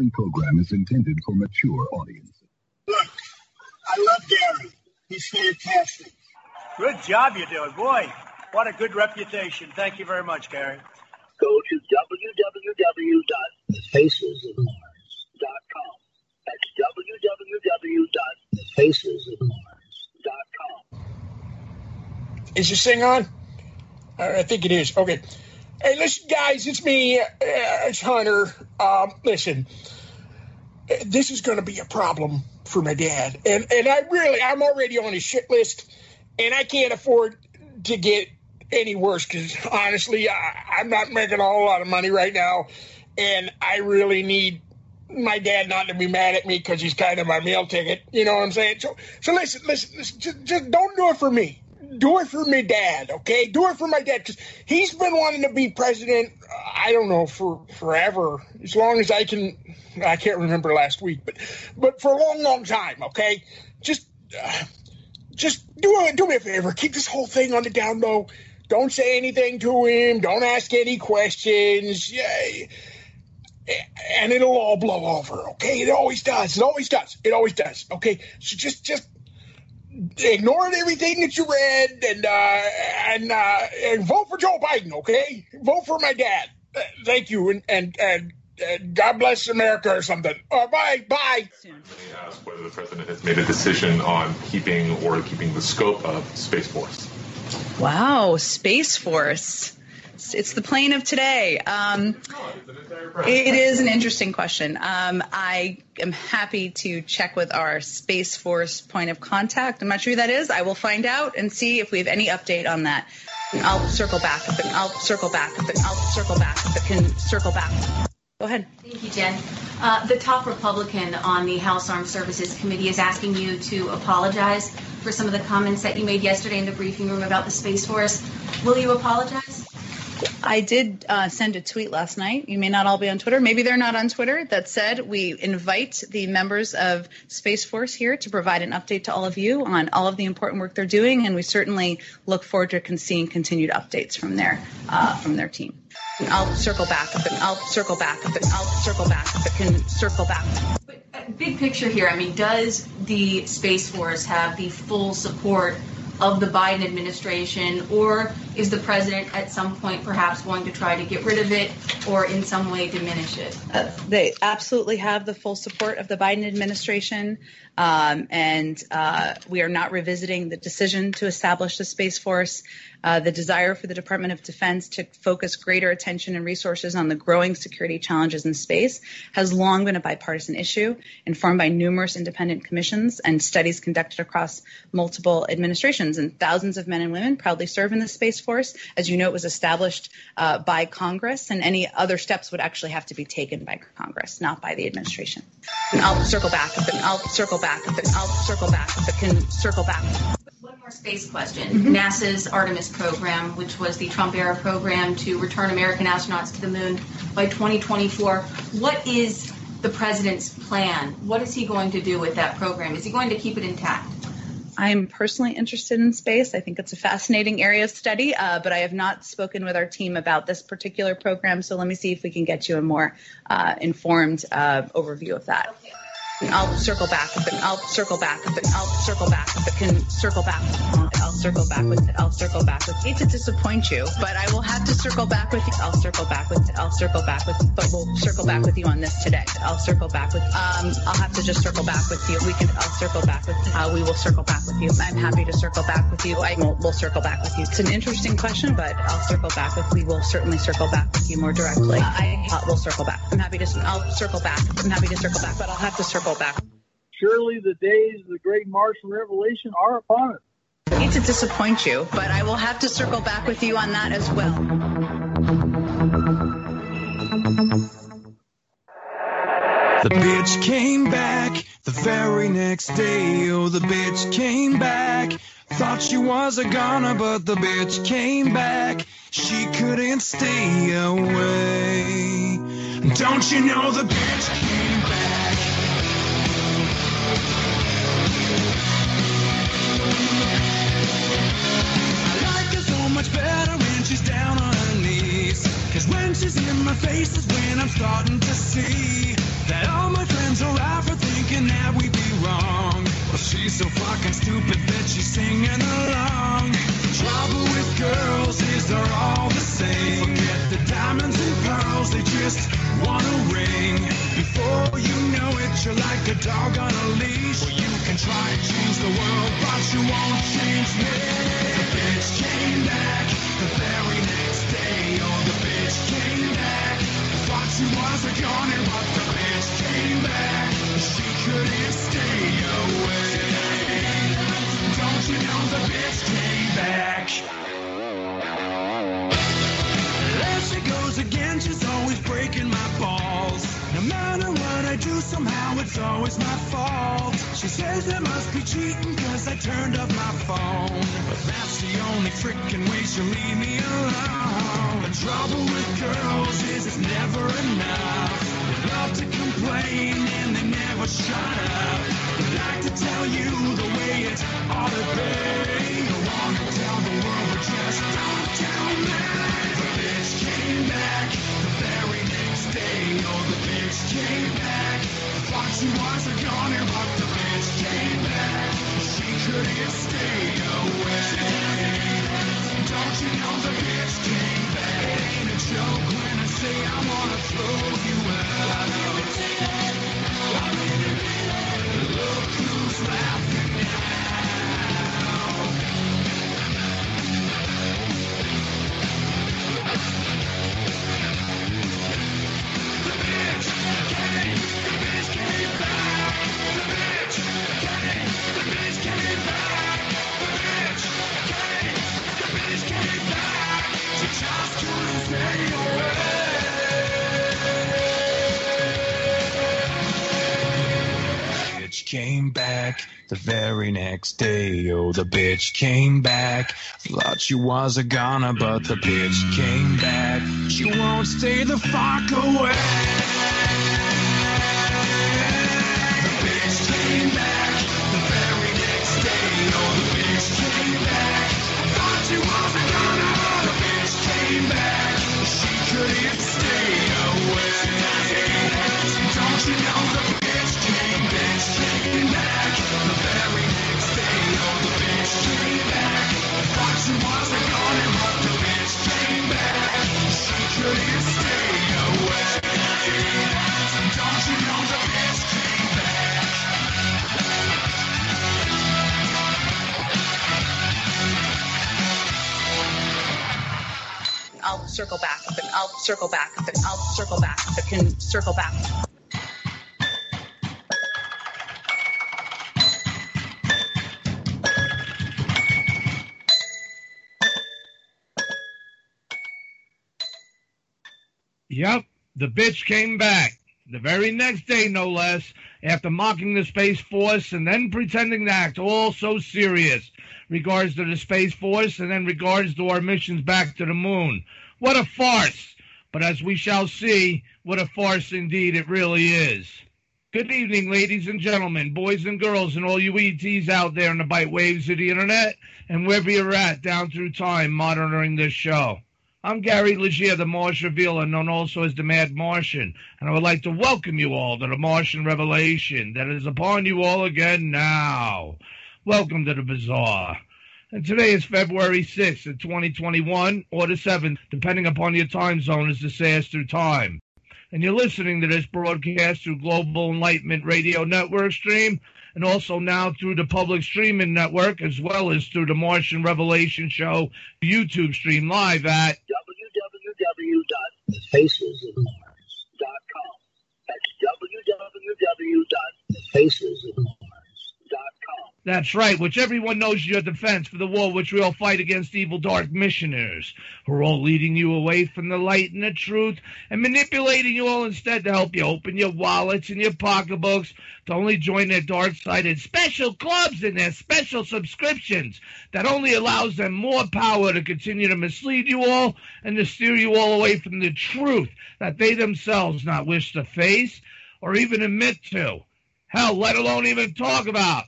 following program is intended for mature audiences. Look, I love Gary. He's fantastic. Good job you're doing. Boy, what a good reputation. Thank you very much, Gary. Go to www.thefacesofmars.com. That's www.thefacesofmars.com. Is this thing on? I think it is. Okay. Hey, listen, guys, it's me. Uh, it's Hunter. Um, listen, this is going to be a problem for my dad, and and I really, I'm already on his shit list, and I can't afford to get any worse because honestly, I, I'm not making a whole lot of money right now, and I really need my dad not to be mad at me because he's kind of my meal ticket. You know what I'm saying? So, so listen, listen, listen just, just don't do it for me. Do it for my dad, okay? Do it for my dad because he's been wanting to be president. I don't know for forever, as long as I can. I can't remember last week, but but for a long, long time, okay? Just. Uh, just do do me a favor. Keep this whole thing on the down low. Don't say anything to him. Don't ask any questions. Yeah, and it'll all blow over. Okay, it always does. It always does. It always does. Okay, so just just ignore everything that you read and uh, and uh, and vote for Joe Biden. Okay, vote for my dad. Uh, thank you, and and. and uh, God bless America or something. Uh, bye, bye. asked whether the president has made a decision on keeping or keeping the scope of Space Force. Wow, Space Force. It's the plane of today. Um, it is an interesting question. Um, I am happy to check with our Space Force point of contact. I'm not sure who that is. I will find out and see if we have any update on that. I'll circle back. I'll circle back. I'll circle back. It can circle back. Go ahead. Thank you, Jen. Uh, the top Republican on the House Armed Services Committee is asking you to apologize for some of the comments that you made yesterday in the briefing room about the Space Force. Will you apologize? I did uh, send a tweet last night. You may not all be on Twitter. Maybe they're not on Twitter. That said, we invite the members of Space Force here to provide an update to all of you on all of the important work they're doing, and we certainly look forward to seeing continued updates from their uh, from their team. I'll circle back. It, I'll circle back. It, I'll circle back. It can circle back. But big picture here, I mean, does the Space Force have the full support of the Biden administration, or is the president at some point perhaps going to try to get rid of it or in some way diminish it? Uh, they absolutely have the full support of the Biden administration. Um, and uh, we are not revisiting the decision to establish the Space Force. Uh, the desire for the Department of Defense to focus greater attention and resources on the growing security challenges in space has long been a bipartisan issue, informed by numerous independent commissions and studies conducted across multiple administrations. And thousands of men and women proudly serve in the Space Force. As you know, it was established uh, by Congress, and any other steps would actually have to be taken by Congress, not by the administration. And I'll circle back. I'll circle back. I'll circle back. Can circle back space question. Mm-hmm. NASA's Artemis program, which was the Trump era program to return American astronauts to the moon by 2024. What is the president's plan? What is he going to do with that program? Is he going to keep it intact? I'm personally interested in space. I think it's a fascinating area of study, uh, but I have not spoken with our team about this particular program. So let me see if we can get you a more uh, informed uh, overview of that. Okay. I'll circle back. If it, I'll circle back. If it, I'll circle back. If it can circle back. I'll circle back with it. I'll circle back with. Hate to disappoint you, but I will have to circle back with you. I'll circle back with. I'll circle back with. But we'll circle back with you on this today. I'll circle back with. Um, I'll have to just circle back with you. We can. I'll circle back with. Uh, we will circle back with you. I'm happy to circle back with you. I will. We'll circle back with you. It's an interesting question, but I'll circle back with. We will certainly circle back with you more directly. Uh, I uh, will circle back. I'm happy to. I'll circle back. I'm happy to circle back, but I'll have to circle back. Surely the days of the great Martian revelation are upon us. I hate to disappoint you, but I will have to circle back with you on that as well. The bitch came back the very next day. Oh, the bitch came back. Thought she was a goner, but the bitch came back. She couldn't stay away. Don't you know the bitch came much better when she's down on her knees. Cause when she's in my face is when I'm starting to see that all my friends are out for thinking that we'd be wrong. Well, she's so fucking stupid that she's singing along. Trouble with girls is they're all the same. The diamonds and pearls, they just wanna ring. Before you know it, you're like a dog on a leash. Well, you can try to change the world, but you won't change me. The bitch came back the very next day. Oh, the bitch came back. Thought she was a goner, but the bitch came back. She couldn't stay away. Don't you know the bitch came back? Goes again, she's always breaking my balls. No matter what I do, somehow it's always my fault. She says I must be cheating cause I turned off my phone. But that's the only freaking way she'll leave me alone. The trouble with girls is it's never enough. They love to complain and they never shut up. They like to tell you the way it ought to be. They want to tell the world, but just don't tell me. Back the very next day. Oh, the bitch came back. Thought she was a goner, but the bitch came back. She couldn't stay away. Don't you know the bitch came back? Ain't a joke when I say I wanna throw you out. Came back the very next day. Oh, the bitch came back. Thought she was a goner, but the bitch came back. She won't stay the fuck away. I'll circle back, but I'll circle back, but I'll circle back, but can circle back. Yep, the bitch came back. The very next day, no less, after mocking the Space Force and then pretending to act all so serious regards to the Space Force and then regards to our missions back to the moon. What a farce! But as we shall see, what a farce indeed it really is. Good evening, ladies and gentlemen, boys and girls, and all you ETs out there in the bite waves of the internet and wherever you're at down through time monitoring this show. I'm Gary Legier, the Mars Revealer, known also as the Mad Martian, and I would like to welcome you all to the Martian Revelation that is upon you all again now. Welcome to the Bazaar. And today is February 6th of 2021, or the 7th, depending upon your time zone as the says through time. And you're listening to this broadcast through Global Enlightenment Radio Network stream, and also now through the public streaming network, as well as through the Martian Revelation Show YouTube stream live at www.thefacesofmars.com. That's www.thefacesofmars.com. That's right, which everyone knows your defense for the war which we all fight against evil dark missioners, who are all leading you away from the light and the truth and manipulating you all instead to help you open your wallets and your pocketbooks to only join their dark sided special clubs and their special subscriptions that only allows them more power to continue to mislead you all and to steer you all away from the truth that they themselves not wish to face or even admit to. Hell, let alone even talk about.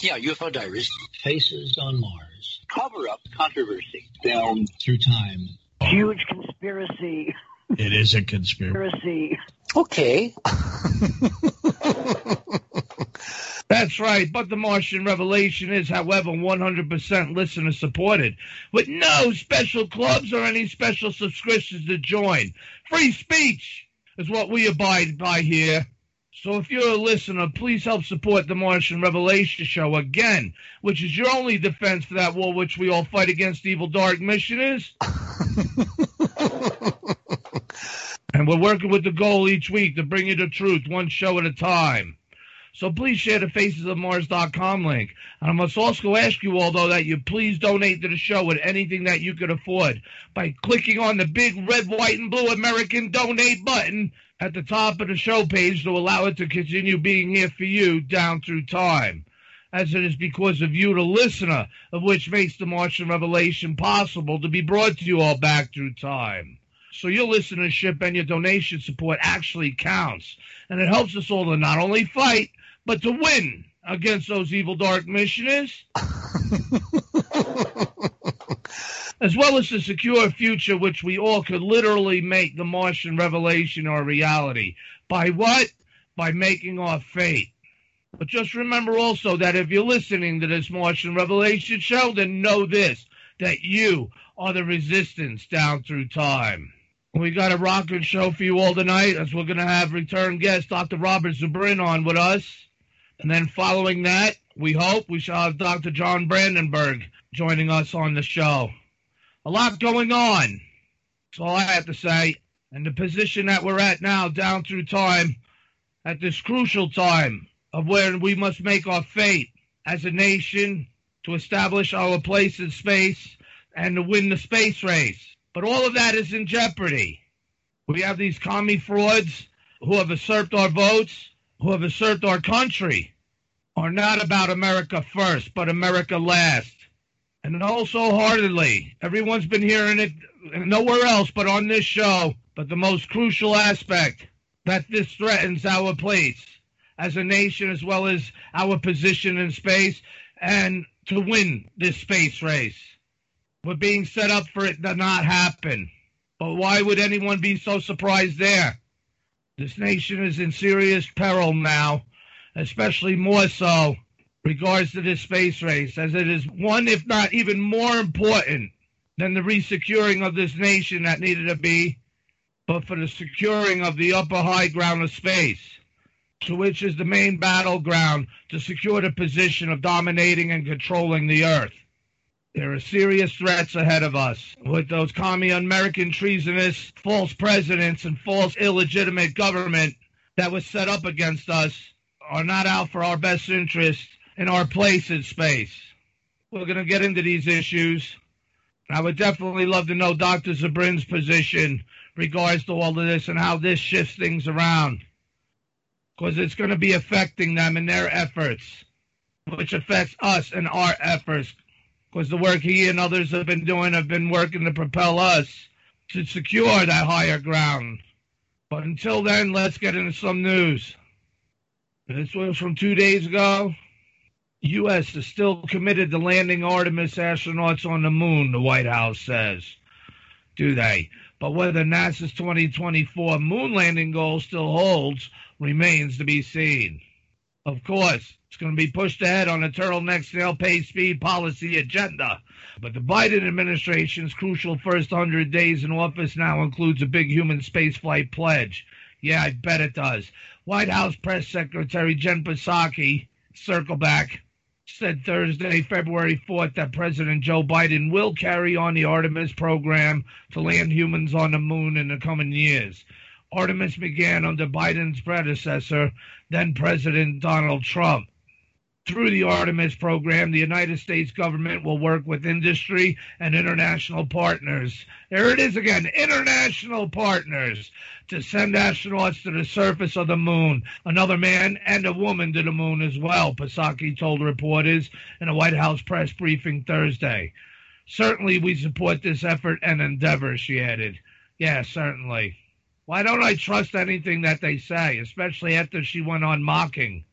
Yeah, UFO Diaries. Faces on Mars. Cover up controversy. Down through time. Huge conspiracy It is a conspiracy. Okay. That's right, but the Martian Revelation is, however, 100% listener supported, with no special clubs or any special subscriptions to join. Free speech is what we abide by here. So if you're a listener, please help support the Martian Revelation show again, which is your only defense for that war which we all fight against evil dark missioners. and we're working with the goal each week to bring you the truth, one show at a time. So please share the facesofmars.com link. And I must also ask you all, though, that you please donate to the show with anything that you could afford by clicking on the big red, white, and blue American donate button at the top of the show page to allow it to continue being here for you down through time. As it is because of you, the listener, of which makes the Martian Revelation possible to be brought to you all back through time. So your listenership and your donation support actually counts. And it helps us all to not only fight, but to win against those evil dark missioners. as well as to secure a future which we all could literally make the Martian revelation our reality. By what? By making our fate. But just remember also that if you're listening to this Martian revelation show, then know this that you are the resistance down through time. We got a rocking show for you all tonight as we're going to have return guest Dr. Robert Zubrin on with us. And then following that, we hope we shall have Dr. John Brandenburg joining us on the show. A lot going on. That's all I have to say. And the position that we're at now, down through time, at this crucial time of where we must make our fate as a nation to establish our place in space and to win the space race. But all of that is in jeopardy. We have these commie frauds who have usurped our votes, who have usurped our country, are not about America first, but America last. And also heartedly, everyone's been hearing it nowhere else but on this show. But the most crucial aspect that this threatens our place as a nation as well as our position in space and to win this space race. We're being set up for it to not happen. But why would anyone be so surprised there? This nation is in serious peril now, especially more so regards to this space race, as it is one, if not even more important than the resecuring of this nation that needed to be, but for the securing of the upper high ground of space, to which is the main battleground to secure the position of dominating and controlling the earth. There are serious threats ahead of us with those commie American treasonous false presidents and false illegitimate government that was set up against us are not out for our best interest in our place in space. We're going to get into these issues. I would definitely love to know Dr. Zubrin's position regards to all of this and how this shifts things around. Because it's going to be affecting them in their efforts, which affects us and our efforts. Because the work he and others have been doing have been working to propel us to secure that higher ground. But until then, let's get into some news. This was from two days ago. U.S. is still committed to landing Artemis astronauts on the moon, the White House says. Do they? But whether NASA's 2024 moon landing goal still holds remains to be seen. Of course, it's going to be pushed ahead on a turtleneck snail pace speed policy agenda. But the Biden administration's crucial first 100 days in office now includes a big human spaceflight pledge. Yeah, I bet it does. White House Press Secretary Jen Psaki, circle back, said Thursday, February 4th, that President Joe Biden will carry on the Artemis program to land humans on the moon in the coming years. Artemis began under Biden's predecessor, then President Donald Trump. Through the Artemis program, the United States government will work with industry and international partners. There it is again international partners to send astronauts to the surface of the moon, another man and a woman to the moon as well, Psaki told reporters in a White House press briefing Thursday. Certainly, we support this effort and endeavor, she added. Yeah, certainly. Why don't I trust anything that they say, especially after she went on mocking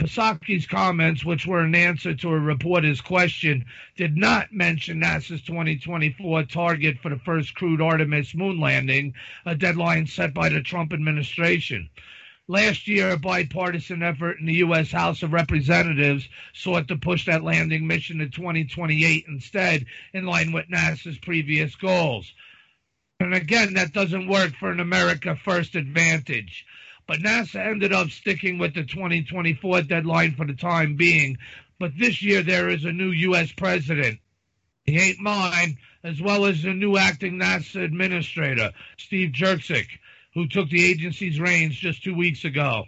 Psaki's comments, which were an answer to a reporter's question, did not mention NASA's 2024 target for the first crewed Artemis moon landing, a deadline set by the Trump administration. Last year, a bipartisan effort in the U.S. House of Representatives sought to push that landing mission to 2028 instead, in line with NASA's previous goals. And again, that doesn't work for an America First advantage. But NASA ended up sticking with the 2024 deadline for the time being. But this year there is a new U.S. president. He ain't mine, as well as a new acting NASA administrator, Steve Jurczyk, who took the agency's reins just two weeks ago.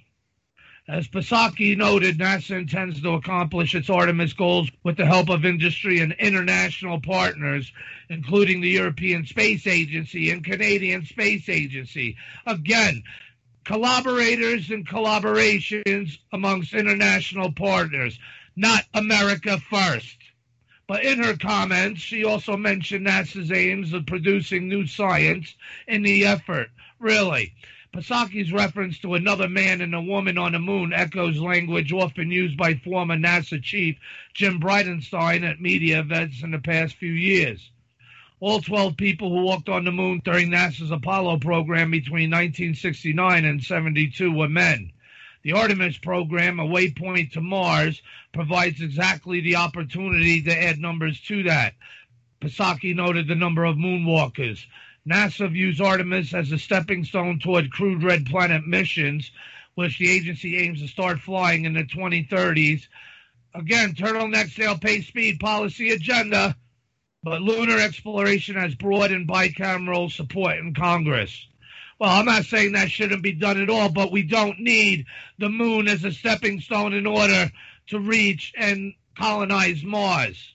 As Psaki noted, NASA intends to accomplish its Artemis goals with the help of industry and international partners, including the European Space Agency and Canadian Space Agency. Again, collaborators and collaborations amongst international partners, not America first. But in her comments, she also mentioned NASA's aims of producing new science in the effort. Really. Psaki's reference to another man and a woman on the moon echoes language often used by former NASA chief Jim Bridenstine at media events in the past few years. All 12 people who walked on the moon during NASA's Apollo program between 1969 and 72 were men. The Artemis program, a waypoint to Mars, provides exactly the opportunity to add numbers to that. Psaki noted the number of moonwalkers. NASA views Artemis as a stepping stone toward crewed red planet missions, which the agency aims to start flying in the 2030s. Again, turtleneck sail pay speed policy agenda but lunar exploration has broad and bicameral support in Congress. Well, I'm not saying that shouldn't be done at all, but we don't need the moon as a stepping stone in order to reach and colonize Mars.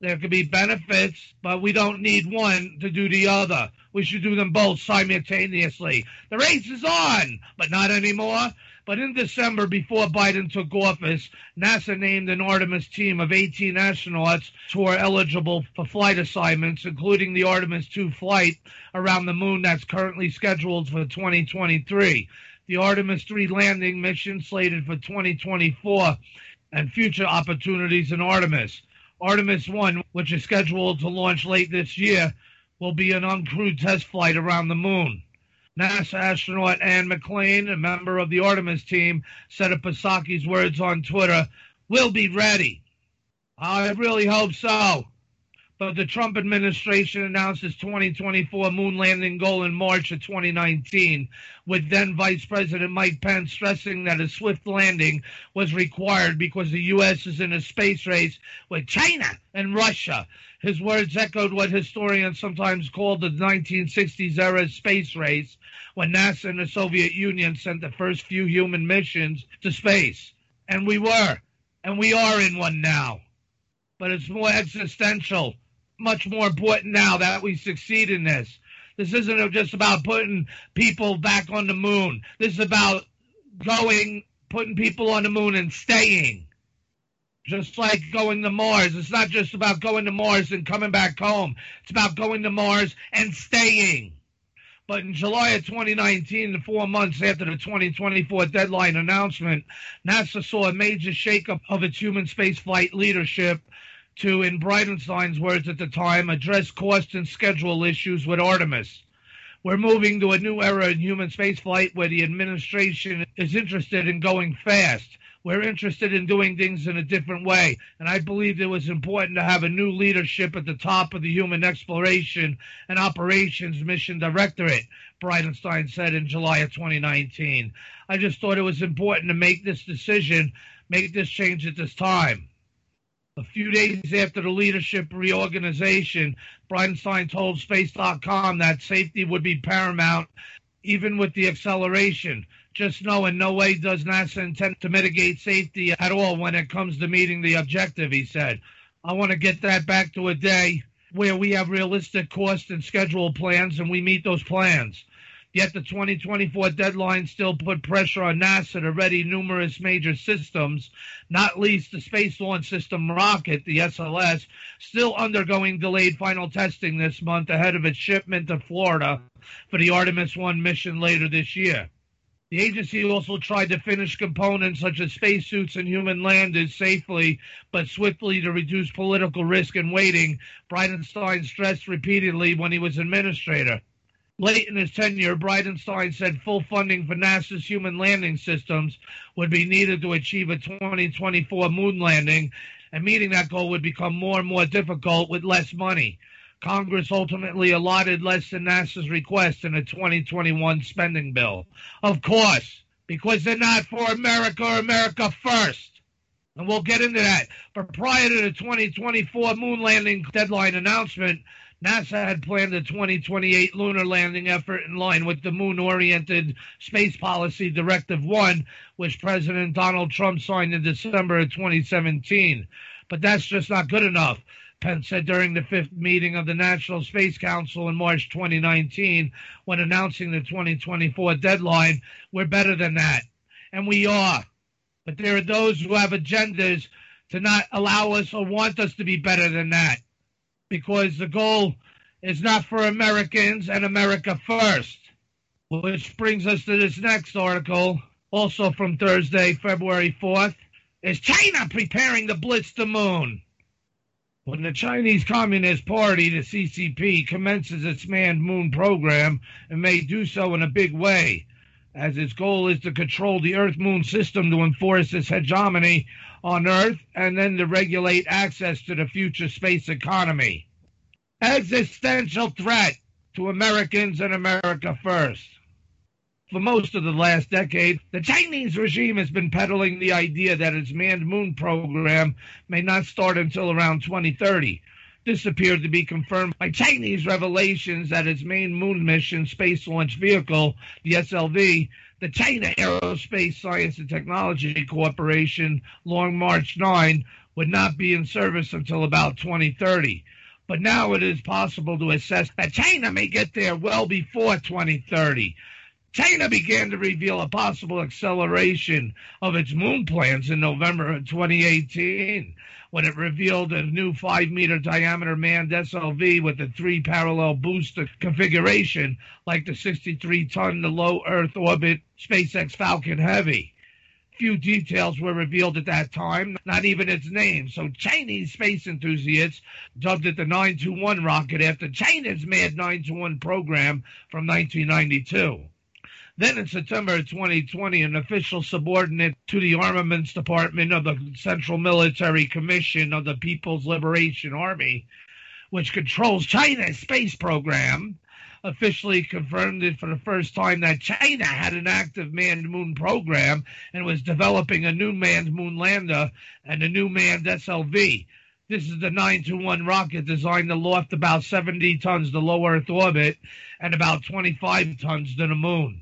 There could be benefits, but we don't need one to do the other. We should do them both simultaneously. The race is on, but not anymore. But in December, before Biden took office, NASA named an Artemis team of 18 astronauts who are eligible for flight assignments, including the Artemis 2 flight around the moon that's currently scheduled for 2023. The Artemis 3 landing mission slated for 2024 and future opportunities in Artemis. Artemis 1, which is scheduled to launch late this year, will be an uncrewed test flight around the moon. NASA astronaut Anne McClain, a member of the Artemis team, said of Psaki's words on Twitter, We'll be ready. I really hope so. But the Trump administration announced its 2024 moon landing goal in March of 2019, with then Vice President Mike Pence stressing that a swift landing was required because the U.S. is in a space race with China and Russia. His words echoed what historians sometimes called the 1960s era space race, when NASA and the Soviet Union sent the first few human missions to space. And we were, and we are in one now. But it's more existential, much more important now that we succeed in this. This isn't just about putting people back on the moon. This is about going, putting people on the moon and staying. Just like going to Mars. It's not just about going to Mars and coming back home. It's about going to Mars and staying. But in July of 2019, four months after the 2024 deadline announcement, NASA saw a major shakeup of its human spaceflight leadership to, in Bridenstine's words at the time, address cost and schedule issues with Artemis. We're moving to a new era in human spaceflight where the administration is interested in going fast we're interested in doing things in a different way. And I believed it was important to have a new leadership at the top of the Human Exploration and Operations Mission Directorate, Bridenstine said in July of 2019. I just thought it was important to make this decision, make this change at this time. A few days after the leadership reorganization, Bridenstine told Space.com that safety would be paramount even with the acceleration. Just know in no way does NASA intend to mitigate safety at all when it comes to meeting the objective, he said. I want to get that back to a day where we have realistic cost and schedule plans and we meet those plans. Yet the 2024 deadline still put pressure on NASA to ready numerous major systems, not least the Space Launch System rocket, the SLS, still undergoing delayed final testing this month ahead of its shipment to Florida for the Artemis 1 mission later this year. The agency also tried to finish components such as spacesuits and human landers safely, but swiftly to reduce political risk and waiting, Bridenstine stressed repeatedly when he was administrator. Late in his tenure, Bridenstine said full funding for NASA's human landing systems would be needed to achieve a 2024 moon landing, and meeting that goal would become more and more difficult with less money. Congress ultimately allotted less than NASA's request in a 2021 spending bill. Of course, because they're not for America or America first. And we'll get into that. But prior to the 2024 moon landing deadline announcement, NASA had planned a 2028 lunar landing effort in line with the moon oriented Space Policy Directive 1, which President Donald Trump signed in December of 2017. But that's just not good enough. Pence said during the fifth meeting of the National Space Council in March 2019 when announcing the 2024 deadline, we're better than that. And we are. But there are those who have agendas to not allow us or want us to be better than that because the goal is not for Americans and America first. Which brings us to this next article, also from Thursday, February 4th. Is China preparing to blitz the moon? When the Chinese Communist Party, the CCP, commences its manned moon program and may do so in a big way, as its goal is to control the Earth Moon system to enforce its hegemony on Earth and then to regulate access to the future space economy. Existential threat to Americans and America first. For most of the last decade, the Chinese regime has been peddling the idea that its manned moon program may not start until around 2030. This appeared to be confirmed by Chinese revelations that its main moon mission space launch vehicle, the SLV, the China Aerospace Science and Technology Corporation, Long March 9, would not be in service until about 2030. But now it is possible to assess that China may get there well before 2030. China began to reveal a possible acceleration of its moon plans in November of 2018 when it revealed a new 5 meter diameter manned SLV with a three parallel booster configuration like the 63 ton low Earth orbit SpaceX Falcon Heavy. Few details were revealed at that time, not even its name. So Chinese space enthusiasts dubbed it the 921 rocket after China's Mad 921 program from 1992. Then in September 2020, an official subordinate to the Armaments Department of the Central Military Commission of the People's Liberation Army, which controls China's space program, officially confirmed it for the first time that China had an active manned moon program and was developing a new manned moon lander and a new manned SLV. This is the 921 rocket designed to loft about 70 tons to low Earth orbit and about 25 tons to the moon.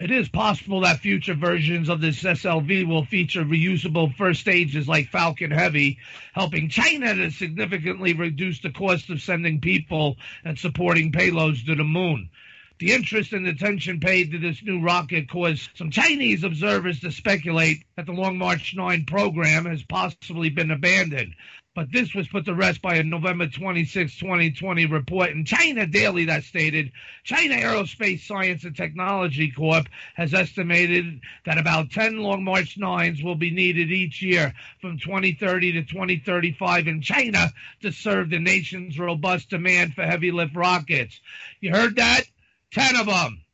It is possible that future versions of this SLV will feature reusable first stages like Falcon Heavy, helping China to significantly reduce the cost of sending people and supporting payloads to the moon. The interest and attention paid to this new rocket caused some Chinese observers to speculate that the Long March 9 program has possibly been abandoned. But this was put to rest by a November 26, 2020 report in China Daily that stated China Aerospace Science and Technology Corp has estimated that about 10 Long March 9s will be needed each year from 2030 to 2035 in China to serve the nation's robust demand for heavy lift rockets. You heard that? 10 of them.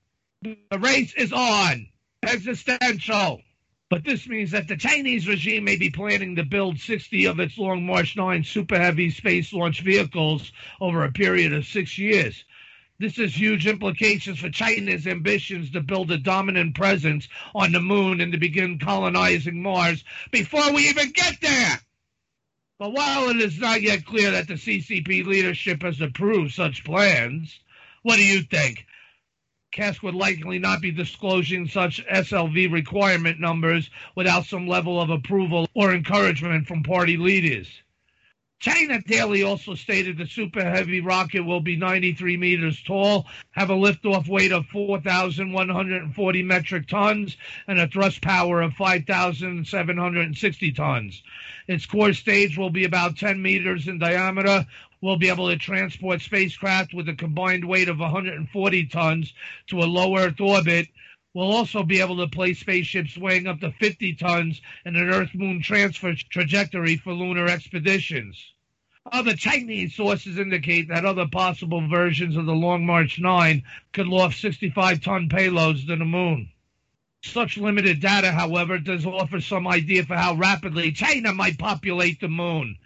The race is on. Existential. But this means that the Chinese regime may be planning to build 60 of its Long March 9 super heavy space launch vehicles over a period of six years. This has huge implications for China's ambitions to build a dominant presence on the moon and to begin colonizing Mars before we even get there. But while it is not yet clear that the CCP leadership has approved such plans, what do you think? CASC would likely not be disclosing such SLV requirement numbers without some level of approval or encouragement from party leaders. China Daily also stated the super heavy rocket will be 93 meters tall, have a liftoff weight of 4,140 metric tons, and a thrust power of 5,760 tons. Its core stage will be about 10 meters in diameter, will be able to transport spacecraft with a combined weight of 140 tons to a low Earth orbit We'll also be able to place spaceships weighing up to 50 tons in an Earth Moon transfer trajectory for lunar expeditions. Other Chinese sources indicate that other possible versions of the Long March 9 could loft 65 ton payloads to the moon. Such limited data, however, does offer some idea for how rapidly China might populate the moon.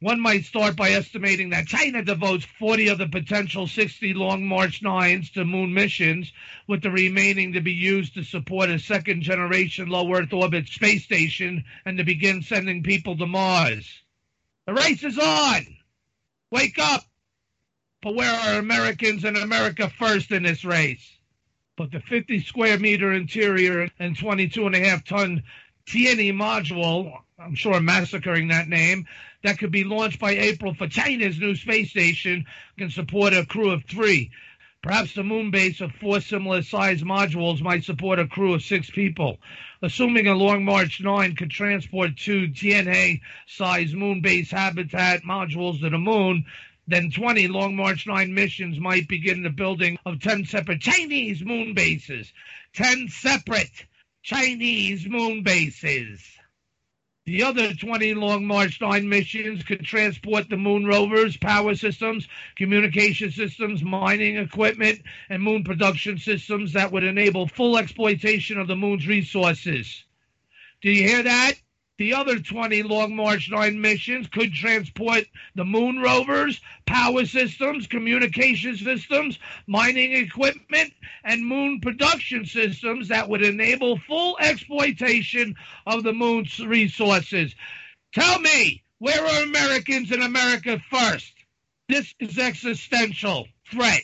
One might start by estimating that China devotes 40 of the potential 60 Long March 9s to moon missions, with the remaining to be used to support a second generation low Earth orbit space station and to begin sending people to Mars. The race is on! Wake up! But where are Americans and America first in this race? but the 50 square meter interior and 22 and a half ton Tianhe module, I'm sure massacring that name, that could be launched by April for China's new space station can support a crew of three. Perhaps the moon base of four similar sized modules might support a crew of six people. Assuming a Long March 9 could transport two Tianhe sized moon base habitat modules to the moon, then 20 Long March 9 missions might begin the building of 10 separate Chinese moon bases. 10 separate Chinese moon bases. The other 20 Long March 9 missions could transport the moon rovers, power systems, communication systems, mining equipment, and moon production systems that would enable full exploitation of the moon's resources. Do you hear that? The other 20 Long March 9 missions could transport the moon rovers, power systems, communication systems, mining equipment, and moon production systems that would enable full exploitation of the moon's resources. Tell me, where are Americans in America first? This is existential threat.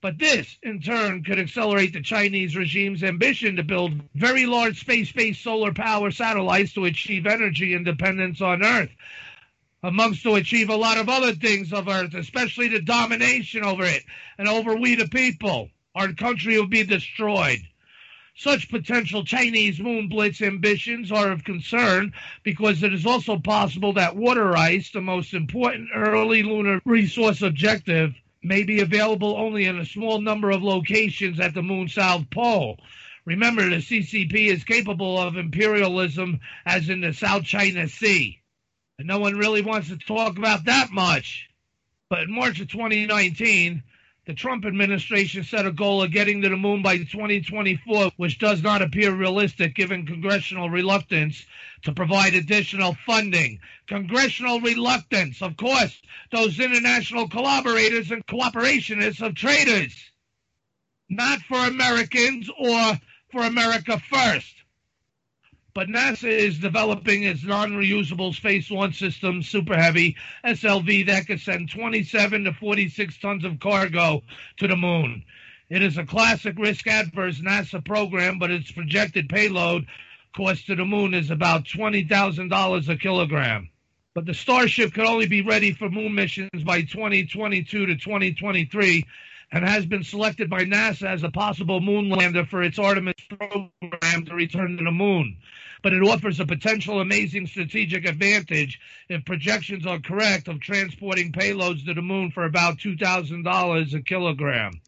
But this, in turn, could accelerate the Chinese regime's ambition to build very large space based solar power satellites to achieve energy independence on Earth, amongst to achieve a lot of other things of Earth, especially the domination over it and over we the people. Our country will be destroyed. Such potential Chinese moon blitz ambitions are of concern because it is also possible that water ice, the most important early lunar resource objective, may be available only in a small number of locations at the moon's south pole. Remember, the CCP is capable of imperialism as in the South China Sea. And no one really wants to talk about that much. But in March of 2019, the Trump administration set a goal of getting to the moon by 2024, which does not appear realistic given congressional reluctance to provide additional funding. Congressional reluctance, of course, those international collaborators and cooperationists of traitors, not for Americans or for America first but NASA is developing its non-reusable space launch system, Super Heavy SLV, that could send 27 to 46 tons of cargo to the moon. It is a classic risk-adverse NASA program, but its projected payload cost to the moon is about $20,000 a kilogram. But the Starship could only be ready for moon missions by 2022 to 2023 and has been selected by NASA as a possible moon lander for its Artemis program to return to the moon but it offers a potential amazing strategic advantage if projections are correct of transporting payloads to the moon for about $2,000 a kilogram.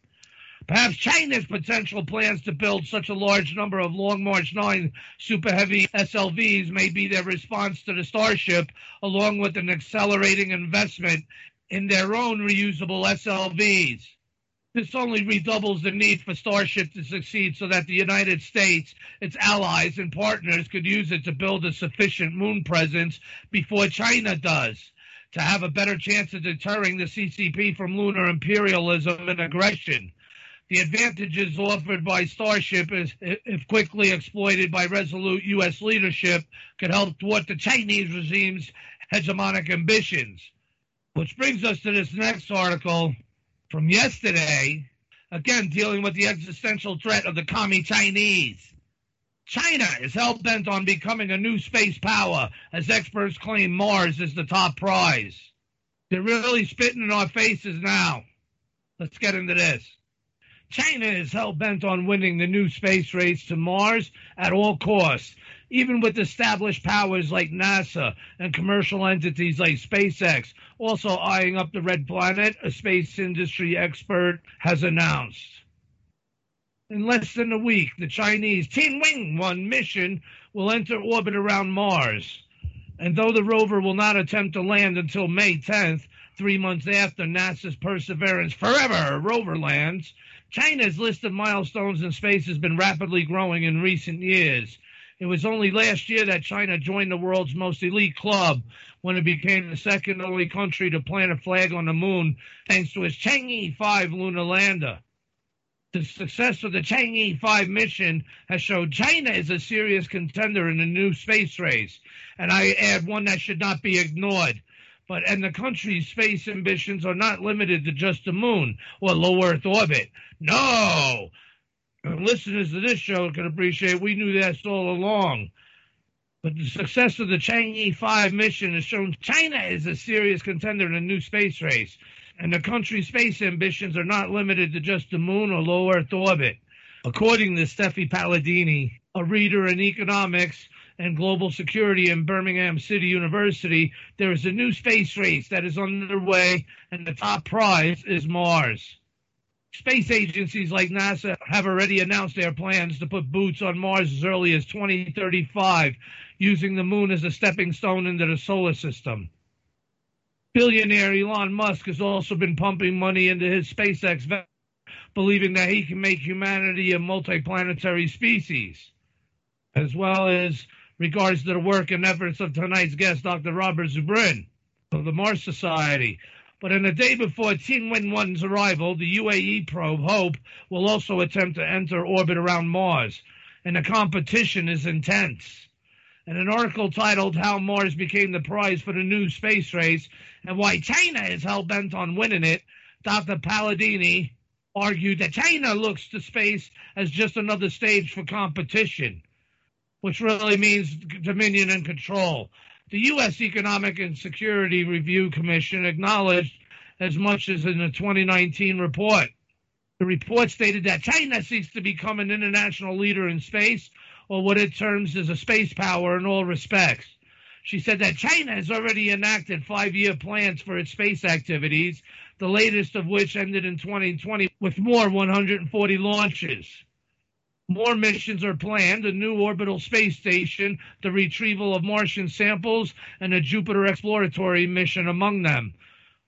Perhaps China's potential plans to build such a large number of Long March 9 super heavy SLVs may be their response to the Starship, along with an accelerating investment in their own reusable SLVs. This only redoubles the need for Starship to succeed so that the United States, its allies, and partners could use it to build a sufficient moon presence before China does, to have a better chance of deterring the CCP from lunar imperialism and aggression. The advantages offered by Starship, is, if quickly exploited by resolute U.S. leadership, could help thwart the Chinese regime's hegemonic ambitions. Which brings us to this next article from yesterday, again dealing with the existential threat of the commie Chinese. China is hell bent on becoming a new space power, as experts claim Mars is the top prize. They're really spitting in our faces now. Let's get into this. China is hell bent on winning the new space race to Mars at all costs, even with established powers like NASA and commercial entities like SpaceX also eyeing up the red planet, a space industry expert has announced. In less than a week, the Chinese Tianwen 1 mission will enter orbit around Mars. And though the rover will not attempt to land until May 10th, three months after NASA's Perseverance Forever rover lands, China's list of milestones in space has been rapidly growing in recent years. It was only last year that China joined the world's most elite club when it became the second only country to plant a flag on the moon thanks to its Chang'e 5 lunar lander. The success of the Chang'e 5 mission has showed China is a serious contender in the new space race. And I add one that should not be ignored. But and the country's space ambitions are not limited to just the moon or low Earth orbit. No. Listeners to this show can appreciate we knew that all along. But the success of the Chang'e 5 mission has shown China is a serious contender in a new space race. And the country's space ambitions are not limited to just the moon or low Earth orbit. According to Steffi Paladini, a reader in economics and global security in Birmingham City University, there is a new space race that is underway, and the top prize is Mars. Space agencies like NASA have already announced their plans to put boots on Mars as early as 2035, using the moon as a stepping stone into the solar system. Billionaire Elon Musk has also been pumping money into his SpaceX, believing that he can make humanity a multiplanetary species, as well as regards to the work and efforts of tonight's guest, Dr. Robert Zubrin of the Mars Society. But in the day before Tianwen 1's arrival, the UAE probe Hope will also attempt to enter orbit around Mars, and the competition is intense. In an article titled How Mars Became the Prize for the New Space Race and Why China is Hell Bent on Winning It, Dr. Paladini argued that China looks to space as just another stage for competition, which really means dominion and control. The U.S. Economic and Security Review Commission acknowledged as much as in the 2019 report. The report stated that China seeks to become an international leader in space, or what it terms as a space power in all respects. She said that China has already enacted five year plans for its space activities, the latest of which ended in 2020 with more 140 launches. More missions are planned a new orbital space station, the retrieval of Martian samples, and a Jupiter exploratory mission among them.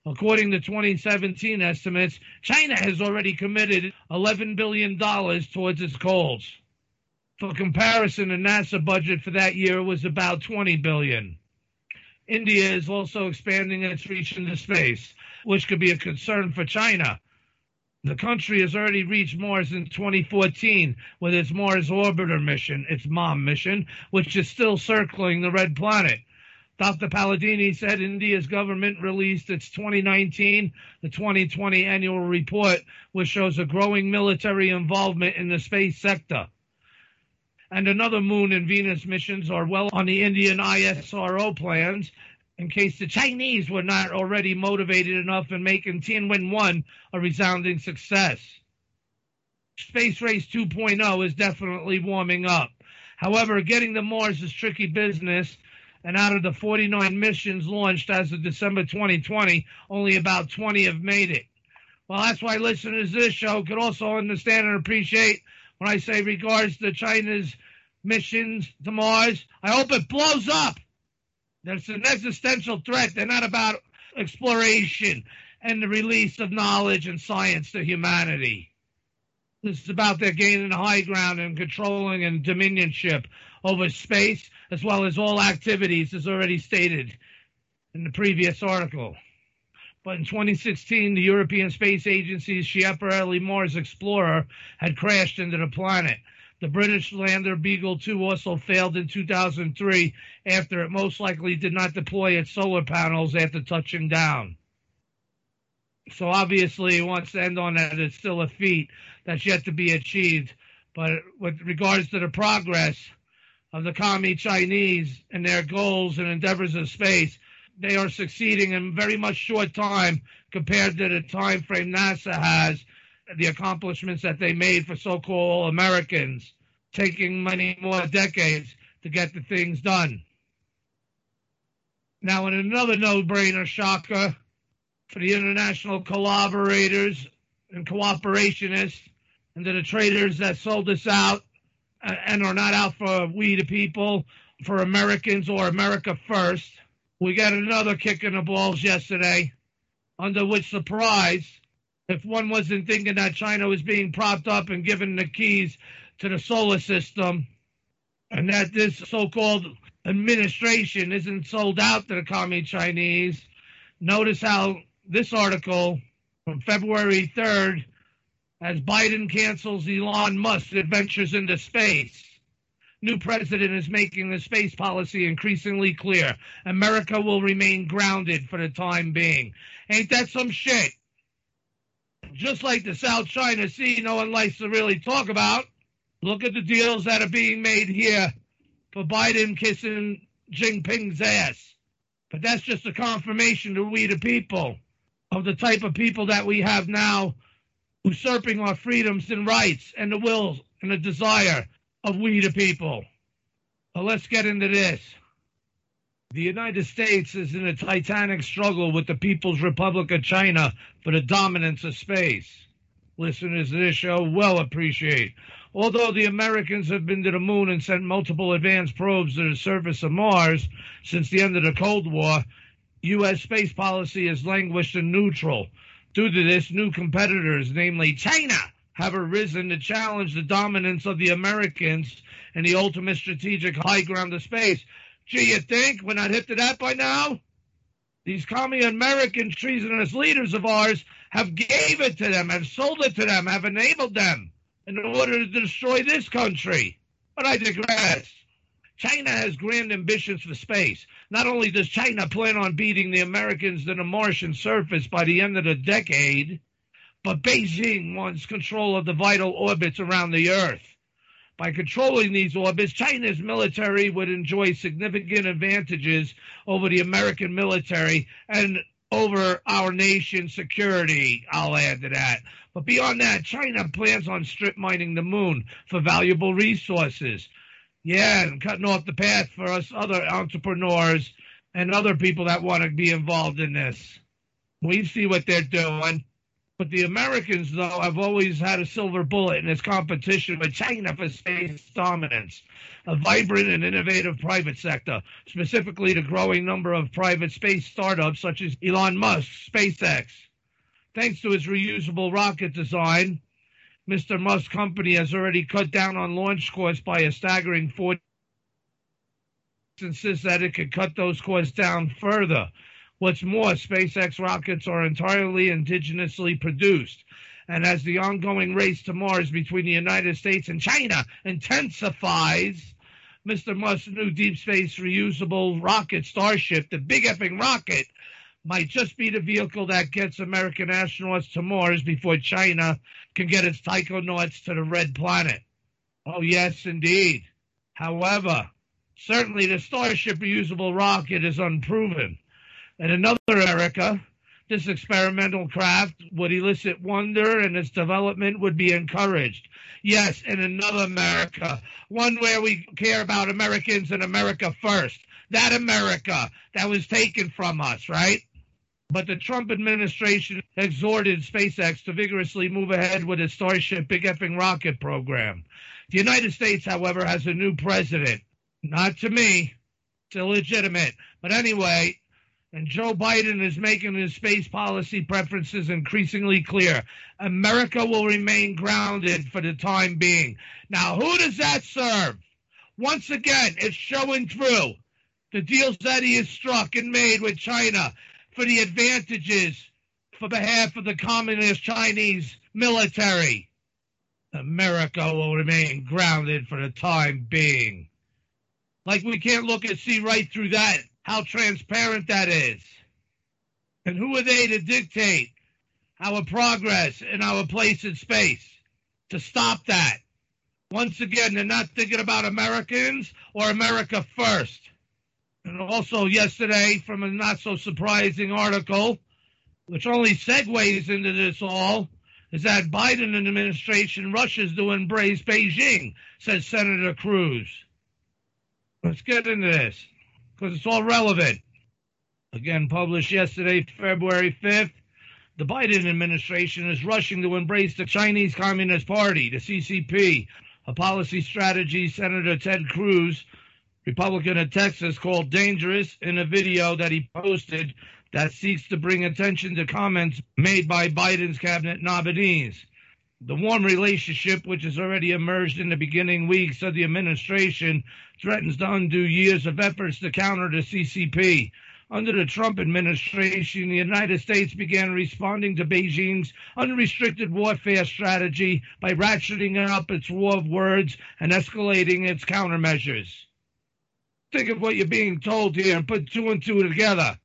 According to 2017 estimates, China has already committed $11 billion towards its goals. For comparison, the NASA budget for that year was about 20 billion. India is also expanding its reach into space, which could be a concern for China. The country has already reached Mars in 2014 with its Mars Orbiter mission, its MOM mission, which is still circling the red planet. Dr. Paladini said India's government released its 2019 the 2020 annual report, which shows a growing military involvement in the space sector and another Moon and Venus missions are well on the Indian ISRO plans in case the Chinese were not already motivated enough in making Tianwen 1 a resounding success. Space Race 2.0 is definitely warming up. However, getting to Mars is tricky business, and out of the 49 missions launched as of December 2020, only about 20 have made it. Well, that's why listeners to this show could also understand and appreciate when I say regards to China's missions to Mars. I hope it blows up. There's an existential threat. They're not about exploration and the release of knowledge and science to humanity. This is about their gaining high ground and controlling and dominionship over space, as well as all activities, as already stated in the previous article. But in 2016, the European Space Agency's Schiaparelli Mars Explorer had crashed into the planet. The British lander Beagle 2 also failed in 2003 after it most likely did not deploy its solar panels after touching down. So obviously, it wants to end on that. It's still a feat that's yet to be achieved. But with regards to the progress of the commie Chinese and their goals and endeavors in space, they are succeeding in very much short time compared to the time frame NASA has, the accomplishments that they made for so-called Americans, taking many more decades to get the things done. Now, in another no-brainer shocker for the international collaborators and cooperationists, and to the traders that sold us out uh, and are not out for we the people, for Americans or America first. We got another kick in the balls yesterday, under which surprise, if one wasn't thinking that China was being propped up and given the keys to the solar system, and that this so-called administration isn't sold out to the commie Chinese. Notice how this article from February 3rd, as Biden cancels Elon Musk's adventures into space. New president is making the space policy increasingly clear. America will remain grounded for the time being. Ain't that some shit? Just like the South China Sea, no one likes to really talk about. Look at the deals that are being made here for Biden kissing Jinping's ass. But that's just a confirmation to we the people of the type of people that we have now usurping our freedoms and rights and the will and the desire of we the people. Well, let's get into this. The United States is in a titanic struggle with the People's Republic of China for the dominance of space. Listeners to this show well appreciate. Although the Americans have been to the moon and sent multiple advanced probes to the surface of Mars since the end of the Cold War, U.S. space policy has languished in neutral. Due to this, new competitors, namely China, have arisen to challenge the dominance of the Americans and the ultimate strategic high ground of space. Gee, you think we're not hip to that by now? These commie American treasonous leaders of ours have gave it to them, have sold it to them, have enabled them in order to destroy this country. But I digress. China has grand ambitions for space. Not only does China plan on beating the Americans to the Martian surface by the end of the decade, but Beijing wants control of the vital orbits around the Earth. By controlling these orbits, China's military would enjoy significant advantages over the American military and over our nation's security. I'll add to that. But beyond that, China plans on strip mining the moon for valuable resources. Yeah, and cutting off the path for us other entrepreneurs and other people that want to be involved in this. We see what they're doing. But the Americans, though, have always had a silver bullet in this competition with China for space dominance. A vibrant and innovative private sector, specifically the growing number of private space startups such as Elon Musk, SpaceX. Thanks to its reusable rocket design, Mr. Musk's company has already cut down on launch costs by a staggering 40% insists that it could cut those costs down further. What's more, SpaceX rockets are entirely indigenously produced. And as the ongoing race to Mars between the United States and China intensifies, Mr. Musk's new deep space reusable rocket, Starship, the big effing rocket, might just be the vehicle that gets American astronauts to Mars before China can get its taikonauts to the red planet. Oh, yes, indeed. However, certainly the Starship reusable rocket is unproven. In another America, this experimental craft would elicit wonder and its development would be encouraged. Yes, in another America, one where we care about Americans and America first. That America that was taken from us, right? But the Trump administration exhorted SpaceX to vigorously move ahead with its Starship big effing rocket program. The United States, however, has a new president. Not to me. It's illegitimate. But anyway, and Joe Biden is making his space policy preferences increasingly clear. America will remain grounded for the time being. Now, who does that serve? Once again, it's showing through the deals that he has struck and made with China for the advantages for behalf of the communist Chinese military. America will remain grounded for the time being. Like we can't look and see right through that how transparent that is. And who are they to dictate our progress and our place in space? To stop that. Once again, they're not thinking about Americans or America first. And also, yesterday, from a not so surprising article, which only segues into this all, is that Biden administration rushes to embrace Beijing, says Senator Cruz. Let's get into this because it's all relevant. Again, published yesterday, February 5th, The Biden administration is rushing to embrace the Chinese Communist Party, the CCP, a policy strategy Senator Ted Cruz, Republican of Texas, called dangerous in a video that he posted that seeks to bring attention to comments made by Biden's cabinet nominees. The warm relationship, which has already emerged in the beginning weeks of the administration, threatens to undo years of efforts to counter the CCP. Under the Trump administration, the United States began responding to Beijing's unrestricted warfare strategy by ratcheting up its war of words and escalating its countermeasures. Think of what you're being told here and put two and two together.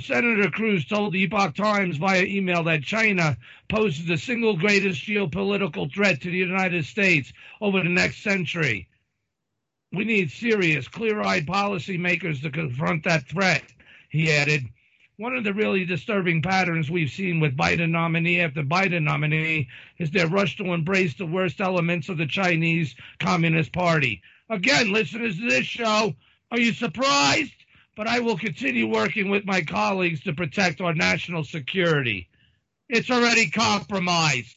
Senator Cruz told the Epoch Times via email that China poses the single greatest geopolitical threat to the United States over the next century. We need serious, clear eyed policymakers to confront that threat, he added. One of the really disturbing patterns we've seen with Biden nominee after Biden nominee is their rush to embrace the worst elements of the Chinese Communist Party. Again, listeners to this show, are you surprised? but I will continue working with my colleagues to protect our national security. It's already compromised.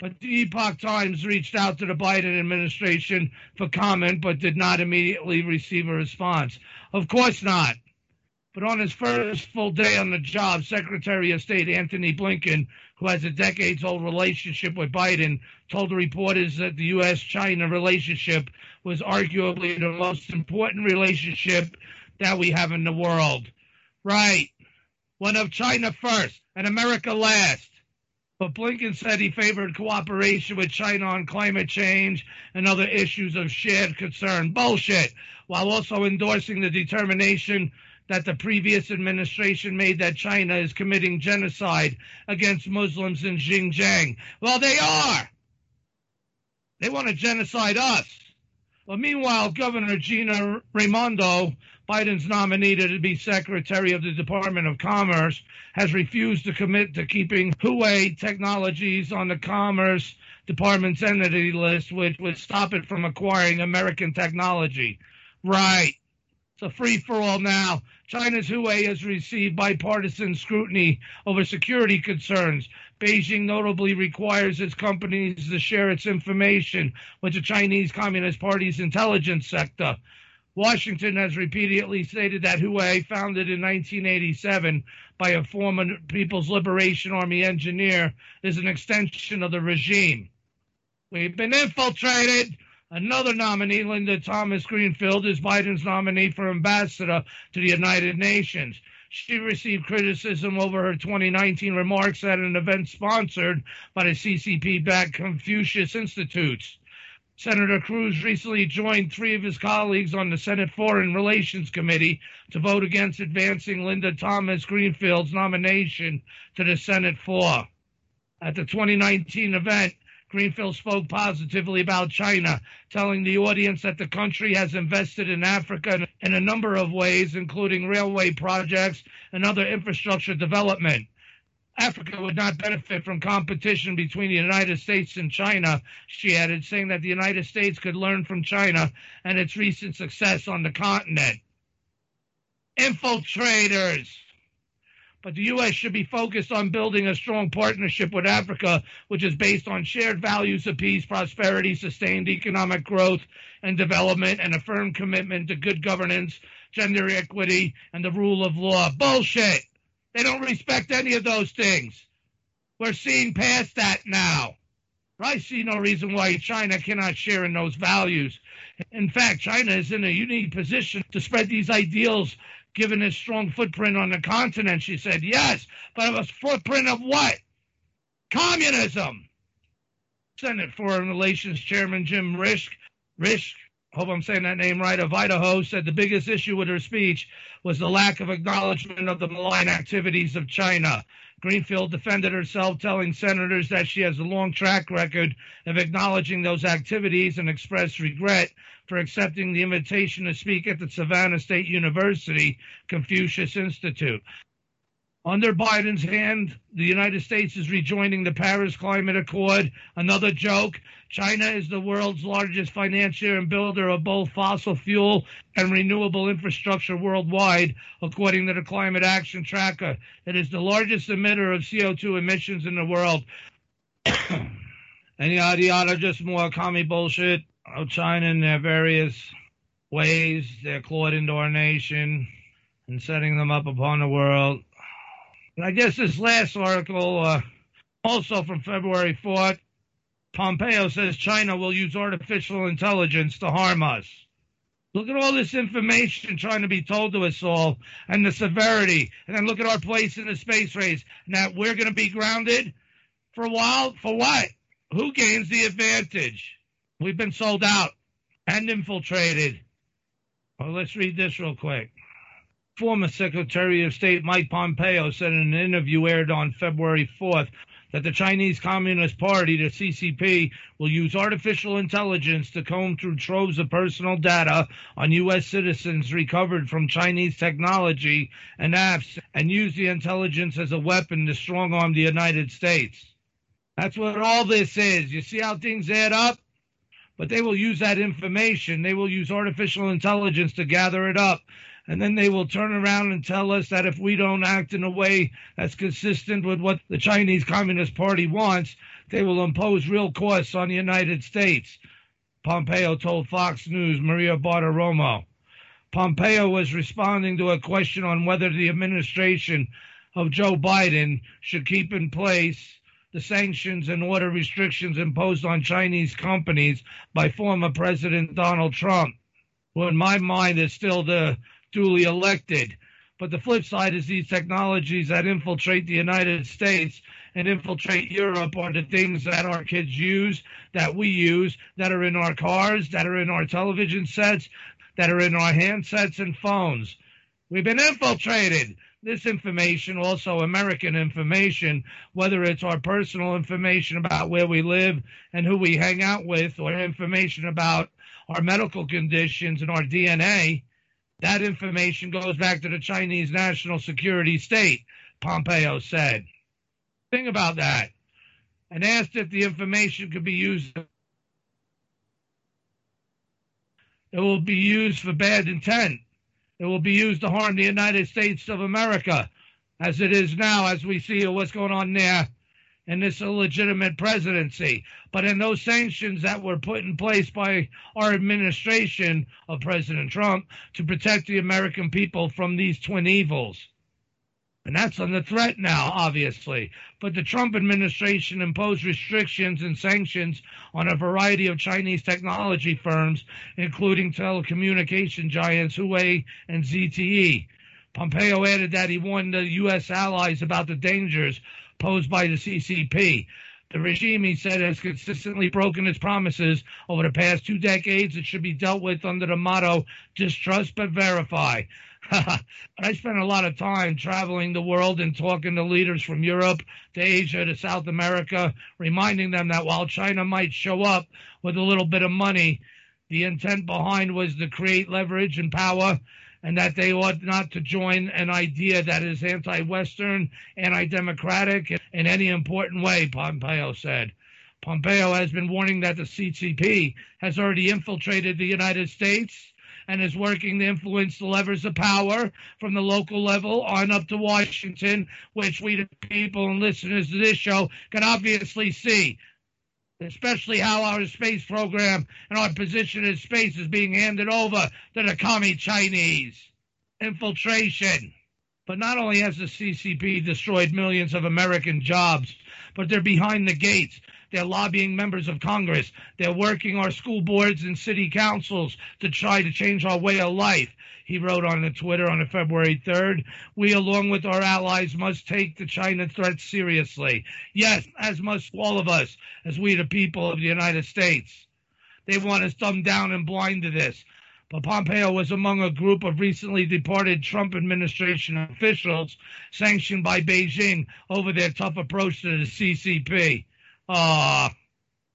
But the Epoch Times reached out to the Biden administration for comment, but did not immediately receive a response. Of course not. But on his first full day on the job, Secretary of State Antony Blinken, who has a decades old relationship with Biden, told reporters that the U.S. China relationship was arguably the most important relationship that we have in the world. Right. One of China first and America last. But Blinken said he favored cooperation with China on climate change and other issues of shared concern. Bullshit. While also endorsing the determination that the previous administration made that China is committing genocide against Muslims in Xinjiang. Well, they are. They want to genocide us. Well, meanwhile, Governor Gina Raimondo Biden's nominee to be Secretary of the Department of Commerce has refused to commit to keeping Huawei Technologies on the Commerce Department's entity list, which would stop it from acquiring American technology. Right. It's a free for all now. China's Huawei has received bipartisan scrutiny over security concerns. Beijing notably requires its companies to share its information with the Chinese Communist Party's intelligence sector. Washington has repeatedly stated that Huawei, founded in 1987 by a former People's Liberation Army engineer, is an extension of the regime. We've been infiltrated. Another nominee, Linda Thomas Greenfield, is Biden's nominee for ambassador to the United Nations. She received criticism over her 2019 remarks at an event sponsored by the CCP backed Confucius Institutes. Senator Cruz recently joined three of his colleagues on the Senate Foreign Relations Committee to vote against advancing Linda Thomas Greenfield's nomination to the Senate floor. At the 2019 event, Greenfield spoke positively about China, telling the audience that the country has invested in Africa in a number of ways, including railway projects and other infrastructure development. Africa would not benefit from competition between the United States and China, she added, saying that the United States could learn from China and its recent success on the continent. Infiltrators. But the U.S. should be focused on building a strong partnership with Africa, which is based on shared values of peace, prosperity, sustained economic growth and development, and a firm commitment to good governance, gender equity, and the rule of law. Bullshit. They don't respect any of those things. We're seeing past that now. I see no reason why China cannot share in those values. In fact, China is in a unique position to spread these ideals given its strong footprint on the continent. She said, yes, but a footprint of what? Communism. Senate Foreign Relations Chairman Jim Risch, hope I'm saying that name right, of Idaho said the biggest issue with her speech was the lack of acknowledgement of the malign activities of China. Greenfield defended herself, telling senators that she has a long track record of acknowledging those activities and expressed regret for accepting the invitation to speak at the Savannah State University Confucius Institute. Under Biden's hand, the United States is rejoining the Paris Climate Accord. Another joke. China is the world's largest financier and builder of both fossil fuel and renewable infrastructure worldwide, according to the Climate Action Tracker. It is the largest emitter of CO2 emissions in the world. and yada yada, just more commie bullshit of China in their various ways. They're clawed into our nation and setting them up upon the world. And I guess this last article, uh, also from February 4th, Pompeo says China will use artificial intelligence to harm us. Look at all this information trying to be told to us all and the severity. And then look at our place in the space race. Now we're going to be grounded for a while. For what? Who gains the advantage? We've been sold out and infiltrated. Well, let's read this real quick. Former Secretary of State Mike Pompeo said in an interview aired on February 4th that the Chinese Communist Party, the CCP, will use artificial intelligence to comb through troves of personal data on U.S. citizens recovered from Chinese technology and apps and use the intelligence as a weapon to strong arm the United States. That's what all this is. You see how things add up? But they will use that information. They will use artificial intelligence to gather it up and then they will turn around and tell us that if we don't act in a way that's consistent with what the Chinese Communist Party wants, they will impose real costs on the United States. Pompeo told Fox News Maria Bartiromo. Pompeo was responding to a question on whether the administration of Joe Biden should keep in place the sanctions and order restrictions imposed on Chinese companies by former President Donald Trump. Well, in my mind, is still the duly elected. But the flip side is these technologies that infiltrate the United States and infiltrate Europe are the things that our kids use, that we use, that are in our cars, that are in our television sets, that are in our handsets and phones. We've been infiltrated. This information, also American information, whether it's our personal information about where we live and who we hang out with, or information about our medical conditions and our DNA, that information goes back to the Chinese national security state, Pompeo said. Think about that. And asked if the information could be used. It will be used for bad intent. It will be used to harm the United States of America, as it is now, as we see what's going on there in this illegitimate presidency. But in those sanctions that were put in place by our administration of President Trump to protect the American people from these twin evils. And that's under threat now, obviously. But the Trump administration imposed restrictions and sanctions on a variety of Chinese technology firms, including telecommunication giants Huawei and ZTE. Pompeo added that he warned the U.S. allies about the dangers posed by the CCP. The regime, he said, has consistently broken its promises over the past two decades. It should be dealt with under the motto distrust but verify. I spent a lot of time traveling the world and talking to leaders from Europe to Asia to South America, reminding them that while China might show up with a little bit of money, the intent behind was to create leverage and power and that they ought not to join an idea that is anti Western, anti democratic in any important way, Pompeo said. Pompeo has been warning that the CCP has already infiltrated the United States and is working to influence the levers of power from the local level on up to Washington, which we, the people and listeners to this show, can obviously see especially how our space program and our position in space is being handed over to the commie Chinese. Infiltration. But not only has the CCP destroyed millions of American jobs, but they're behind the gates. They're lobbying members of Congress. They're working our school boards and city councils to try to change our way of life he wrote on the Twitter on the February 3rd. We, along with our allies, must take the China threat seriously. Yes, as must all of us, as we, the people of the United States. They want us dumbed down and blind to this. But Pompeo was among a group of recently departed Trump administration officials sanctioned by Beijing over their tough approach to the CCP. Ah,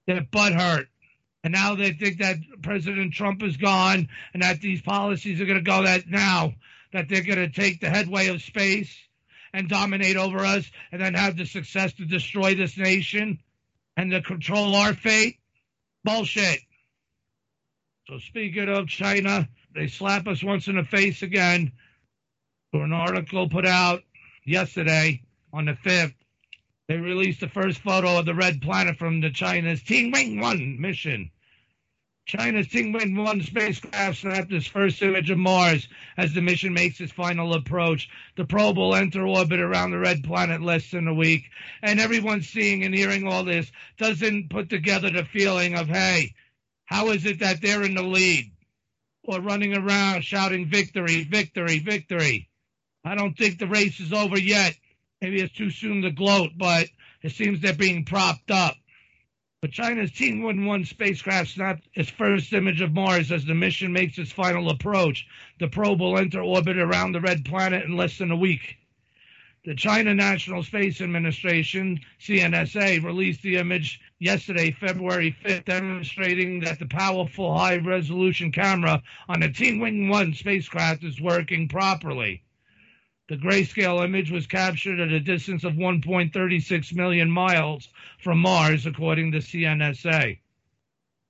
their butt hurt. And now they think that President Trump is gone and that these policies are going to go that now, that they're going to take the headway of space and dominate over us and then have the success to destroy this nation and to control our fate? Bullshit. So speaking of China, they slap us once in the face again an article put out yesterday on the 5th. They released the first photo of the red planet from the China's Tianwen-1 mission. China's Tianwen-1 spacecraft snapped its first image of Mars as the mission makes its final approach. The probe will enter orbit around the red planet less than a week. And everyone seeing and hearing all this doesn't put together the feeling of, hey, how is it that they're in the lead? Or running around shouting victory, victory, victory. I don't think the race is over yet. Maybe it's too soon to gloat, but it seems they're being propped up. But China's Tianwen-1 spacecraft snapped its first image of Mars as the mission makes its final approach. The probe will enter orbit around the red planet in less than a week. The China National Space Administration, CNSA, released the image yesterday, February 5th, demonstrating that the powerful high resolution camera on the Tianwen-1 spacecraft is working properly. The grayscale image was captured at a distance of 1.36 million miles from Mars, according to CNSA.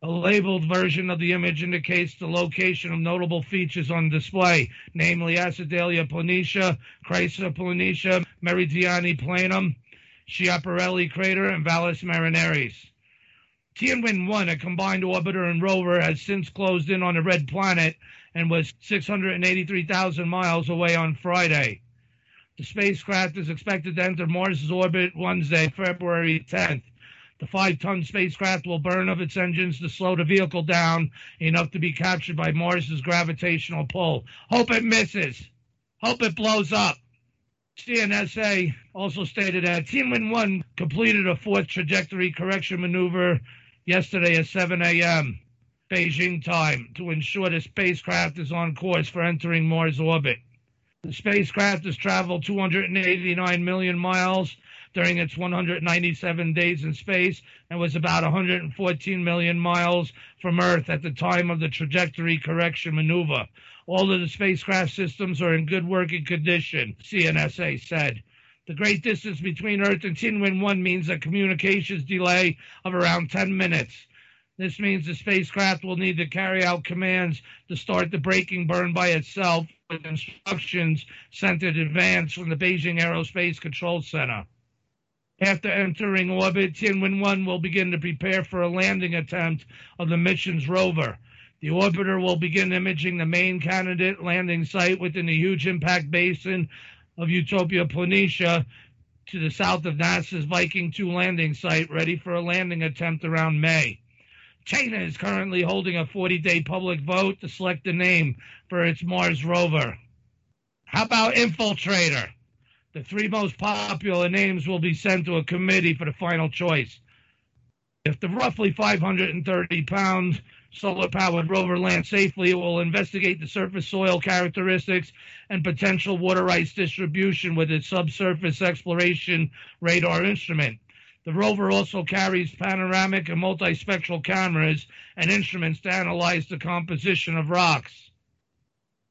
A labeled version of the image indicates the location of notable features on display, namely Acidalia planitia, Chryse planitia, Meridiani planum, Schiaparelli crater, and Valles Marineris. Tianwen-1, a combined orbiter and rover, has since closed in on the red planet and was 683,000 miles away on Friday. The spacecraft is expected to enter Mars' orbit Wednesday, February 10th. The five ton spacecraft will burn up its engines to slow the vehicle down enough to be captured by Mars' gravitational pull. Hope it misses. Hope it blows up. CNSA also stated that Tianwen-1 completed a fourth trajectory correction maneuver yesterday at 7 a.m. Beijing time to ensure the spacecraft is on course for entering Mars orbit. The spacecraft has traveled 289 million miles during its 197 days in space and was about 114 million miles from Earth at the time of the trajectory correction maneuver. All of the spacecraft systems are in good working condition, CNSA said. The great distance between Earth and Tianwen-1 means a communications delay of around 10 minutes. This means the spacecraft will need to carry out commands to start the braking burn by itself with instructions sent in advance from the Beijing Aerospace Control Center. After entering orbit, Tianwen-1 will begin to prepare for a landing attempt of the mission's rover. The orbiter will begin imaging the main candidate landing site within the huge impact basin of Utopia Planitia to the south of NASA's Viking 2 landing site, ready for a landing attempt around May. China is currently holding a 40 day public vote to select a name for its Mars rover. How about Infiltrator? The three most popular names will be sent to a committee for the final choice. If the roughly 530 pound solar powered rover lands safely, it will investigate the surface soil characteristics and potential water ice distribution with its subsurface exploration radar instrument. The rover also carries panoramic and multispectral cameras and instruments to analyze the composition of rocks.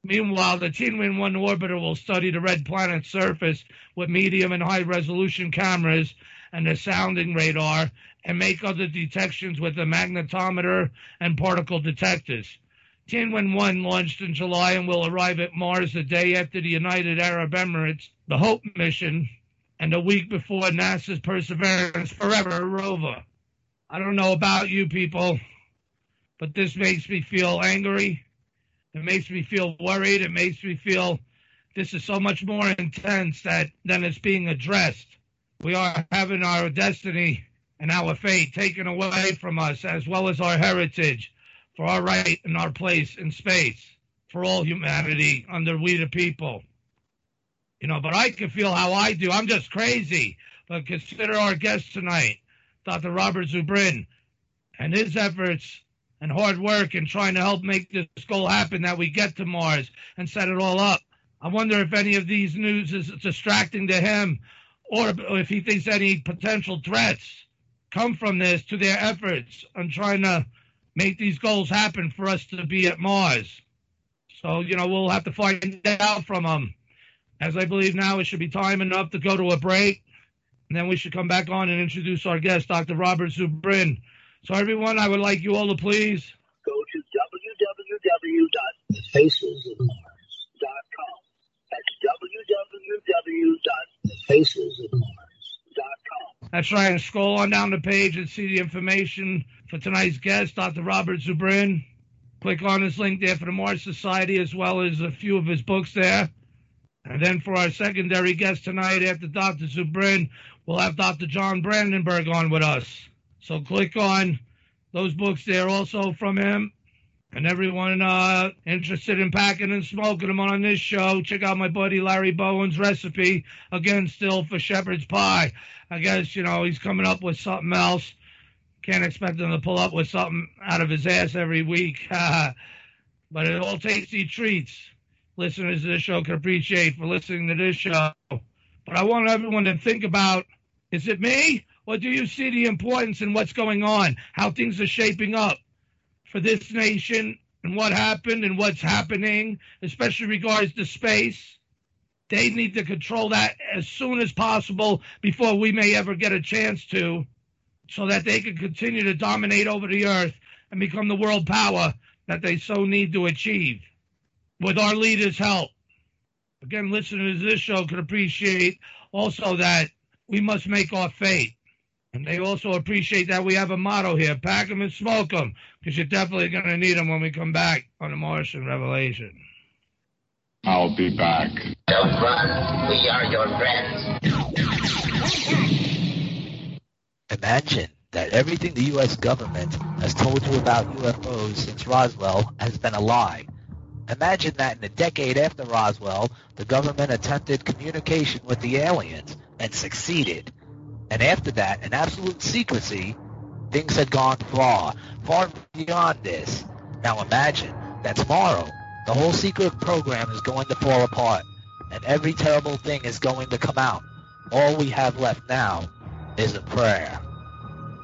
Meanwhile, the Tianwen-1 orbiter will study the red planet's surface with medium and high resolution cameras and a sounding radar and make other detections with a magnetometer and particle detectors. Tianwen-1 launched in July and will arrive at Mars the day after the United Arab Emirates, the Hope mission, and a week before NASA's Perseverance Forever rover. I don't know about you people, but this makes me feel angry. It makes me feel worried. It makes me feel this is so much more intense that than it's being addressed. We are having our destiny and our fate taken away from us, as well as our heritage, for our right and our place in space, for all humanity under we the people. You know, but I can feel how I do. I'm just crazy. But consider our guest tonight, Dr. Robert Zubrin, and his efforts and hard work in trying to help make this goal happen that we get to Mars and set it all up. I wonder if any of these news is distracting to him or if he thinks any potential threats come from this to their efforts on trying to make these goals happen for us to be at Mars. So, you know, we'll have to find out from him. As I believe now it should be time enough to go to a break. And then we should come back on and introduce our guest, Dr. Robert Zubrin. So, everyone, I would like you all to please Go to www.facesofmars.com. That's. That's right. And scroll on down the page and see the information for tonight's guest, Dr. Robert Zubrin. Click on his link there for the Mars Society as well as a few of his books there. And then for our secondary guest tonight after Dr. Zubrin, we'll have Dr. John Brandenburg on with us. So click on those books there also from him. And everyone uh, interested in packing and smoking them on this show, check out my buddy Larry Bowen's recipe, again, still for shepherd's pie. I guess, you know, he's coming up with something else. Can't expect him to pull up with something out of his ass every week. but it all tasty treats listeners to this show can appreciate for listening to this show. But I want everyone to think about is it me or do you see the importance in what's going on, how things are shaping up for this nation and what happened and what's happening, especially regards to space? They need to control that as soon as possible before we may ever get a chance to, so that they can continue to dominate over the earth and become the world power that they so need to achieve with our leaders' help. Again, listeners to this show can appreciate also that we must make our fate. And they also appreciate that we have a motto here pack them and smoke them, because you're definitely going to need them when we come back on the Martian Revelation. I'll be back. Don't run. We are your friends. Imagine that everything the U.S. government has told you about UFOs since Roswell has been a lie. Imagine that in a decade after Roswell, the government attempted communication with the aliens and succeeded. And after that, in absolute secrecy, things had gone far, far beyond this. Now imagine that tomorrow, the whole secret program is going to fall apart, and every terrible thing is going to come out. All we have left now is a prayer.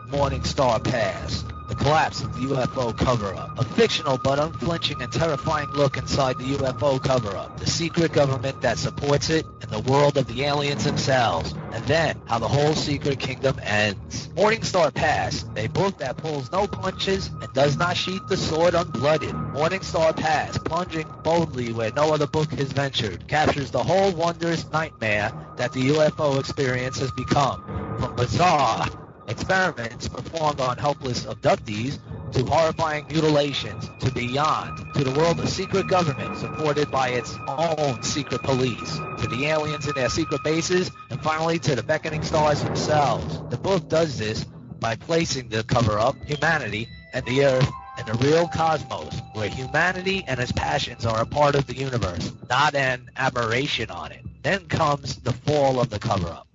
Morning Star Pass. The collapse of the UFO cover-up. A fictional but unflinching and terrifying look inside the UFO cover-up. The secret government that supports it and the world of the aliens themselves. And then how the whole secret kingdom ends. Morning Star Pass. A book that pulls no punches and does not sheath the sword unblooded. Morning Star Pass. Plunging boldly where no other book has ventured. Captures the whole wondrous nightmare that the UFO experience has become. From bizarre experiments performed on helpless abductees to horrifying mutilations to beyond to the world of secret government supported by its own secret police to the aliens in their secret bases and finally to the beckoning stars themselves. The book does this by placing the cover-up humanity and the earth and the real cosmos where humanity and its passions are a part of the universe not an aberration on it. Then comes the fall of the cover-up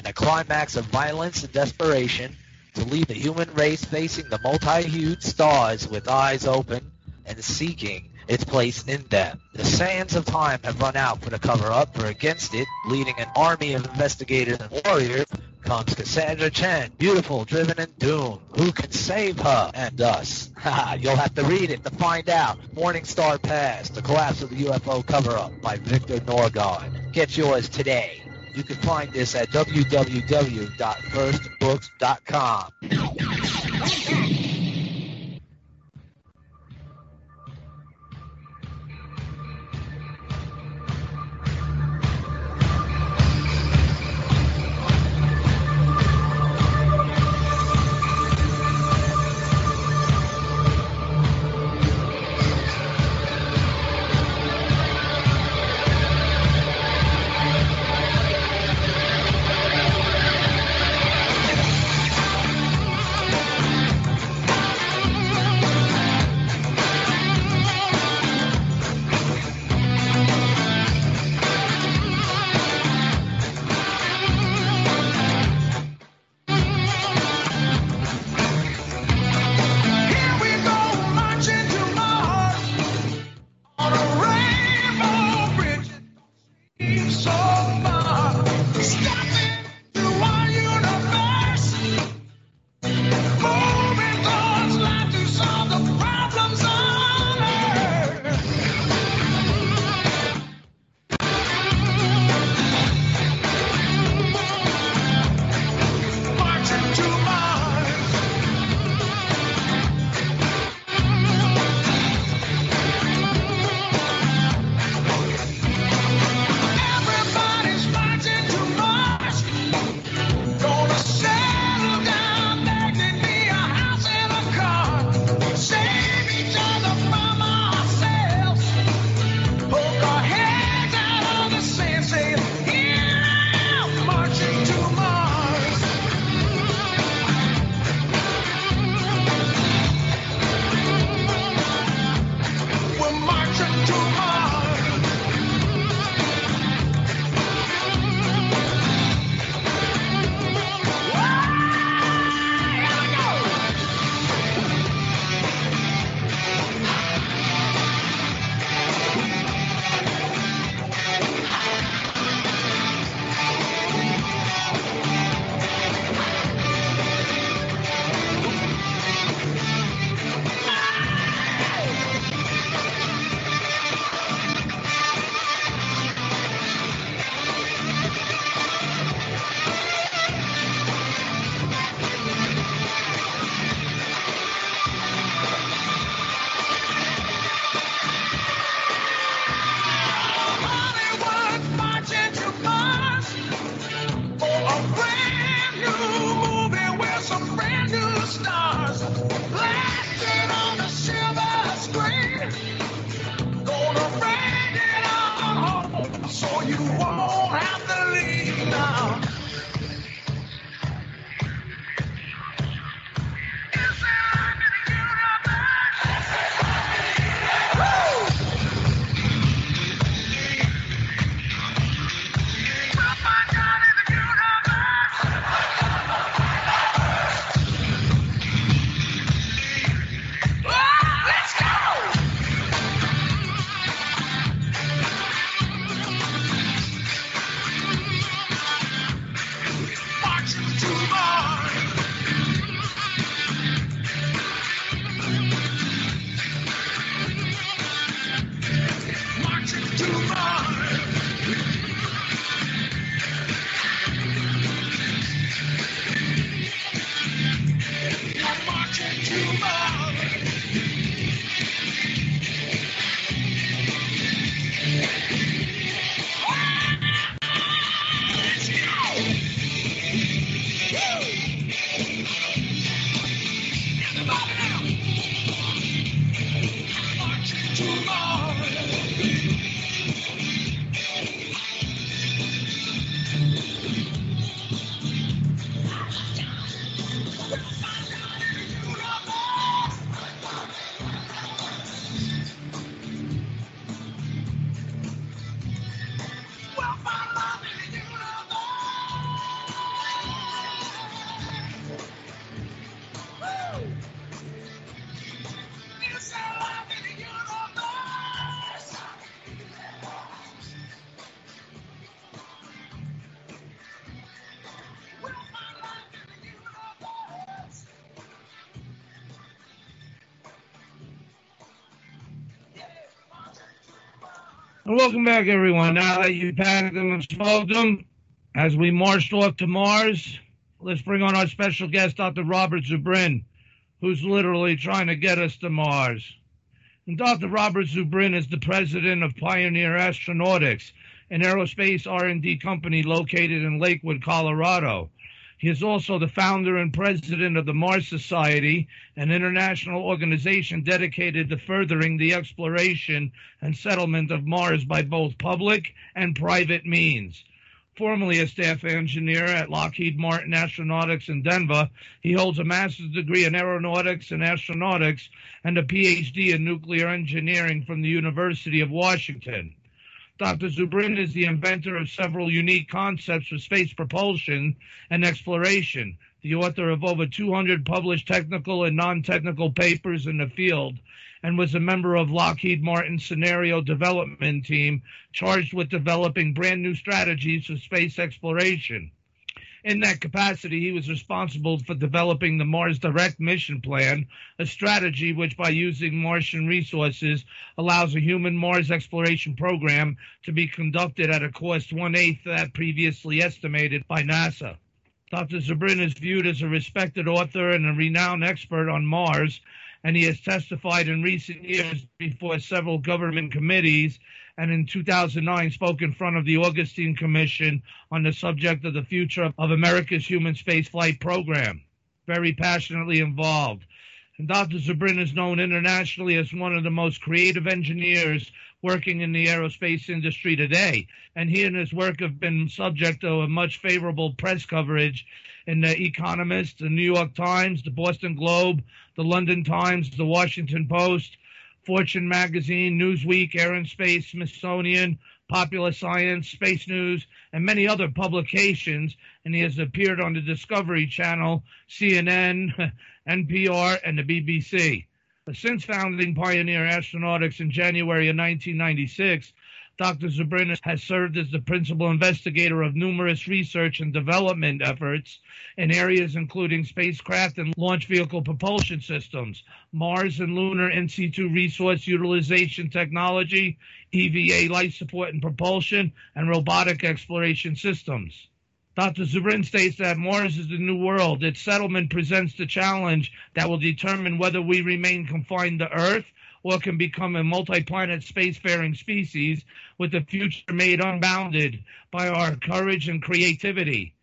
in a climax of violence and desperation to leave the human race facing the multi-hued stars with eyes open and seeking its place in them. The sands of time have run out for the cover-up, for against it, leading an army of investigators and warriors, comes Cassandra Chen, beautiful, driven, and doomed. Who can save her and us? You'll have to read it to find out. Morning Star Pass, The Collapse of the UFO Cover-Up by Victor Norgard. Get yours today. You can find this at www.firstbooks.com. And welcome back, everyone. Now that you've packed them and smoked them, as we marched off to Mars, let's bring on our special guest, Dr. Robert Zubrin, who's literally trying to get us to Mars. And Dr. Robert Zubrin is the president of Pioneer Astronautics, an aerospace R&D company located in Lakewood, Colorado. He is also the founder and president of the Mars Society, an international organization dedicated to furthering the exploration and settlement of Mars by both public and private means. Formerly a staff engineer at Lockheed Martin Astronautics in Denver, he holds a master's degree in aeronautics and astronautics and a PhD in nuclear engineering from the University of Washington. Dr. Zubrin is the inventor of several unique concepts for space propulsion and exploration, the author of over 200 published technical and non-technical papers in the field, and was a member of Lockheed Martin's scenario development team charged with developing brand new strategies for space exploration. In that capacity, he was responsible for developing the Mars Direct Mission Plan, a strategy which, by using Martian resources, allows a human Mars exploration program to be conducted at a cost one eighth that previously estimated by NASA. Dr. Zubrin is viewed as a respected author and a renowned expert on Mars, and he has testified in recent years before several government committees and in 2009 spoke in front of the Augustine Commission on the subject of the future of America's human spaceflight program. Very passionately involved. And Dr. Zubrin is known internationally as one of the most creative engineers working in the aerospace industry today. And he and his work have been subject to a much favorable press coverage in The Economist, the New York Times, the Boston Globe, the London Times, the Washington Post, Fortune Magazine, Newsweek, Air and Space, Smithsonian, Popular Science, Space News, and many other publications. And he has appeared on the Discovery Channel, CNN, NPR, and the BBC. Since founding Pioneer Astronautics in January of 1996, Dr. Zubrin has served as the principal investigator of numerous research and development efforts in areas including spacecraft and launch vehicle propulsion systems, Mars and lunar in situ resource utilization technology, EVA life support and propulsion, and robotic exploration systems. Dr. Zubrin states that Mars is the new world. Its settlement presents the challenge that will determine whether we remain confined to Earth or can become a multi-planet spacefaring species with a future made unbounded by our courage and creativity.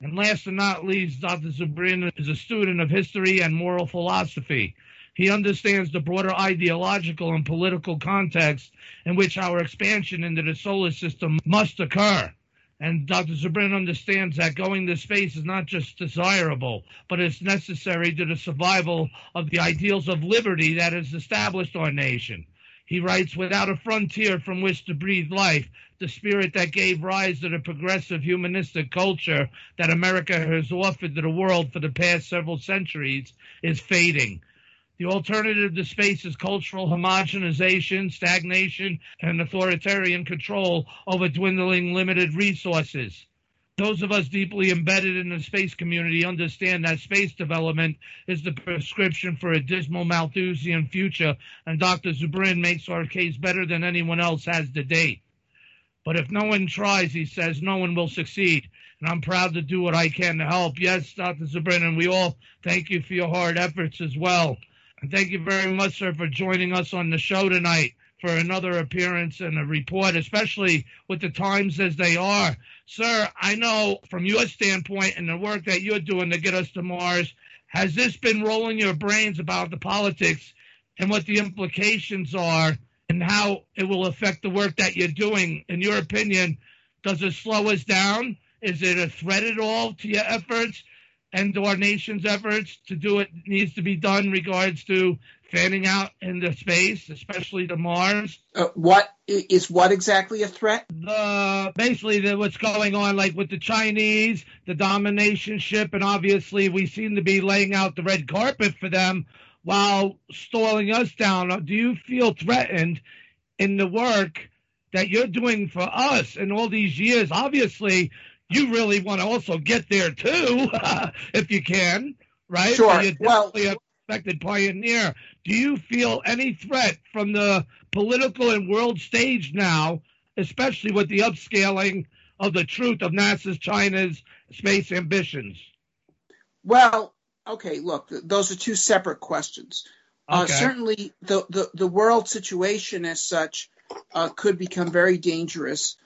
And last but not least, Dr. Zubrin is a student of history and moral philosophy. He understands the broader ideological and political context in which our expansion into the solar system must occur. And Dr. Zubrin understands that going to space is not just desirable, but it's necessary to the survival of the ideals of liberty that has established our nation. He writes, without a frontier from which to breathe life, the spirit that gave rise to the progressive humanistic culture that America has offered to the world for the past several centuries is fading. The alternative to space is cultural homogenization, stagnation, and authoritarian control over dwindling limited resources. Those of us deeply embedded in the space community understand that space development is the prescription for a dismal Malthusian future, and Dr. Zubrin makes our case better than anyone else has to date. But if no one tries, he says, no one will succeed. And I'm proud to do what I can to help. Yes, Dr. Zubrin, and we all thank you for your hard efforts as well. Thank you very much, sir, for joining us on the show tonight for another appearance and a report, especially with the times as they are. Sir, I know from your standpoint and the work that you're doing to get us to Mars, has this been rolling your brains about the politics and what the implications are and how it will affect the work that you're doing? In your opinion, does it slow us down? Is it a threat at all to your efforts? And to our nation's efforts to do what needs to be done in regards to fanning out into space, especially to Mars. Uh, what is what exactly a threat? The basically the, what's going on, like with the Chinese, the domination ship, and obviously we seem to be laying out the red carpet for them while stalling us down. Do you feel threatened in the work that you're doing for us in all these years? Obviously, you really want to also get there too, if you can, right? Sure. So well, have respected pioneer. Do you feel any threat from the political and world stage now, especially with the upscaling of the truth of NASA's China's space ambitions? Well, okay, look, those are two separate questions. Uh, Okay. certainly, the, the, the world situation as such uh, could become very dangerous.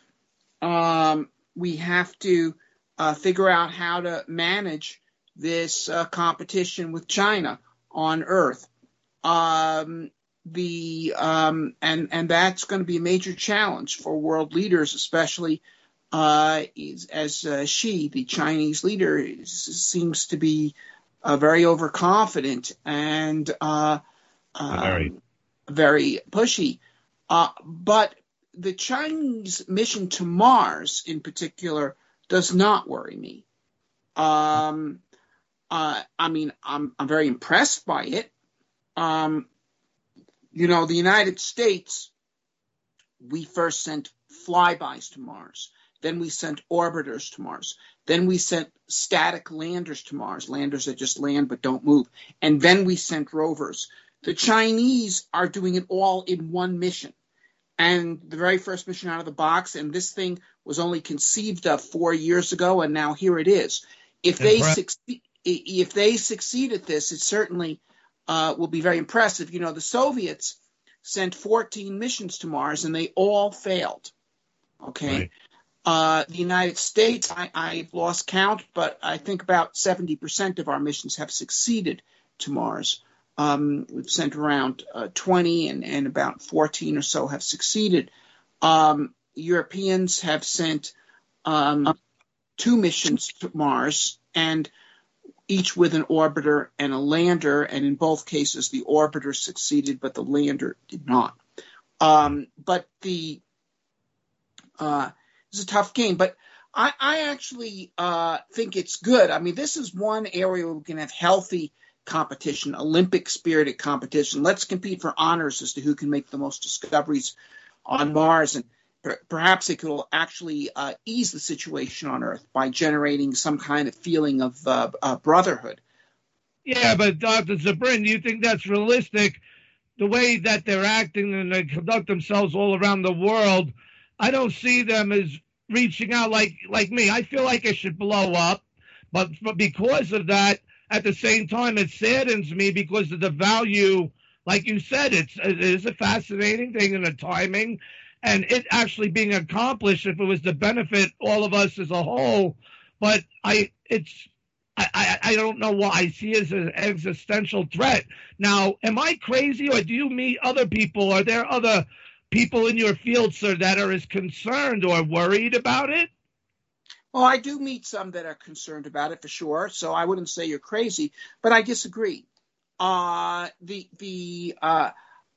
Um, we have to uh, figure out how to manage this uh, competition with China on Earth. Um, the um, and and that's going to be a major challenge for world leaders, especially uh, as uh, Xi, the Chinese leader, is, seems to be uh, very overconfident and uh, um, Very. very pushy. Uh, but the Chinese mission to Mars, in particular, does not worry me. Um, uh, I mean, I'm I'm very impressed by it. Um, you know, the United States, we first sent flybys to Mars. Then we sent orbiters to Mars. Then we sent static landers to Mars, landers that just land but don't move. And then we sent rovers. The Chinese are doing it all in one mission. And the very first mission out of the box, and this thing was only conceived of four years ago, and now here it is. If they Impre- succeed, if they succeed at this, it certainly uh, will be very impressive. You know, the Soviets sent 14 missions to Mars, and they all failed. Okay. Right. Uh, the United States, I, I've lost count, but I think about 70% of our missions have succeeded to Mars. Um, we've sent around uh, 20, and, and about 14 or so have succeeded. Um, Europeans have sent um, two missions to Mars, and each with an orbiter and a lander, and in both cases, the orbiter succeeded, but the lander did not. Um, but the uh, it's a tough game, but I, I actually uh, think it's good. I mean, this is one area where we can have healthy competition, Olympic spirited competition. Let's compete for honors as to who can make the most discoveries on Mars, and per- perhaps it will actually uh, ease the situation on Earth by generating some kind of feeling of uh, uh, brotherhood. Yeah, but Dr. Zubrin, do you think that's realistic? The way that they're acting and they conduct themselves all around the world, I don't see them as reaching out like like me. I feel like it should blow up, but because of that, at the same time, it saddens me because of the value. Like you said, it's it is a fascinating thing and the timing, and it actually being accomplished if it was to benefit all of us as a whole. But I, it's I, I, I don't know what I see as an existential threat. Now, am I crazy or do you meet other people? Are there other people in your field, sir, that are as concerned or worried about it? Well, I do meet some that are concerned about it for sure. So I wouldn't say you're crazy, but I disagree. Uh, the the uh,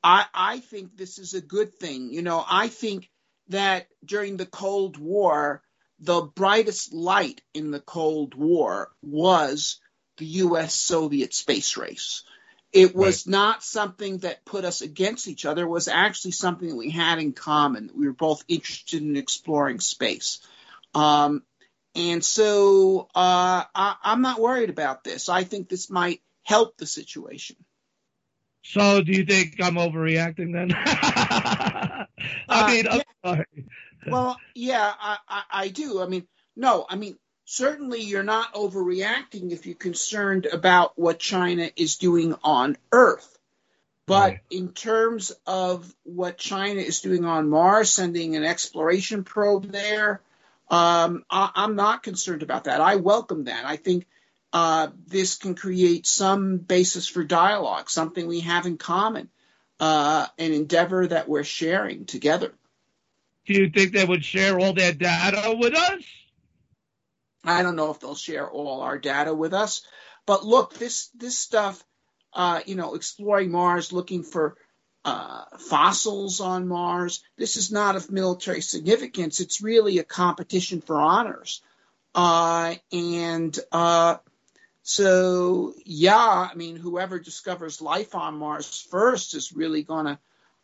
I I think this is a good thing. You know, I think that during the Cold War, the brightest light in the Cold War was the U.S. Soviet space race. It was not something that put us against each other. It was actually something that we had in common. We were both interested in exploring space. Um, and so uh, I, I'm not worried about this. I think this might help the situation. So, do you think I'm overreacting then? I Uh, mean, yeah. sorry. Well, yeah, I, I, I do. I mean, no, I mean, certainly you're not overreacting if you're concerned about what China is doing on Earth. But in terms of what China is doing on Mars, sending an exploration probe there, um, I, I'm not concerned about that. I welcome that. I think uh, this can create some basis for dialogue, something we have in common, uh, an endeavor that we're sharing together. Do you think they would share all their data with us? I don't know if they'll share all our data with us, but look, this this stuff, uh, you know, exploring Mars, looking for uh, fossils on Mars. This is not of military significance. It's really a competition for honors, uh, and uh, so yeah, I mean, whoever discovers life on Mars first is really going to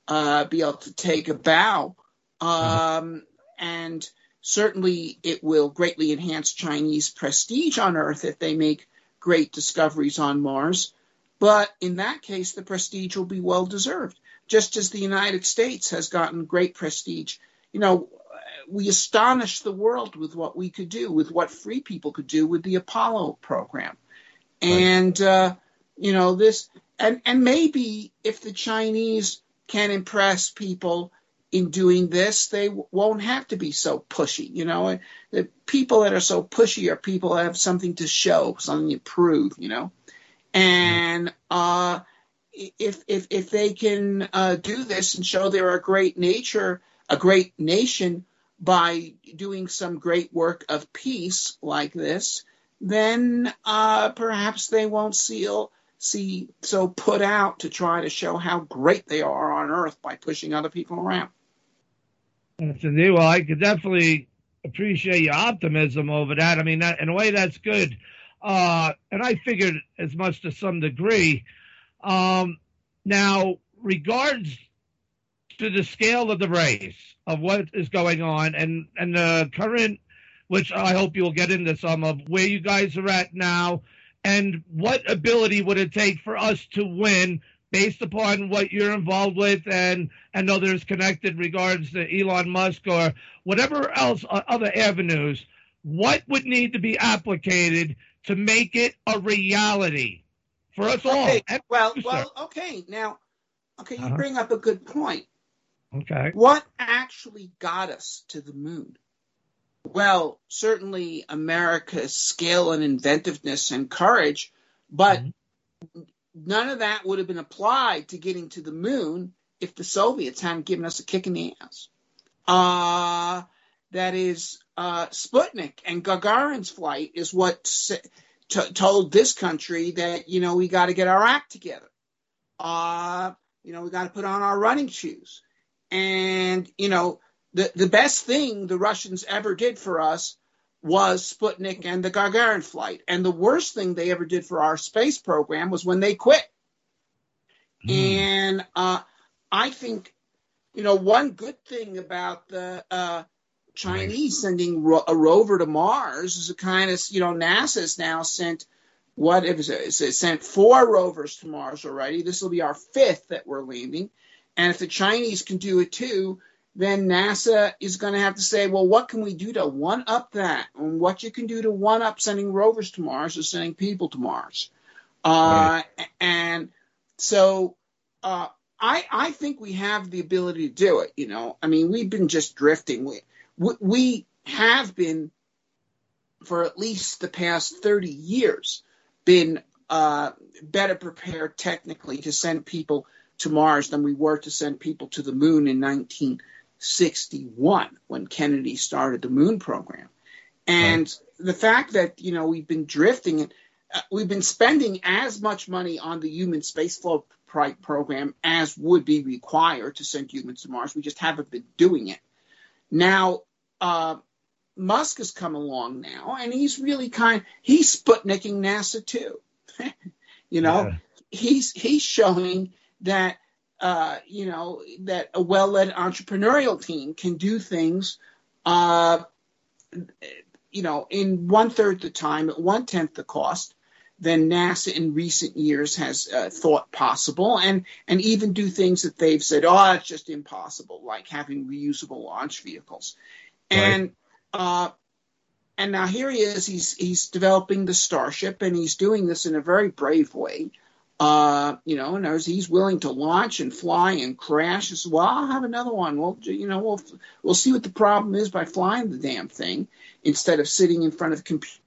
uh, be able to take a bow, um, and certainly it will greatly enhance Chinese prestige on Earth if they make great discoveries on Mars. But in that case, the prestige will be well deserved, just as the United States has gotten great prestige. You know, we astonished the world with what we could do, with what free people could do with the Apollo program. And, uh, you know, this, and, and maybe if the Chinese can impress people in doing this, they w- won't have to be so pushy. You know, the people that are so pushy are people that have something to show, something to prove. You know, and uh, if if if they can uh, do this and show they're a great nature, a great nation by doing some great work of peace like this, then uh, perhaps they won't seal see so put out to try to show how great they are on earth by pushing other people around. Indeed. Well, I could definitely appreciate your optimism over that. I mean, that, in a way, that's good. Uh, and I figured as much to some degree. Um, now, regards to the scale of the race of what is going on and, and the current, which I hope you'll get into some of where you guys are at now and what ability would it take for us to win based upon what you're involved with and and others connected regards to Elon Musk or whatever else uh, other avenues? What would need to be applicated to make it a reality for us all Okay, well, well, okay. Now, okay, you Uh-huh. bring up a good point. okay What actually got us to the moon? Well, certainly America's skill and inventiveness and courage, but none of that would have been applied to getting to the moon if the Soviets hadn't given us a kick in the ass. Uh, that is, uh, Sputnik and Gagarin's flight is what t- told this country that, you know, we got to get our act together. Uh, you know, we got to put on our running shoes. And, you know, the, the best thing the Russians ever did for us was Sputnik and the Gagarin flight. And the worst thing they ever did for our space program was when they quit. And uh, I think, you know, one good thing about the uh, Chinese sending ro- a rover to Mars is a kind of, you know, NASA's now sent what it was it sent four rovers to Mars already. This will be our fifth that we're landing. And if the Chinese can do it too, then NASA is going to have to say, well, what can we do to one up that? And what you can do to one up sending rovers to Mars is sending people to Mars. Uh, And so uh, I, I think we have the ability to do it. You know, I mean, we've been just drifting. We, we, we have been for at least the past 30 years been uh, better prepared technically to send people to Mars than we were to send people to the moon in 1961 when Kennedy started the moon program. And the fact that, you know, we've been drifting and uh, we've been spending as much money on the human spaceflight pri- program as would be required to send humans to Mars. We just haven't been doing it. Now, uh, Musk has come along now, and he's really kind. He's Sputniking NASA too. you know, he's he's showing that uh, you know that a well-led entrepreneurial team can do things, uh, you know, in one third the time at one tenth the cost than NASA in recent years has uh, thought possible, and and even do things that they've said, oh, it's just impossible, like having reusable launch vehicles, and uh, and now here he is, he's he's developing the Starship, and he's doing this in a very brave way. Uh, you know, and as he's willing to launch and fly and crash, says, well, I'll have another one. We'll, you know, we'll we'll see what the problem is by flying the damn thing instead of sitting in front of the computer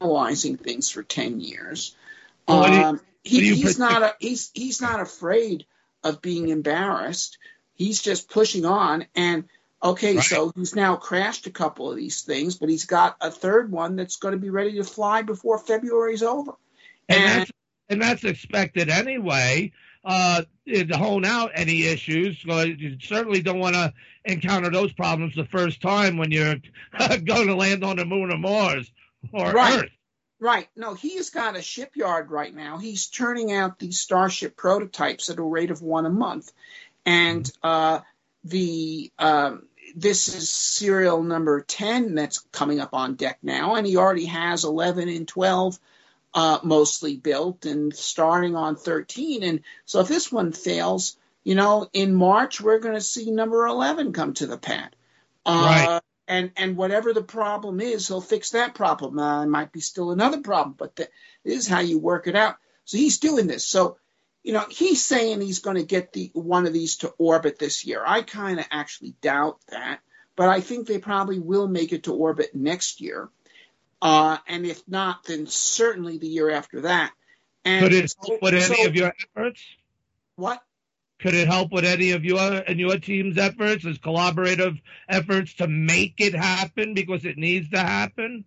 analyzing things for ten years. Well, what do you- Um, he, he's not a, he's he's not afraid of being embarrassed. He's just pushing on. And okay, so he's now crashed a couple of these things, but he's got a third one that's going to be ready to fly before February's over. and that's and that's expected anyway. Uh, to hone out any issues, uh, you certainly don't want to encounter those problems the first time when you're going to land on the moon or Mars or Right. Earth. Right. No, he's got a shipyard right now. He's turning out these Starship prototypes at a rate of one a month. And uh, the um, this is serial number 10 that's coming up on deck now. And he already has 11 and 12 uh, mostly built and starting on 13. And so if this one fails, you know, in March, we're going to see number 11 come to the pad. Uh, Right. And, and whatever the problem is, he'll fix that problem. Uh, it might be still another problem, but that is how you work it out. So he's doing this. So, you know, he's saying he's going to get the one of these to orbit this year. I kind of actually doubt that, but I think they probably will make it to orbit next year. Uh, and if not, then certainly the year after that. And Could it help with any of your efforts? what? Could it help with any of your and your team's efforts as collaborative efforts to make it happen because it needs to happen?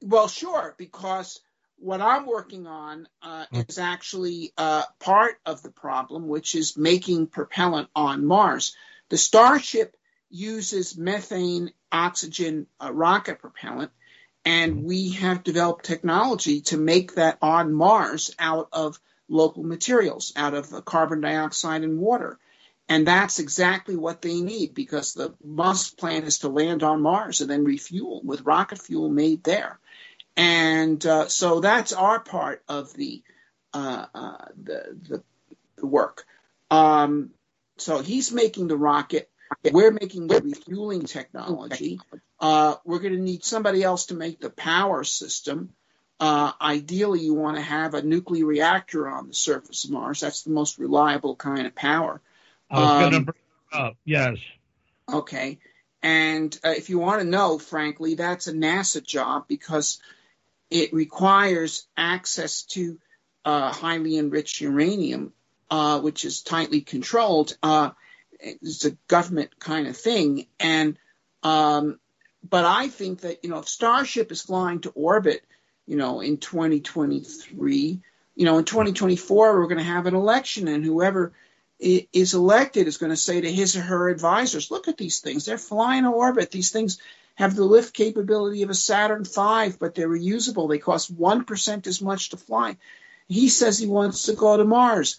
Well, sure, because what I'm working on uh, is actually uh, part of the problem, which is making propellant on Mars. The Starship uses methane oxygen uh, rocket propellant, and we have developed technology to make that on Mars out of local materials, out of uh, carbon dioxide and water. And that's exactly what they need because the Musk plan is to land on Mars and then refuel with rocket fuel made there. And uh, so that's our part of the uh, uh, the, the work. Um, so he's making the rocket. We're making the refueling technology. Uh, we're going to need somebody else to make the power system. Uh, ideally, you want to have a nuclear reactor on the surface of Mars. That's the most reliable kind of power. I was going to Um, bring it up. Yes. Okay. And uh, if you want to know, frankly, that's a NASA job because it requires access to uh, highly enriched uranium, uh, which is tightly controlled. Uh, it's a government kind of thing. And, um, but I think that, you know, if Starship is flying to orbit, you know, in 2023, you know, in 2024, we're going to have an election and whoever is elected is going to say to his or her advisors, look at these things. They're flying to orbit. These things have the lift capability of a Saturn V, but they're reusable. They cost 1% as much to fly. He says he wants to go to Mars.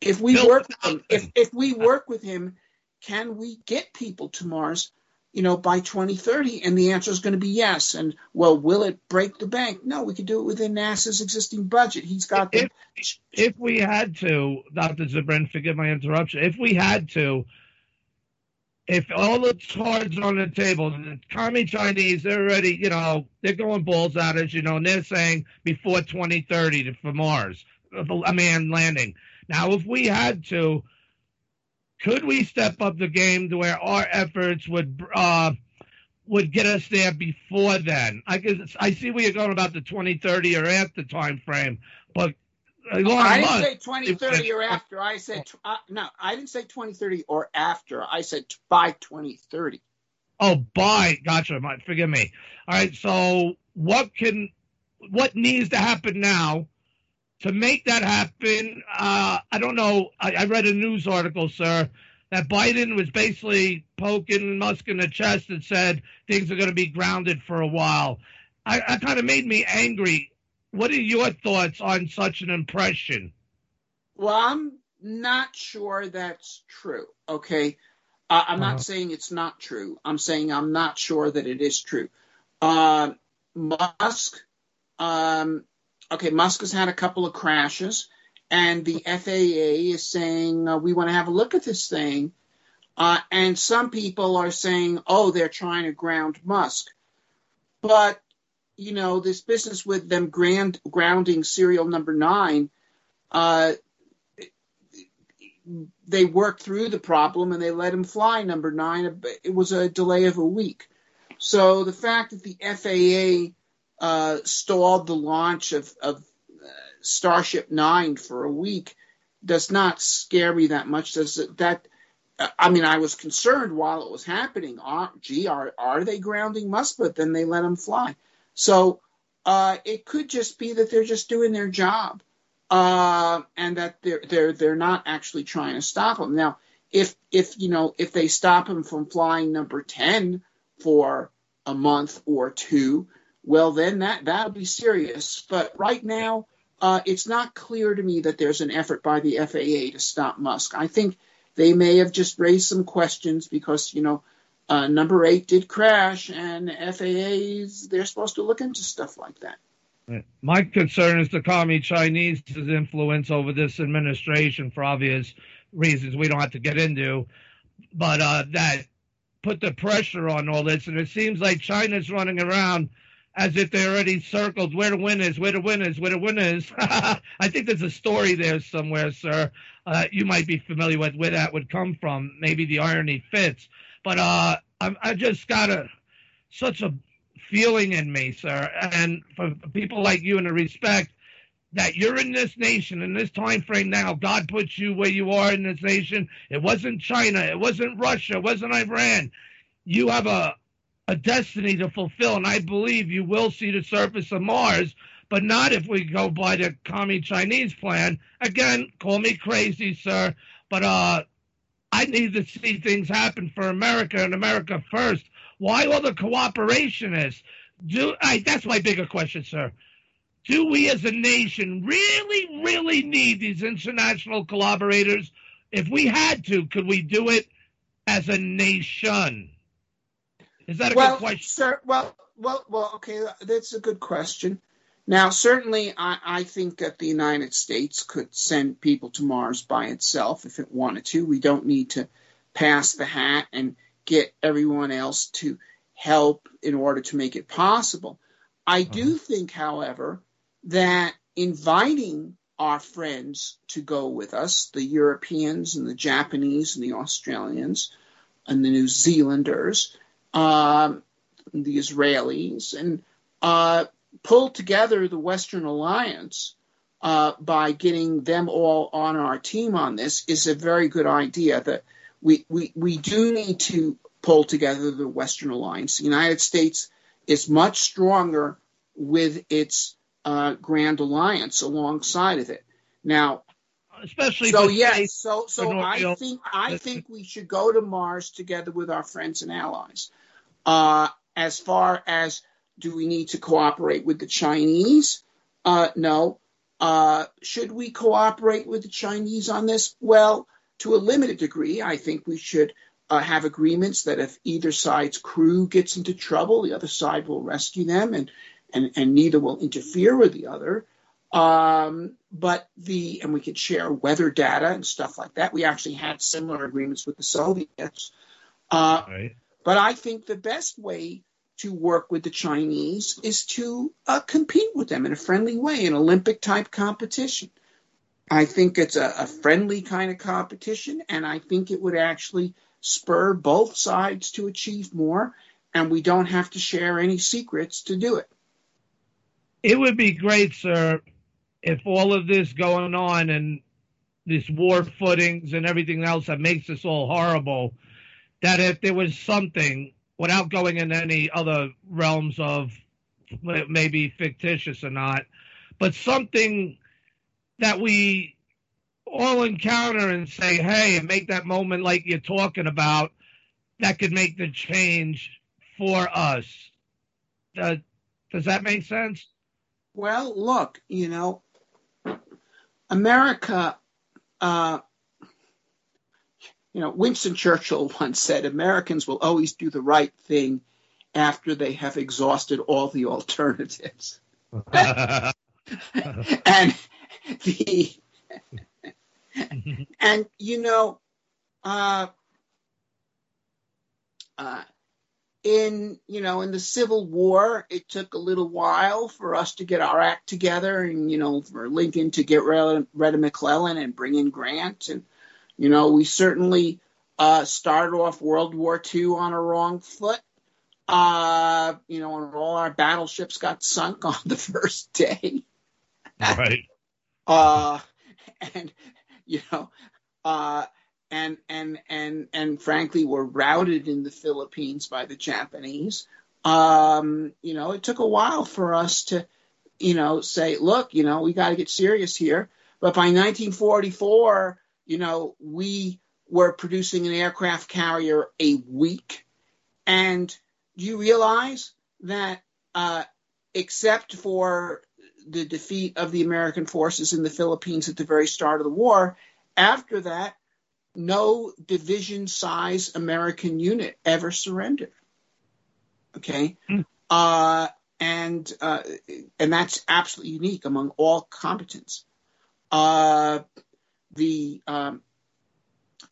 If we work with him, if, if we work with him, can we get people to Mars, you know, by 2030? And the answer is going to be yes. And well, will it break the bank? No, we could do it within NASA's existing budget. He's got the If, if we had to, Dr. Zubrin, forgive my interruption, if we had to, if all the cards on the table, the commie Chinese, they're already, you know, they're going balls at us, you know, and they're saying before 2030 to- for Mars, a man landing. Now, if we had to, could we step up the game to where our efforts would uh, would get us there before then? I guess I see where you're going about the 2030 or after time frame, but I didn't say 2030 or after. I said uh, no. I didn't say 2030 or after. I said t- by 2030. Oh, by gotcha. My, forgive me. All right. So, what can, what needs to happen now to make that happen? Uh, I don't know. I, I read a news article, sir, that Biden was basically poking Musk in the chest and said things are going to be grounded for a while. I, I kind of made me angry. What are your thoughts on such an impression? Well, I'm not sure that's true. Okay. Uh, I'm not Uh-huh. saying it's not true. I'm saying I'm not sure that it is true. Uh, Musk, um, okay, Musk has had a couple of crashes, and the FAA is saying uh, we want to have a look at this thing. Uh, and some people are saying, oh, they're trying to ground Musk. But, you know, this business with them grand, grounding serial number nine, uh, they worked through the problem and they let him fly number nine. It was a delay of a week. So the fact that the FAA uh, stalled the launch of, of uh, Starship Nine for a week does not scare me that much. Does it, that? I mean, I was concerned while it was happening. Are, gee, are are they grounding Musk? But then they let him fly. So uh, it could just be that they're just doing their job uh, and that they're they're they're not actually trying to stop him. Now, if if you know if they stop him from flying number ten for a month or two, well then that that'll be serious. But right now, uh, it's not clear to me that there's an effort by the FAA to stop Musk. I think they may have just raised some questions because you know. Uh, number eight did crash, and FAA's they're supposed to look into stuff like that. My concern is the commie Chinese's influence over this administration for obvious reasons we don't have to get into, but uh, that put the pressure on all this, and it seems like China's running around as if they already circled where the win is, where the win is, where the win is. I think there's a story there somewhere, sir. Uh, you might be familiar with where that would come from. Maybe the irony fits, but uh, I, I just got a such a feeling in me, sir, and for people like you and the respect that you're in this nation in this time frame now. God puts you where you are in this nation. It wasn't China. It wasn't Russia. It wasn't Iran. You have a a destiny to fulfill, and I believe you will see the surface of Mars, but not if we go by the commie Chinese plan. Again, call me crazy, sir, but uh, I need to see things happen for America and America first. Why all the cooperationists? Do I, that's my bigger question, sir. Do we as a nation really, really need these international collaborators? If we had to, could we do it as a nation? Is that a well, good question? Sir, well, well, well, okay, that's a good question. Now, certainly, I, I, think that the United States could send people to Mars by itself if it wanted to. We don't need to pass the hat and get everyone else to help in order to make it possible. I do uh-huh. think, however, that inviting our friends to go with us, the Europeans and the Japanese and the Australians and the New Zealanders, um, the Israelis, and uh, pull together the Western Alliance uh, by getting them all on our team on this is a very good idea. That we, we, we do need to pull together the Western Alliance. The United States is much stronger with its uh, Grand Alliance alongside of it. Now, especially so yes, so so I think I think we should go to Mars together with our friends and allies. Uh, as far as do we need to cooperate with the Chinese? Uh, no. Uh, should we cooperate with the Chinese on this? Well, to a limited degree, I think we should uh, have agreements that if either side's crew gets into trouble, the other side will rescue them, and and, and neither will interfere with the other. Um, but the and we could share weather data and stuff like that. We actually had similar agreements with the Soviets. Uh, right. But I think the best way to work with the Chinese is to uh, compete with them in a friendly way, an Olympic type competition. I think it's a, a, friendly kind of competition, and I think it would actually spur both sides to achieve more, and we don't have to share any secrets to do it. It would be great, sir, if all of this going on and this war footings and everything else that makes this all horrible, that if there was something, without going into any other realms of maybe fictitious or not, but something that we all encounter and say, hey, and make that moment like you're talking about, that could make the change for us. Uh, does that make sense? Well, look, you know, America, uh, you know, Winston Churchill once said, Americans will always do the right thing after they have exhausted all the alternatives. and the and you know, uh, uh, in you know in the Civil War, it took a little while for us to get our act together, and you know for Lincoln to get rid, of McClellan and bring in Grant, and you know we certainly uh, started off World War II on a wrong foot. Uh, you know, and all our battleships got sunk on the first day. Right. uh, and you know, uh, and and and and frankly were routed in the Philippines by the Japanese. Um, you know, it took a while for us to, you know, say, look, you know, we got to get serious here. But by 1944, you know, we were producing an aircraft carrier a week. And do you realize that, uh, except for the defeat of the American forces in the Philippines at the very start of the war, after that, no division size American unit ever surrendered. Okay. Mm. Uh, and uh, and that's absolutely unique among all combatants. Uh, the um,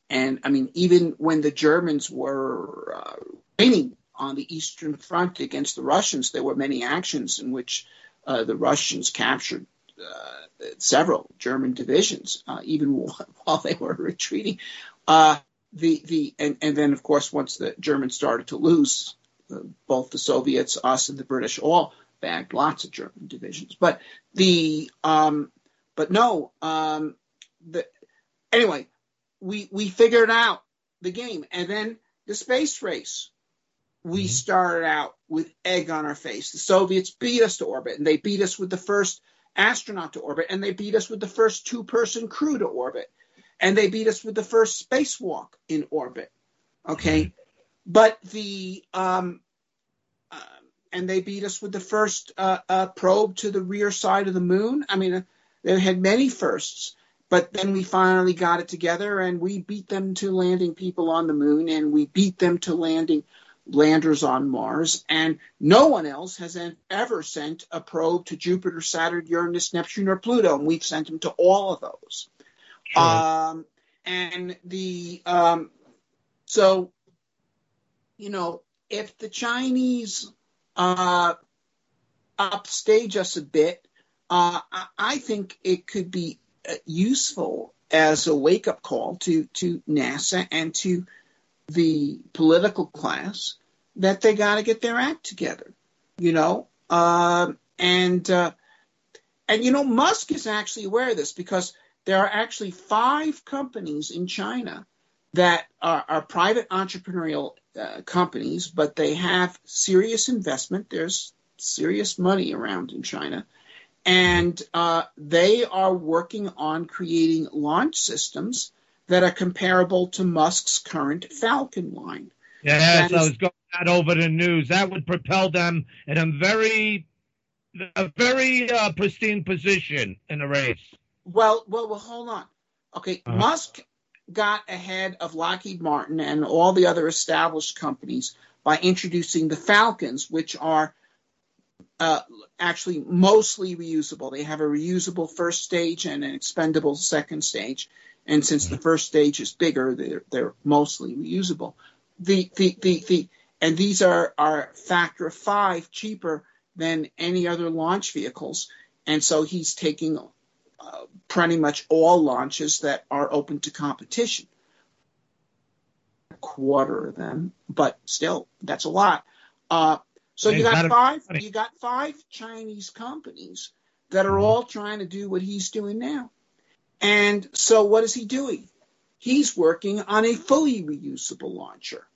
and I mean, even when the Germans were uh, on the Eastern Front against the Russians, there were many actions in which uh, the Russians captured uh, several German divisions, uh, even while they were retreating. Uh, the the and, and then of course once the Germans started to lose, uh, both the Soviets, us, and the British all bagged lots of German divisions. But the um, but no, um, the anyway, we we figured out the game, and then the space race. We mm-hmm. started out with egg on our face. The Soviets beat us to orbit, and they beat us with the first astronaut to orbit, and they beat us with the first two-person crew to orbit, and they beat us with the first spacewalk in orbit. Okay, mm-hmm. but the um, uh, and they beat us with the first uh, uh, probe to the rear side of the moon. I mean, uh, they had many firsts, but then we finally got it together, and we beat them to landing people on the moon, and we beat them to landing landers on Mars, and no one else has ever sent a probe to Jupiter, Saturn, Uranus, Neptune, or Pluto, and we've sent them to all of those. Sure. Um, and the um, so, you know, if the Chinese uh, upstage us a bit, uh, I think it could be useful as a wake up call to to NASA and to the political class that they got to get their act together, you know. Uh, and uh, and you know, Musk is actually aware of this because there are actually five companies in China that are, are private entrepreneurial uh, companies, but they have serious investment. There's serious money around in China. And uh, they are working on creating launch systems that are comparable to Musk's current Falcon line. Yes, I was going that over the news. That would propel them in a very, a very uh, pristine position in the race. Well, well, well. Hold on. Okay, uh-huh. Musk got ahead of Lockheed Martin and all the other established companies by introducing the Falcons, which are uh, actually mostly reusable. They have a reusable first stage and an expendable second stage. And since the first stage is bigger, they're, they're mostly reusable. The, the, the, the, and these are, are factor five cheaper than any other launch vehicles. And so he's taking uh, pretty much all launches that are open to competition. A quarter of them, but still, that's a lot. Uh, so you got five, you got five Chinese companies that are mm-hmm. all trying to do what he's doing now. And so what is he doing? He's working on a fully reusable launcher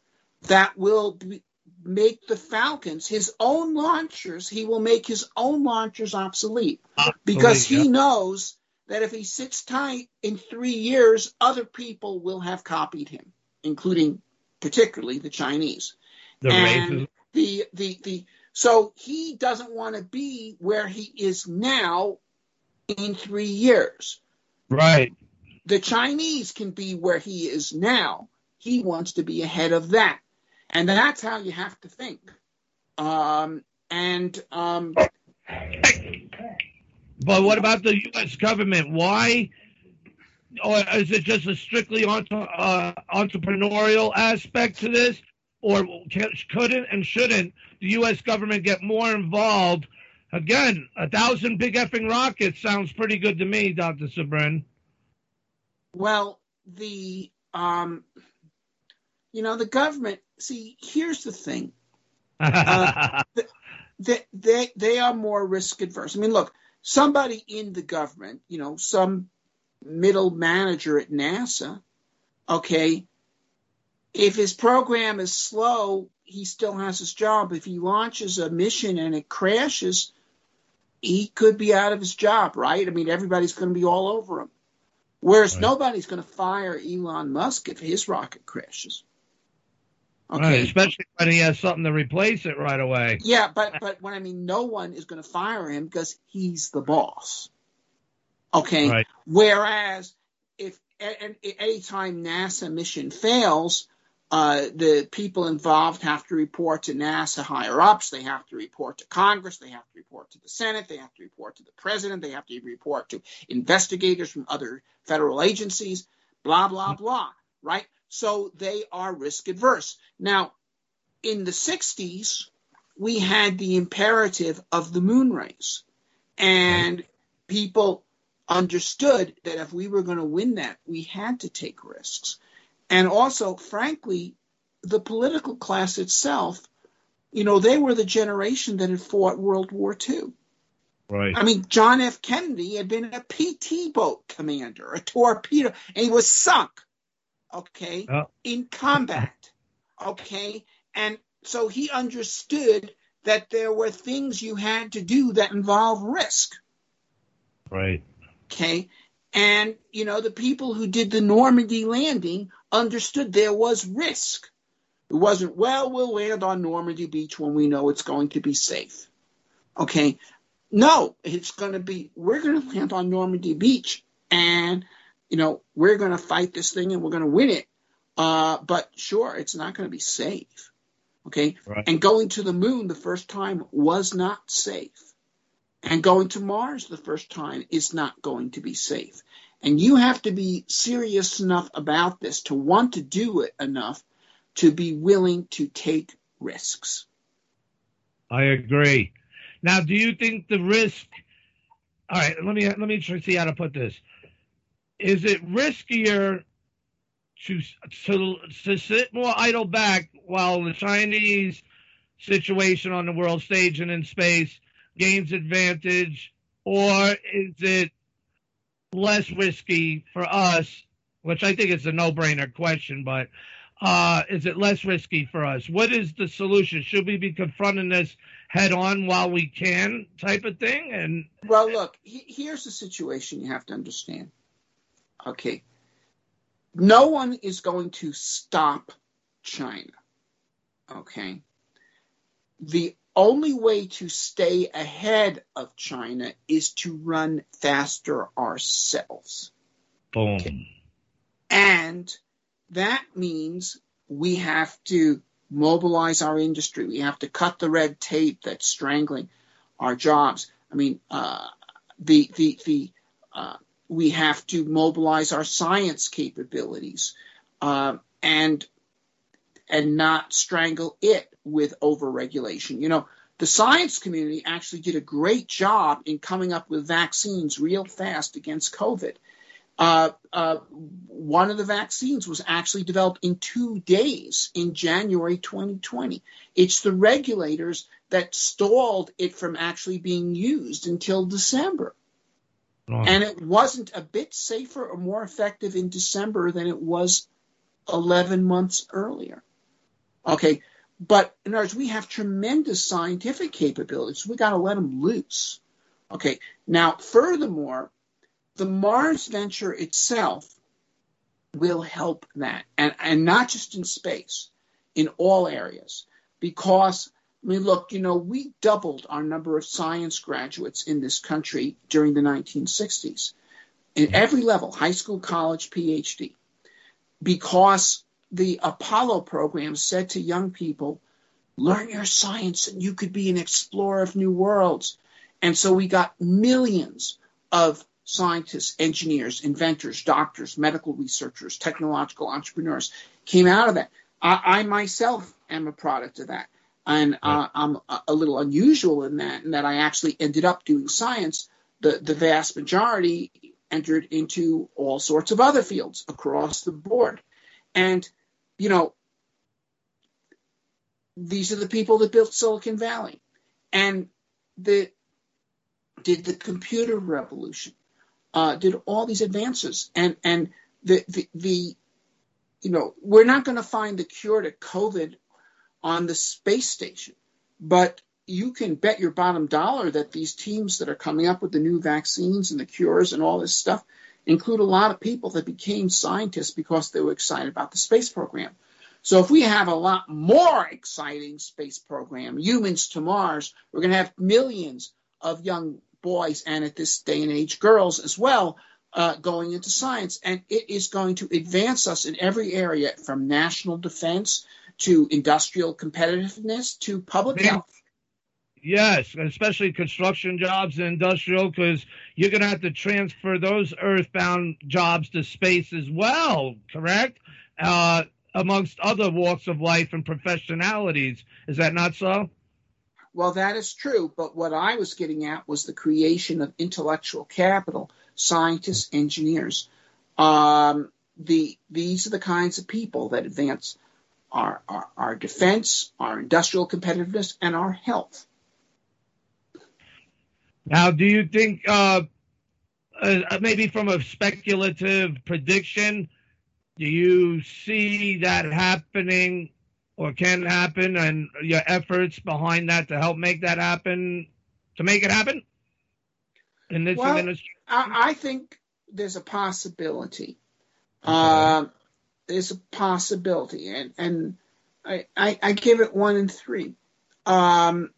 that will be, make the Falcons, his own launchers, he will make his own launchers obsolete because he knows that if he sits tight in three years, other people will have copied him, including particularly the Chinese. The and the, the, the, so he doesn't want to be where he is now in three years. Right. The Chinese can be where he is now. He wants to be ahead of that. And that's how you have to think. Um, and um, but what about the U.S. government? Why? Or is it just a strictly entre- uh, entrepreneurial aspect to this? Or can, couldn't and shouldn't the U.S. government get more involved Again, a thousand big effing rockets sounds pretty good to me, Dr. Zubrin. Well, the um, you know, the government. See, here's the thing. Uh, they, they they are more risk adverse. I mean, look, somebody in the government, you know, some middle manager at NASA, okay, if his program is slow, he still has his job. If he launches a mission and it crashes, he could be out of his job, right? I mean, everybody's going to be all over him. Whereas right. nobody's going to fire Elon Musk if his rocket crashes. Okay. Right, especially when he has something to replace it right away. Yeah, but but when I mean no one is going to fire him because he's the boss. Okay. Right. Whereas if any time NASA mission fails, Uh, the people involved have to report to NASA higher ups. They have to report to Congress. They have to report to the Senate. They have to report to the president. They have to report to investigators from other federal agencies, blah, blah, blah, right? So they are risk adverse. Now, in the 60s, we had the imperative of the moon race. And people understood that if we were going to win that, we had to take risks. And also, frankly, the political class itself, you know, they were the generation that had fought World War II. Right. I mean, John F. Kennedy had been a PT boat commander, a torpedo, and he was sunk, okay, Oh. in combat, okay? And so he understood that there were things you had to do that involve risk, Right. okay? And, you know, the people who did the Normandy landing understood there was risk. It wasn't, well, we'll land on Normandy Beach when we know it's going to be safe. Okay. No, it's going to be, we're going to land on Normandy Beach and, you know, we're going to fight this thing and we're going to win it. Uh, but sure, it's not going to be safe. Okay. Right. And going to the moon the first time was not safe. And going to Mars the first time is not going to be safe. And you have to be serious enough about this to want to do it enough to be willing to take risks. I agree. Now, do you think the risk? All right, let me let me try to see how to put this. Is it riskier to to to sit more idle back while the Chinese situation on the world stage and in space gains advantage, or is it less risky for us? Which I think is a no-brainer question, but uh, is it less risky for us? What is the solution? Should we be confronting this head on while we can, type of thing? And Well, look, he- here's the situation you have to understand. Okay. No one is going to stop China. Okay. The only way to stay ahead of China is to run faster ourselves. boom. And that means we have to mobilize our industry. We have to cut the red tape that's strangling our jobs. I mean, uh, the the the uh, we have to mobilize our science capabilities uh, and and not strangle it with overregulation. You know, the science community actually did a great job in coming up with vaccines real fast against COVID. Uh, uh, one of the vaccines was actually developed in two days in January 2020. It's the regulators that stalled it from actually being used until December. Oh, And it wasn't a bit safer or more effective in December than it was 11 months earlier. Okay, but in other words, we have tremendous scientific capabilities. We got to let them loose. Okay, now, furthermore, the Mars venture itself will help that, and, and not just in space, in all areas. Because, I mean, look, you know, we doubled our number of science graduates in this country during the 1960s, in every level high school, college, PhD, because the Apollo program said to young people, learn your science and you could be an explorer of new worlds. And so we got millions of scientists, engineers, inventors, doctors, medical researchers, technological entrepreneurs came out of that. I, I myself am a product of that. And uh, I'm a, little unusual in that, in that I actually ended up doing science. The, the vast majority entered into all sorts of other fields across the board. And, you know, these are the people that built Silicon Valley and the, did the computer revolution, uh, did all these advances. And, and the, the, the you know, we're not going to find the cure to COVID on the space station, but you can bet your bottom dollar that these teams that are coming up with the new vaccines and the cures and all this stuff include a lot of people that became scientists because they were excited about the space program. So if we have a lot more exciting space program, humans to Mars, we're going to have millions of young boys and at this day and age girls as well uh, going into science, and it is going to advance us in every area from national defense to industrial competitiveness to public health. Yes, especially construction jobs and industrial, because you're going to have to transfer those earthbound jobs to space as well, correct? Uh, amongst other walks of life and professionalities. Is that not so? Well, that is true, but what I was getting at was the creation of intellectual capital, scientists, engineers. Um, the these are the kinds of people that advance our, our, our defense, our industrial competitiveness, and our health. Now, do you think, uh, uh, maybe from a speculative prediction, do you see that happening or can happen and your efforts behind that to help make that happen, to make it happen in this Well, administration? I, I think there's a possibility. Um, there's a possibility, and and I, I, I give it one in three. Um,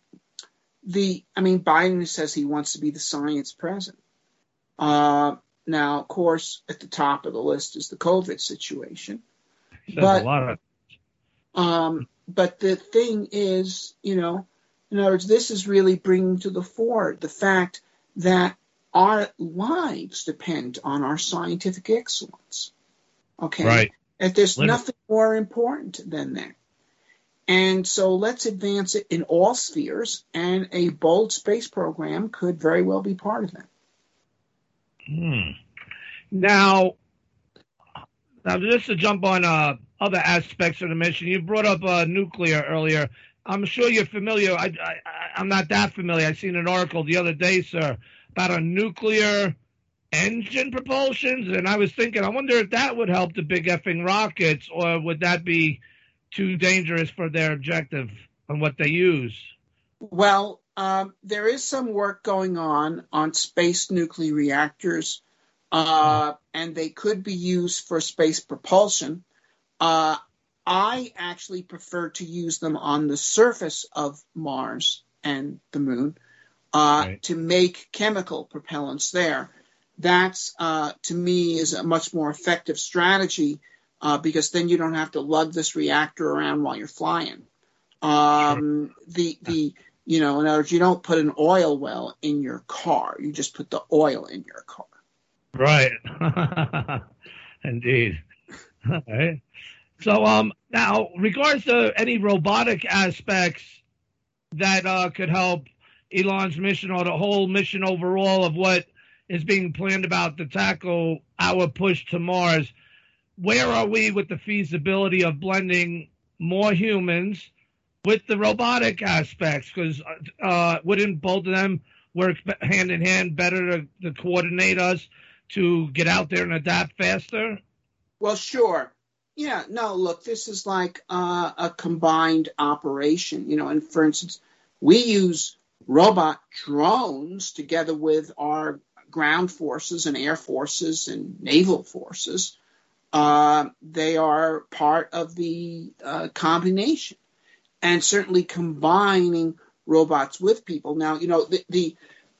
the I mean, Biden says he wants to be the science president. Uh, now, of course, at the top of the list is the COVID situation. But a lot of um, but the thing is, you know, in other words, this is really bringing to the fore the fact that our lives depend on our scientific excellence. Okay. Right. That there's nothing more important than that. And so let's advance it in all spheres, and a bold space program could very well be part of that. Hmm. Now, now just to jump on uh, other aspects of the mission, you brought up uh, nuclear earlier. I'm sure you're familiar. I, I, I'm not that familiar. I seen an article the other day, sir, about a nuclear engine propulsions, and I was thinking, I wonder if that would help the big effing rockets, or would that be too dangerous for their objective and what they use? Well, um, there is some work going on on space nuclear reactors, uh, and they could be used for space propulsion. Uh, I actually prefer to use them on the surface of Mars and the Moon uh, Right. to make chemical propellants there. That's uh, to me is a much more effective strategy uh, because then you don't have to lug this reactor around while you're flying. Um, The the you know in other words, you don't put an oil well in your car. You just put the oil in your car. Right. Indeed. All right. So um now regards to any robotic aspects that uh, could help Elon's mission or the whole mission overall of what is being planned about to tackle our push to Mars, where are we with the feasibility of blending more humans with the robotic aspects? Because uh, wouldn't both of them work hand in hand better to, to coordinate us to get out there and adapt faster? Well, sure. Yeah, no, look, this is like uh, a combined operation, you know, and for instance, we use robot drones together with our ground forces and air forces and naval forces. Uh, they are part of the uh, combination and certainly combining robots with people. Now, you know, the, the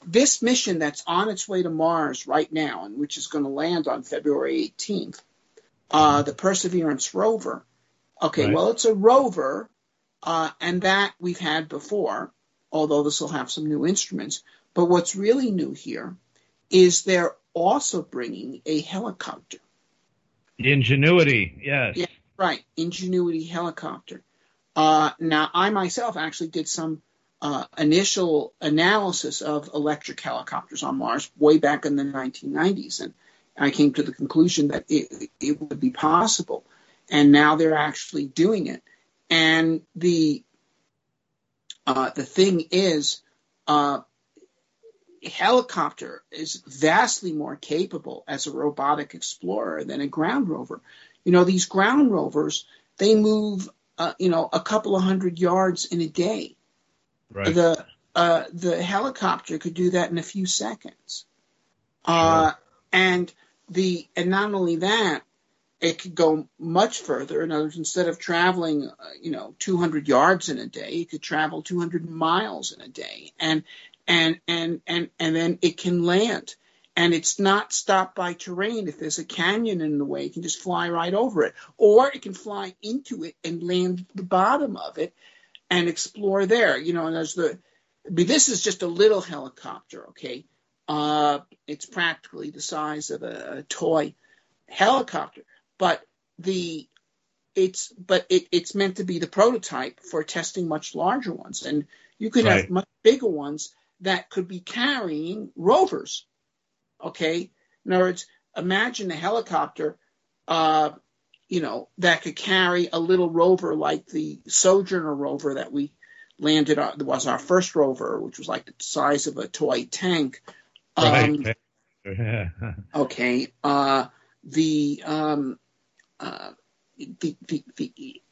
this mission that's on its way to Mars right now, and which is going to land on February 18th, uh, the Perseverance rover. Okay, Right. well, it's a rover, uh, and that we've had before, although this will have some new instruments. But what's really new here is they're also bringing a helicopter. Ingenuity, yes. Yeah, right. Ingenuity helicopter. Uh, now, I myself actually did some uh, initial analysis of electric helicopters on Mars way back in the 1990s, and I came to the conclusion that it, it would be possible. And now they're actually doing it. And the uh, the thing is, uh, helicopter is vastly more capable as a robotic explorer than a ground rover. You know, these ground rovers, they move, uh, you know, a couple of hundred yards in a day. Right. The uh, the helicopter could do that in a few seconds. Uh, and the and not only that, it could go much further. In other words, instead of traveling, uh, you know, 200 yards in a day, it could travel 200 miles in a day, and and and and and then it can land. and it's not stopped by terrain. If there's a canyon in the way, it can just fly right over it, or it can fly into it and land at the bottom of it and explore there. You know, and there's the, this is just a little helicopter, okay? Uh, it's practically the size of a, a toy helicopter, but the it's but it, it's meant to be the prototype for testing much larger ones, and you could Right. have much bigger ones that could be carrying rovers. Okay, in other words, imagine a helicopter, uh, you know, that could carry a little rover like the Sojourner rover that we landed on. That was our first rover, which was like the size of a toy tank. Um, Right. Okay. Uh, the, um, uh, the, the, the,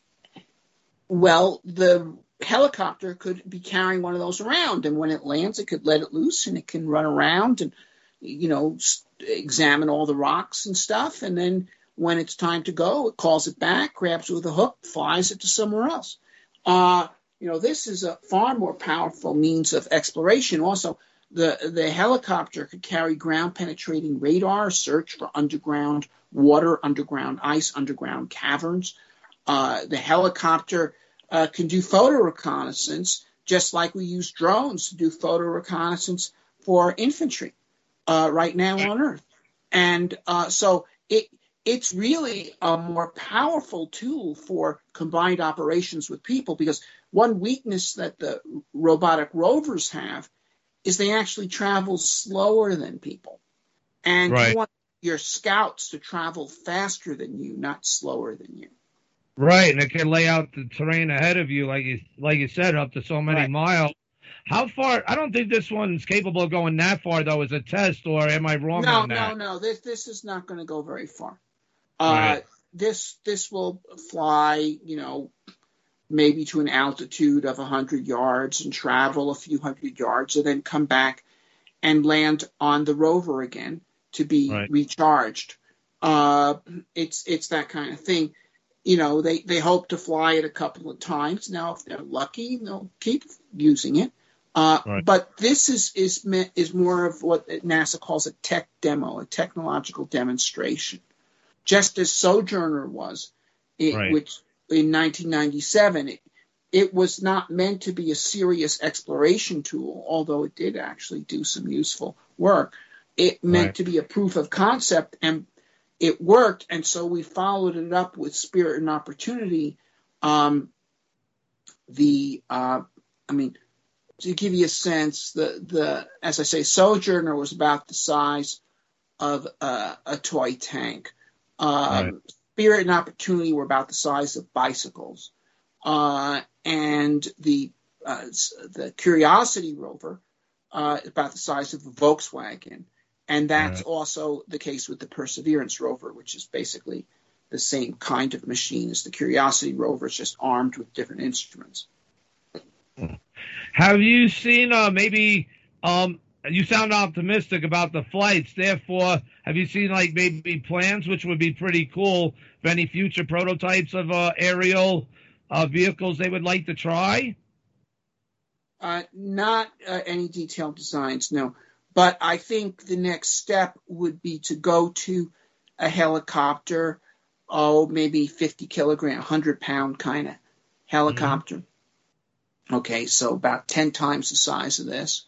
well, the helicopter could be carrying one of those around, and when it lands, it could let it loose and it can run around and, you know, examine all the rocks and stuff. And then when it's time to go, it calls it back, grabs it with a hook, flies it to somewhere else. Uh, you know, this is a far more powerful means of exploration. Also, the the helicopter could carry ground penetrating radar, search for underground water, underground ice, underground caverns. Uh, the helicopter uh, can do photo reconnaissance, just like we use drones to do photo reconnaissance for infantry uh, right now on Earth. And uh, so it it's really a more powerful tool for combined operations with people because one weakness that the robotic rovers have is they actually travel slower than people. And Right. you want your scouts to travel faster than you, not slower than you. Right, and it can lay out the terrain ahead of you, like you like you said, up to so many Right. miles. How far? I don't think this one's capable of going that far, though, as a test. Or am I wrong no, no, no. This this is not going to go very far. Right. Uh, this this will fly, you know, maybe to an altitude of hundred yards and travel a few hundred yards, and then come back and land on the rover again to be Right. recharged. Uh, it's it's that kind of thing. You know, they they hope to fly it a couple of times. Now, if they're lucky, they'll keep using it. Uh, Right. But this is is meant is more of what NASA calls a tech demo, a technological demonstration, just as Sojourner was, it, Right. which in 1997 it, it was not meant to be a serious exploration tool, although it did actually do some useful work. It meant Right. to be a proof of concept, and it worked. And so we followed it up with Spirit and Opportunity. Um, the uh, I mean, to give you a sense, the the as I say, Sojourner was about the size of uh, a toy tank. Um, Right. Spirit and Opportunity were about the size of bicycles, uh, and the uh, the Curiosity rover uh, is about the size of a Volkswagen, and that's Right. also the case with the Perseverance rover, which is basically the same kind of machine as the Curiosity rover, it's just armed with different instruments. Have you seen uh, maybe? Um, you sound optimistic about the flights. Therefore, have you seen like maybe plans, which would be pretty cool, for any future prototypes of uh, aerial uh, vehicles they would like to try? Uh, not uh, any detailed designs, no. But I think the next step would be to go to a helicopter, oh, maybe 50 kilogram, 100 pound kind of helicopter. Okay, so about 10 times the size of this.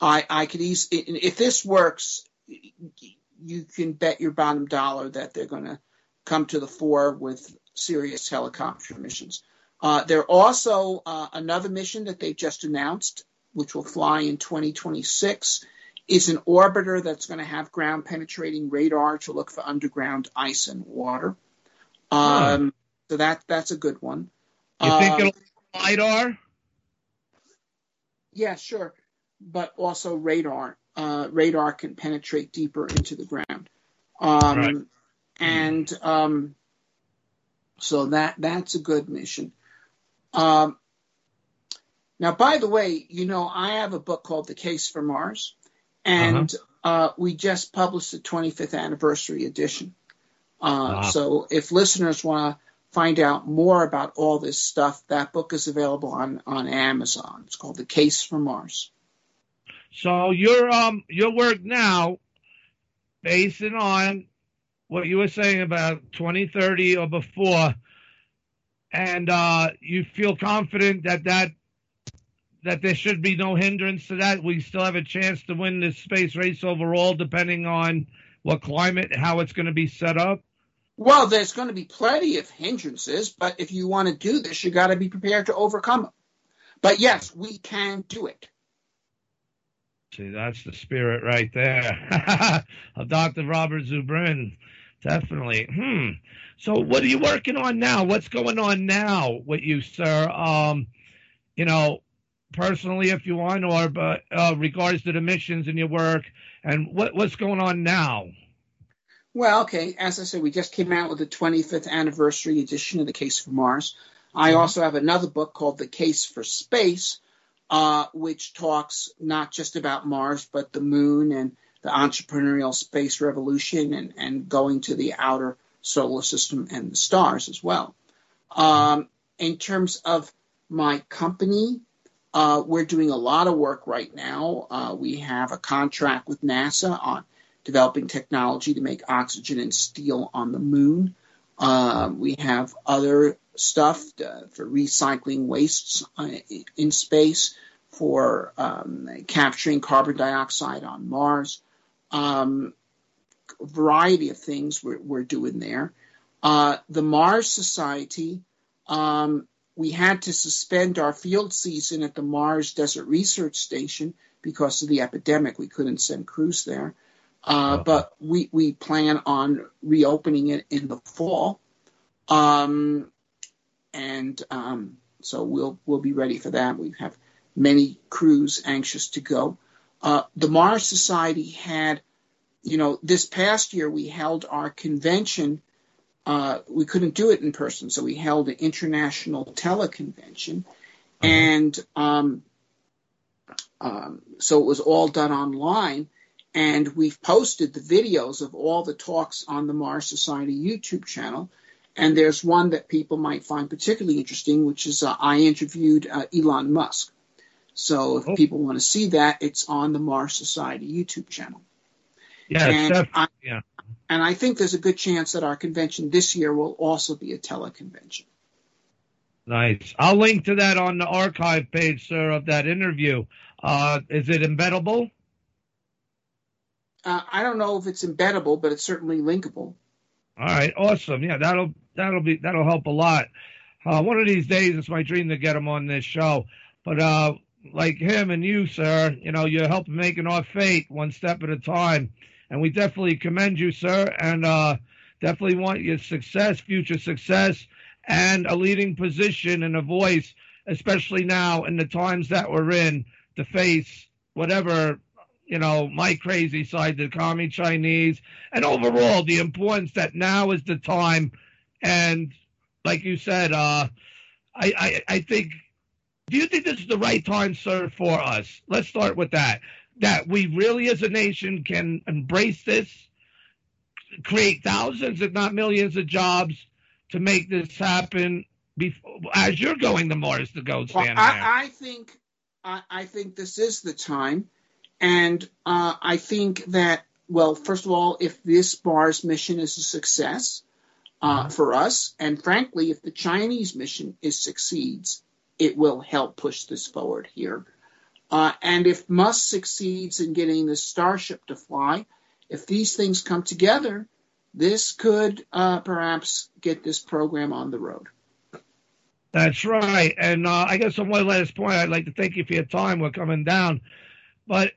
I, I could easily, if this works, you can bet your bottom dollar that they're going to come to the fore with serious helicopter missions. Uh, there also uh, another mission that they just announced, which will fly in 2026, is an orbiter that's going to have ground penetrating radar to look for underground ice and water. Um, So that that's a good one. You think Um, it'll lidar? Yeah, sure, but also radar. Uh, radar can penetrate deeper into the ground, um, Right. and um, so that that's a good mission. Um, now, by the way, you know I have a book called The Case for Mars, and uh we just published the 25th anniversary edition. Uh, Wow. So if listeners want to find out more about all this stuff, that book is available on on Amazon. It's called The Case for Mars. So your um your work now based on what you were saying about 2030 or before, and uh, you feel confident that that that there should be no hindrance to that. We still have a chance to win this space race overall, depending on what climate, how it's going to be set up. Well, there's going to be plenty of hindrances, but if you want to do this, you got to be prepared to overcome them. But yes, we can do it. See, that's the spirit right there of Dr. Robert Zubrin. Definitely. Hmm. So, what are you working on now? What's going on now with you, sir? Um, you know, personally, if you want, or but uh, regards to the missions in your work, and what what's going on now? Well, okay. As I said, we just came out with the 25th anniversary edition of The Case for Mars. I also have another book called The Case for Space, uh, which talks not just about Mars, but the moon and the entrepreneurial space revolution and, and going to the outer solar system and the stars as well. Um, in terms of my company, uh, we're doing a lot of work right now. Uh, we have a contract with NASA on developing technology to make oxygen and steel on the moon. Uh, we have other stuff to, for recycling wastes uh, in space, for um, capturing carbon dioxide on Mars. Um, a variety of things we're, we're doing there. Uh, the Mars Society, um, we had to suspend our field season at the Mars Desert Research Station because of the epidemic. We couldn't send crews there. Uh, oh. But we, we plan on reopening it in the fall. Um, and um, so we'll we'll be ready for that. We have many crews anxious to go. Uh, the Mars Society had, you know, this past year we held our convention. Uh, we couldn't do it in person, so we held an international teleconvention, uh-huh. and um, um, so it was all done online. And we've posted the videos of all the talks on the Mars Society YouTube channel. And there's one that people might find particularly interesting, which is uh, I interviewed uh, Elon Musk. So if oh. people want to see that, it's on the Mars Society YouTube channel. Yeah, and I, yeah. And I think there's a good chance that our convention this year will also be a teleconvention. Nice. I'll link to that on the archive page, sir, of that interview. Uh, is it embeddable? Uh, I don't know if it's embeddable, but it's certainly linkable. All right, awesome. Yeah, that'll that'll be that'll help a lot. Uh, one of these days, it's my dream to get him on this show. But uh, like him and you, sir, you know, you're helping making our fate one step at a time. And we definitely commend you, sir, and uh, definitely want your success, future success, and a leading position and a voice, especially now in the times that we're in, to face whatever, you know, my crazy side, the commie Chinese, and overall the importance that now is the time. And like you said, uh, I, I, I think do you think this is the right time, sir, for us? Let's start with that. That we really, as a nation, can embrace this, create thousands, if not millions, of jobs to make this happen. Before, as you're going to Mars to go stand well, I. I think, I, I, think this is the time, and uh, I think that well, first of all, if this Mars mission is a success uh, mm-hmm. for us, and frankly, if the Chinese mission is succeeds, it will help push this forward here. Uh, and if Musk succeeds in getting the Starship to fly, if these things come together, this could uh, perhaps get this program on the road. That's right. And uh, I guess on one last point, I'd like to thank you for your time. We're coming down. But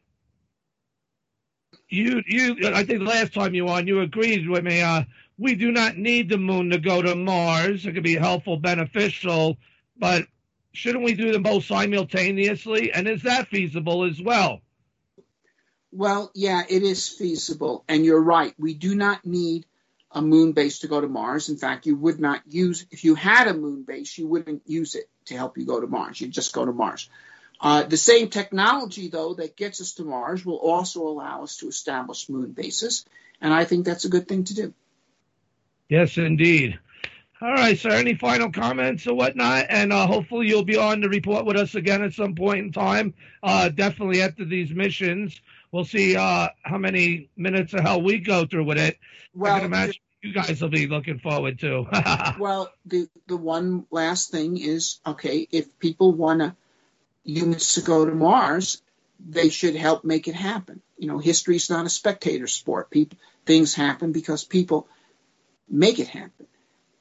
you, you, I think last time you were on, you agreed with me. Uh, we do not need the moon to go to Mars. It could be helpful, beneficial, but shouldn't we do them both simultaneously? And is that feasible as well? Well, yeah, it is feasible. And you're right. We do not need a moon base to go to Mars. In fact, you would not use, if you had a moon base, you wouldn't use it to help you go to Mars. You'd just go to Mars. Uh, the same technology, though, that gets us to Mars will also allow us to establish moon bases. And I think that's a good thing to do. Yes, indeed. All right, sir. Any final comments or whatnot? And uh, hopefully you'll be on to report with us again at some point in time. Uh, definitely after these missions, we'll see uh, how many minutes of hell we go through with it. Well, I can imagine you guys will be looking forward to. well, the the one last thing is okay. If people want to humans to go to Mars, they should help make it happen. You know, history is not a spectator sport. People things happen because people make it happen,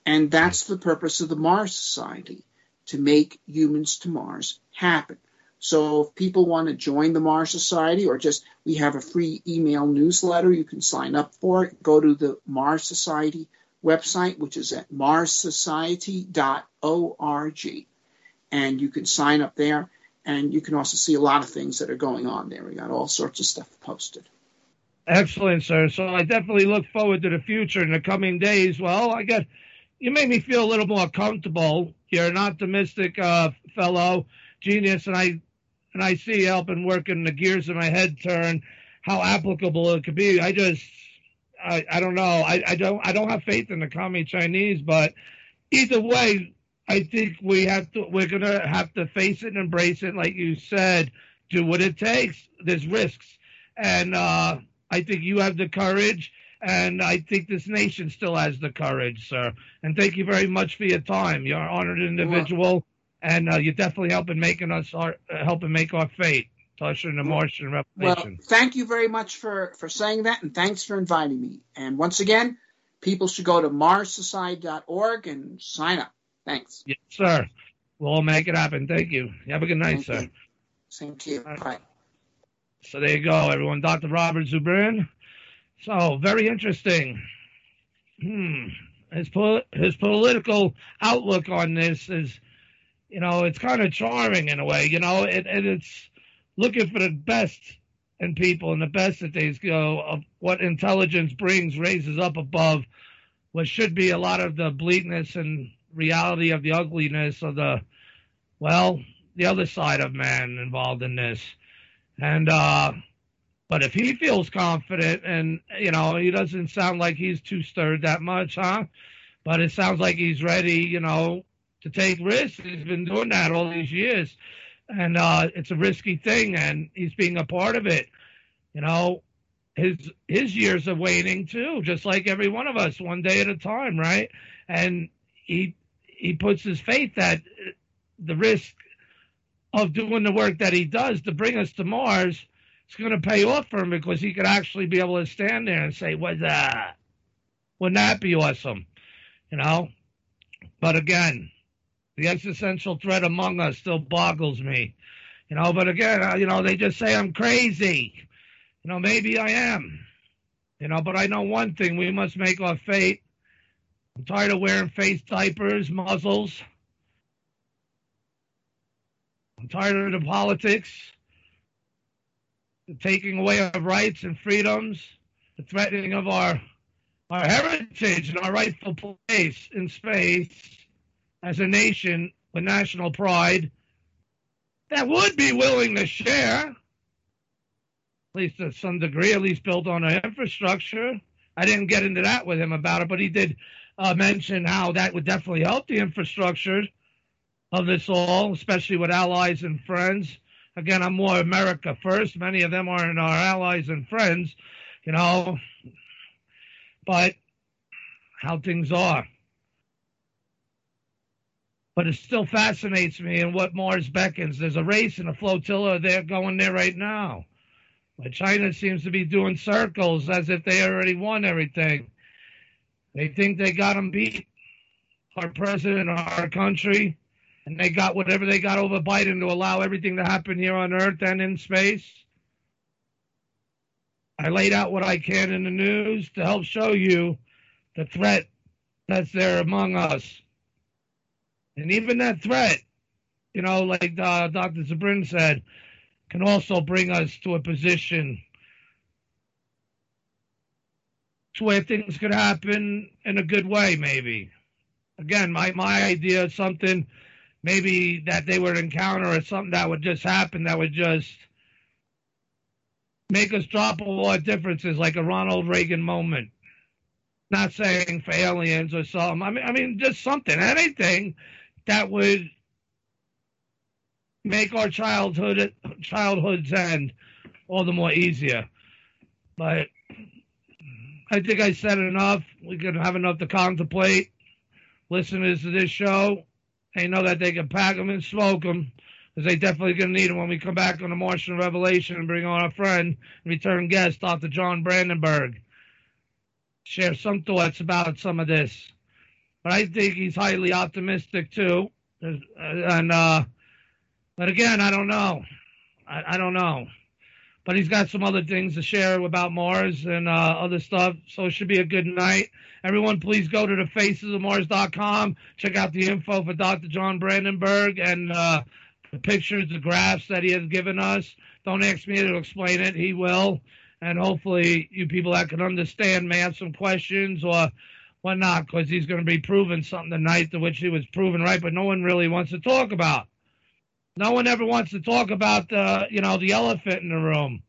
and that's the purpose of the Mars Society to make humans to Mars happen. So if people want to join the Mars Society or just we have a free email newsletter you can sign up for it, go to the Mars Society website, which is at marssociety.org. And you can sign up there and you can also see a lot of things that are going on there. We got all sorts of stuff posted. Excellent, sir. So I definitely look forward to the future in the coming days. Well, I got you made me feel a little more comfortable. You're an optimistic uh, fellow, genius, and I and I see helping working the gears in my head turn how applicable it could be. I just I, I don't know. I, I don't I don't have faith in the commie Chinese, but either way, I think we have to we're gonna have to face it and embrace it, like you said, do what it takes. There's risks. And uh I think you have the courage and I think this nation still has the courage, sir. And thank you very much for your time. You're an honored individual. Well, and uh, you're definitely helping making us our, uh, helping make our fate. Touching the Martian revelation. Well, thank you very much for for saying that, and thanks for inviting me. And once again, people should go to marssociety.org and sign up. Thanks. Yes, sir. We'll all make it happen. Thank you. You have a good night, thank sir. You. Same to you. Bye. So there you go, everyone. Dr. Robert Zubrin. So very interesting. Hmm. His his political outlook on this is you know, it's kind of charming in a way, you know, it, it's looking for the best in people and the best that they go of what intelligence brings raises up above what should be a lot of the bleakness and reality of the ugliness of the, well, the other side of man involved in this. And, uh, but if he feels confident and, you know, he doesn't sound like he's too stirred that much, huh? But it sounds like he's ready, you know, to take risks. He's been doing that all these years, and uh, it's a risky thing, and he's being a part of it. You know, his his years are waning too, just like every one of us, one day at a time, right? And he he puts his faith that the risk of doing the work that he does to bring us to Mars is going to pay off for him because he could actually be able to stand there and say, "What's that? Wouldn't that be awesome?" You know. But again, the existential threat among us still boggles me. You know, but again, uh, you know, they just say I'm crazy. You know, maybe I am. You know, but I know one thing: we must make our fate. I'm tired of wearing face diapers, muzzles. I'm tired of the politics, the taking away of rights and freedoms, the threatening of our our heritage and our rightful place in space as a nation with national pride that would be willing to share, at least to some degree, at least built on our infrastructure. I didn't get into that with him about it, but he did uh, mention how that would definitely help the infrastructure of this all, especially with allies and friends. Again, I'm more America first. Many of them aren't our allies and friends, you know, but how things are but it still fascinates me and what Mars beckons. There's a race and a flotilla there going there right now. But China seems to be doing circles as if they already won everything. They think they got them beat, our president, our country, and they got whatever they got over Biden to allow everything to happen here on Earth and in space. I laid out what I can in the news to help show you the threat that's there among us. And even that threat, you know, like uh, Dr. Zubrin said, can also bring us to a position to where things could happen in a good way, maybe. Again, my, my idea is something maybe that they would encounter or something that would just happen that would just make us drop all our differences like a Ronald Reagan moment. Not saying for aliens or something. I mean, I mean, just something, anything that would make our childhood childhoods end all the more easier. But I think I said enough. We can have enough to contemplate. Listeners to this show, they know that they can pack them and smoke them, because they definitely going to need them when we come back on the Martian Revelation and bring on our friend and return guest, Dr. John Brandenburg. Share some thoughts about some of this. But I think he's highly optimistic too. And uh, but again, I don't know. I, I don't know. But he's got some other things to share about Mars and uh, other stuff. So it should be a good night. Everyone, please go to the facesofmars.com. Check out the info for Dr. John Brandenburg and uh, the pictures, the graphs that he has given us. Don't ask me to explain it. He will. And hopefully, you people that can understand may have some questions or whatnot, because he's going to be proving something tonight to which he was proven right, but no one really wants to talk about. No one ever wants to talk about the, you know, the elephant in the room.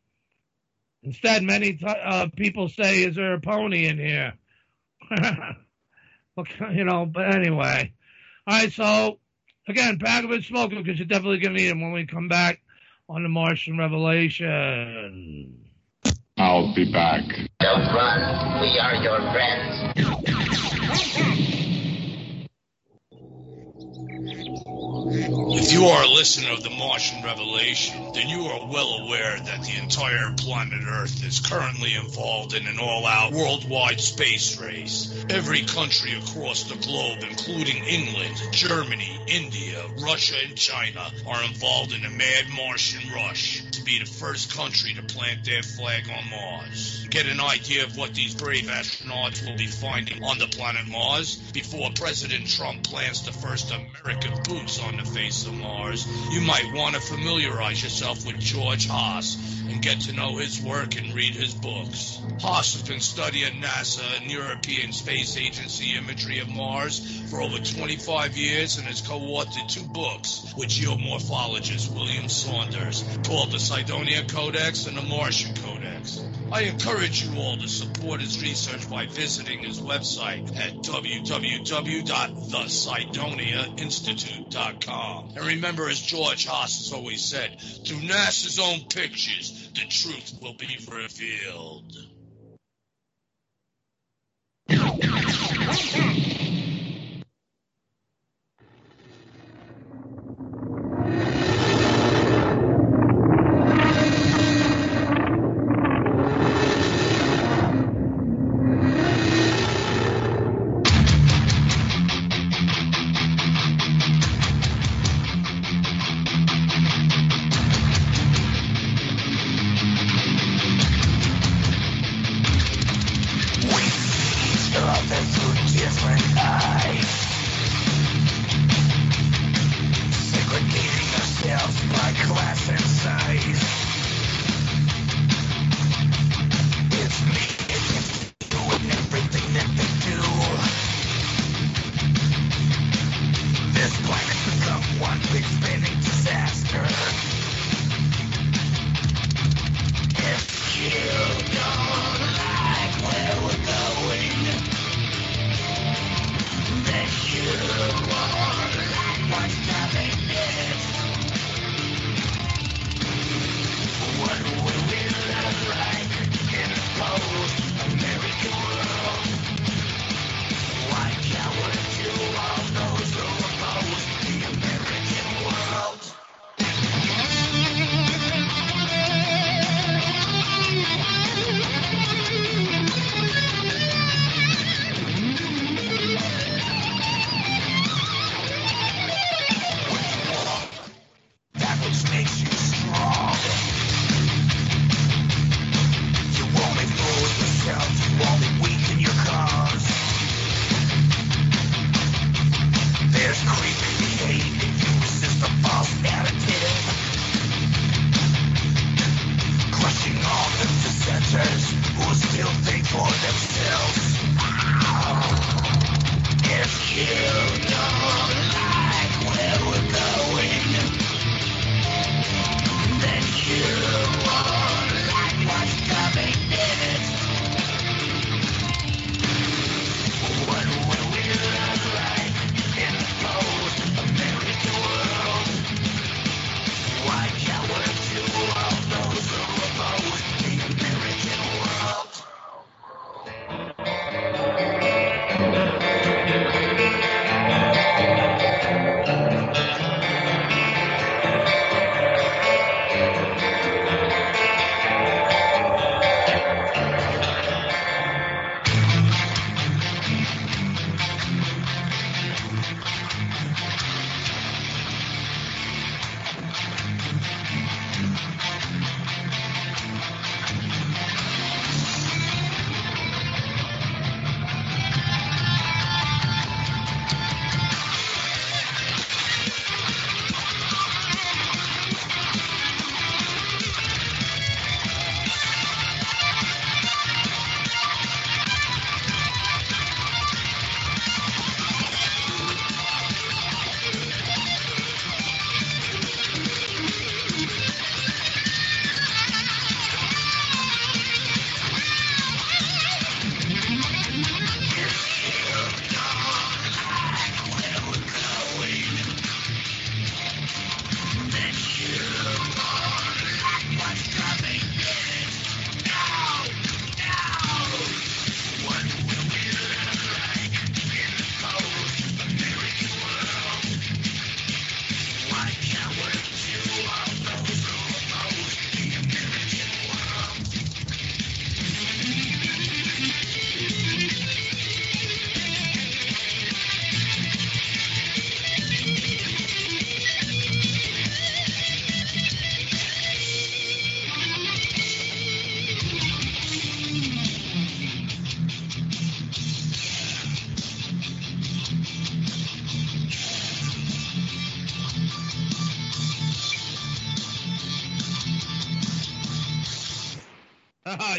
Instead, many t- uh, people say, "Is there a pony in here?" you know. But anyway, all right. So again, pack of it, smoke because you're definitely gonna need them when we come back on the Martian Revelation. I'll be back. Don't run. We are your friends. If you are a listener of the Martian Revelation, then you are well aware that the entire planet Earth is currently involved in an all-out worldwide space race. Every country across the globe, including England, Germany, India, Russia, and China, are involved in a mad Martian rush be the first country to plant their flag on Mars. Get an idea of what these brave astronauts will be finding on the planet Mars before President Trump plants the first American boots on the face of Mars, you might want to familiarize yourself with George Haas and get to know his work and read his books. Haas has been studying NASA and European Space Agency imagery of Mars for over 25 years and has co-authored two books with geomorphologist William Saunders called the Cydonia Codex and the Martian Codex. I encourage you all to support his research by visiting his website at www.thecydoniainstitute.com. And remember, as George Haas has always said, through NASA's own pictures, the truth will be revealed.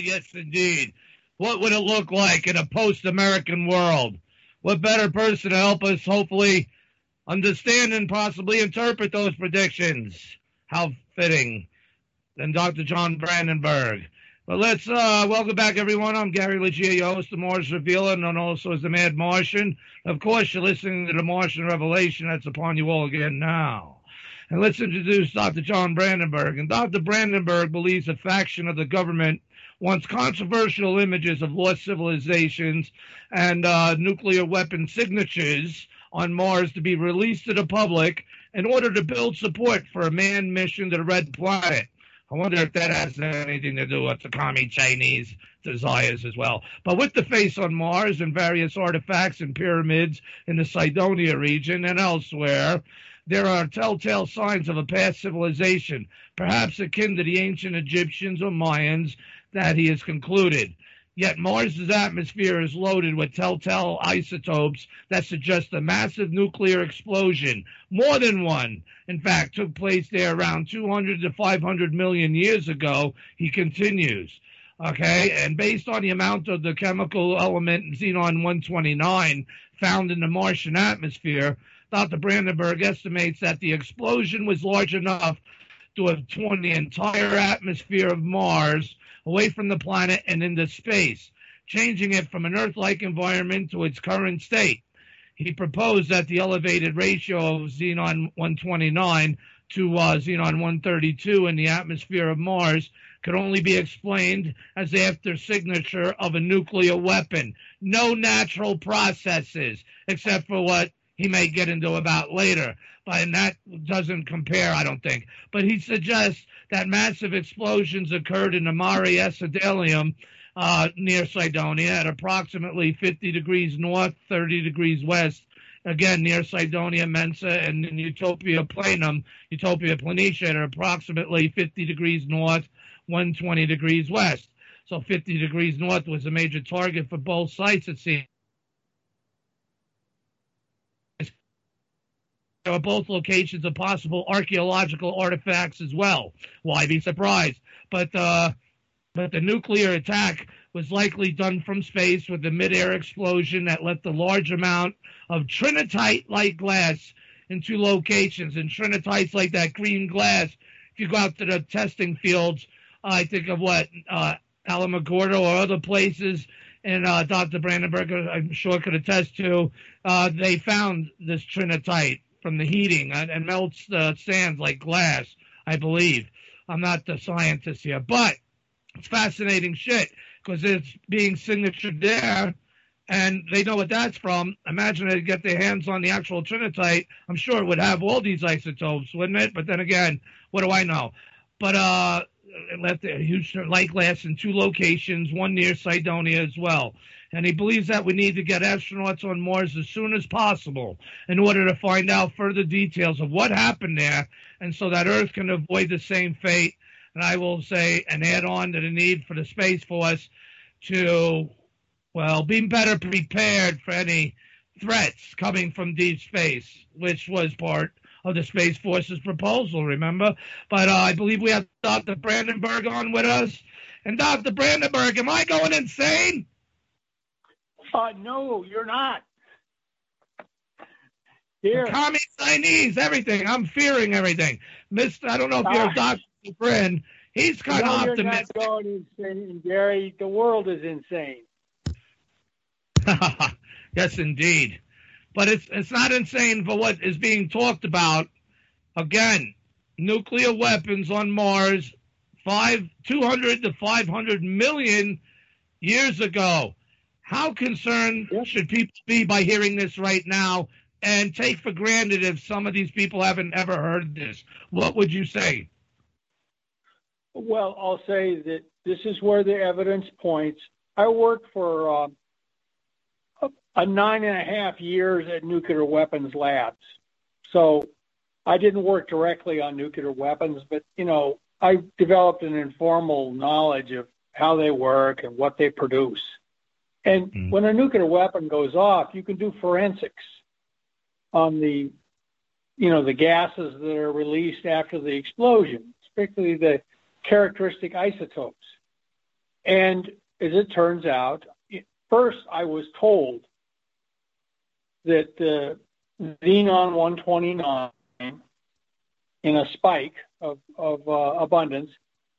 Yes, indeed. What would it look like in a post-American world? What better person to help us, hopefully, understand and possibly interpret those predictions? How fitting than Dr. John Brandenburg. But let's uh, welcome back, everyone. I'm Gary Leggia, your host of Mars Revealer, and also as the Mad Martian. Of course, you're listening to the Martian Revelation that's upon you all again now. And let's introduce Dr. John Brandenburg. And Dr. Brandenburg believes a faction of the government wants controversial images of lost civilizations and uh, nuclear weapon signatures on Mars to be released to the public in order to build support for a manned mission to the red planet. I wonder if that has anything to do with the commie Chinese desires as well. But with the face on Mars and various artifacts and pyramids in the Cydonia region and elsewhere, there are telltale signs of a past civilization, perhaps akin to the ancient Egyptians or Mayans, that he has concluded. Yet Mars's atmosphere is loaded with telltale isotopes that suggest a massive nuclear explosion, more than one, in fact, took place there around 200 to 500 million years ago, he continues. Okay, and based on the amount of the chemical element xenon 129 found in the Martian atmosphere, Dr. Brandenburg estimates that the explosion was large enough to have torn the entire atmosphere of Mars away from the planet and into space, changing it from an Earth like environment to its current state. He proposed that the elevated ratio of xenon 129 to uh, xenon 132 in the atmosphere of Mars could only be explained as the after signature of a nuclear weapon. No natural processes, except for what he may get into about later. And that doesn't compare, I don't think. But he suggests that massive explosions occurred in the Mare Acidalium uh, near Cydonia at approximately 50 degrees north, 30 degrees west. Again, near Cydonia Mensa and Utopia Planum, Utopia Planitia at approximately 50 degrees north, 120 degrees west. So 50 degrees north was a major target for both sites, it seems. Are both locations of possible archaeological artifacts as well. Why be surprised? But uh, but the nuclear attack was likely done from space with a mid-air explosion that left a large amount of trinitite-like glass in two locations. And trinitite's like that green glass. If you go out to the testing fields, I think of what uh, Alamogordo or other places, and uh, Dr. Brandenburg, I'm sure, could attest to. Uh, they found this trinitite from the heating and, and melts the sands like glass. I believe. I'm not the scientist here, but it's fascinating shit because it's being signatured there and they know what that's from. Imagine they get their hands on the actual trinitite. I'm sure it would have all these isotopes, wouldn't it? But then again, what do I know? But uh, it left a huge light glass in two locations, one near Cydonia as well. And he believes that we need to get astronauts on Mars as soon as possible in order to find out further details of what happened there, and so that Earth can avoid the same fate and I will say and add on to the need for the Space Force to, well, be better prepared for any threats coming from deep space, which was part of the Space Force's proposal, remember? But uh, I believe we have Dr. Brandenburg on with us. And Dr. Brandenburg, am I going insane? Uh, no, you're not. Here. Commie Chinese, everything. I'm fearing everything. Mister, I don't know if you're a doctor friend. He's kind no, of you're optimistic. not going insane, Gary. The world is insane. yes, indeed. But it's it's not insane for what is being talked about. Again, nuclear weapons on Mars, five two hundred to five hundred million years ago. How concerned should people be by hearing this right now and take for granted if some of these people haven't ever heard this? What would you say? Well, I'll say that this is where the evidence points. I worked for um, a, a nine and a half years at nuclear weapons labs. So I didn't work directly on nuclear weapons, but you know, I developed an informal knowledge of how they work and what they produce. And mm. when a nuclear weapon goes off, you can do forensics on the, you know, the gases that are released after the explosion, particularly the characteristic isotopes. And as it turns out, first I was told that the xenon 129 in a spike of, of uh, abundance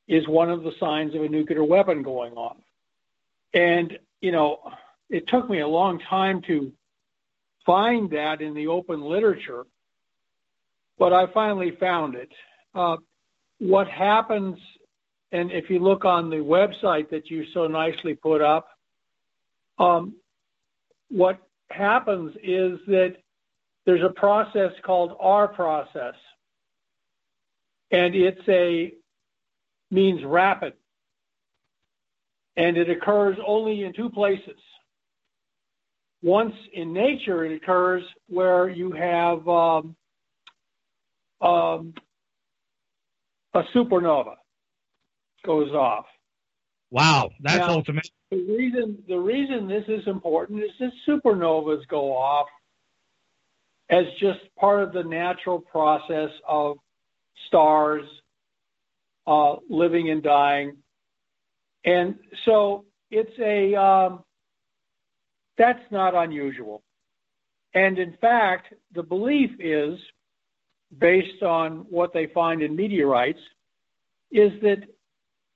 is one of the signs of a nuclear weapon going off. And, you know, it took me a long time to find that in the open literature, but I finally found it. Uh, what happens, and if you look on the website that you so nicely put up, um, what happens is that there's a process called R process, and it's a means rapid, and it occurs only in two places. Once in nature, it occurs where you have um, um, a supernova goes off. Wow, that's Now, ultimate. The reason the reason this is important is that supernovas go off as just part of the natural process of stars uh, living and dying, and so it's a um, that's not unusual. And in fact, the belief is, based on what they find in meteorites, is that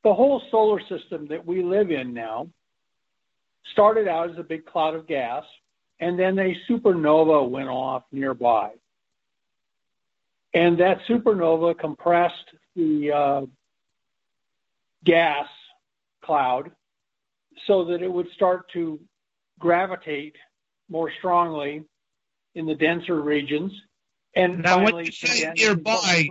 the whole solar system that we live in now started out as a big cloud of gas, and then a supernova went off nearby. And that supernova compressed the uh, gas cloud so that it would start to gravitate more strongly in the denser regions and Now, when you say nearby.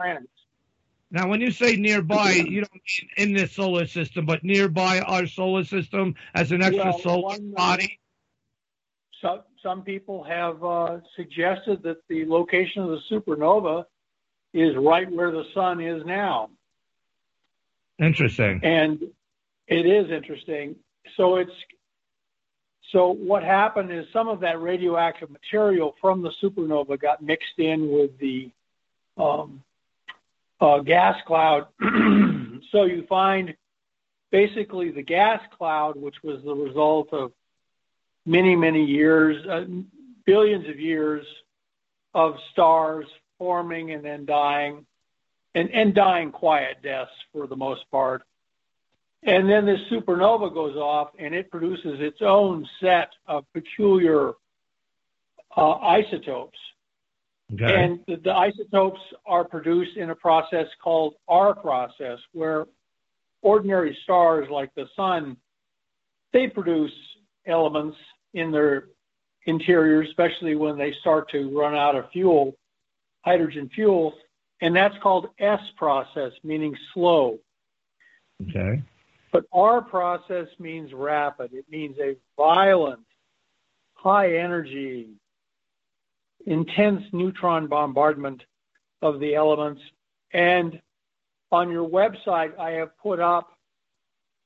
Now, when you say nearby, you don't mean in this solar system, but nearby our solar system as an extra Well, solar one- body. Some some people have uh, suggested that the location of the supernova is right where the sun is now, Interesting. and it is interesting. So it's so what happened is some of that radioactive material from the supernova got mixed in with the um, uh, gas cloud. so you find basically the gas cloud, which was the result of many, many years, uh, billions of years of stars forming and then dying, and, and dying quiet deaths for the most part. And then this supernova goes off and it produces its own set of peculiar uh, isotopes. Okay. And the, the isotopes are produced in a process called R process, where ordinary stars like the sun, they produce elements in their interior, especially when they start to run out of fuel, hydrogen fuel, and that's called S process, meaning slow. Okay. But R process means rapid. It means a violent, high energy, intense neutron bombardment of the elements. And on your website, I have put up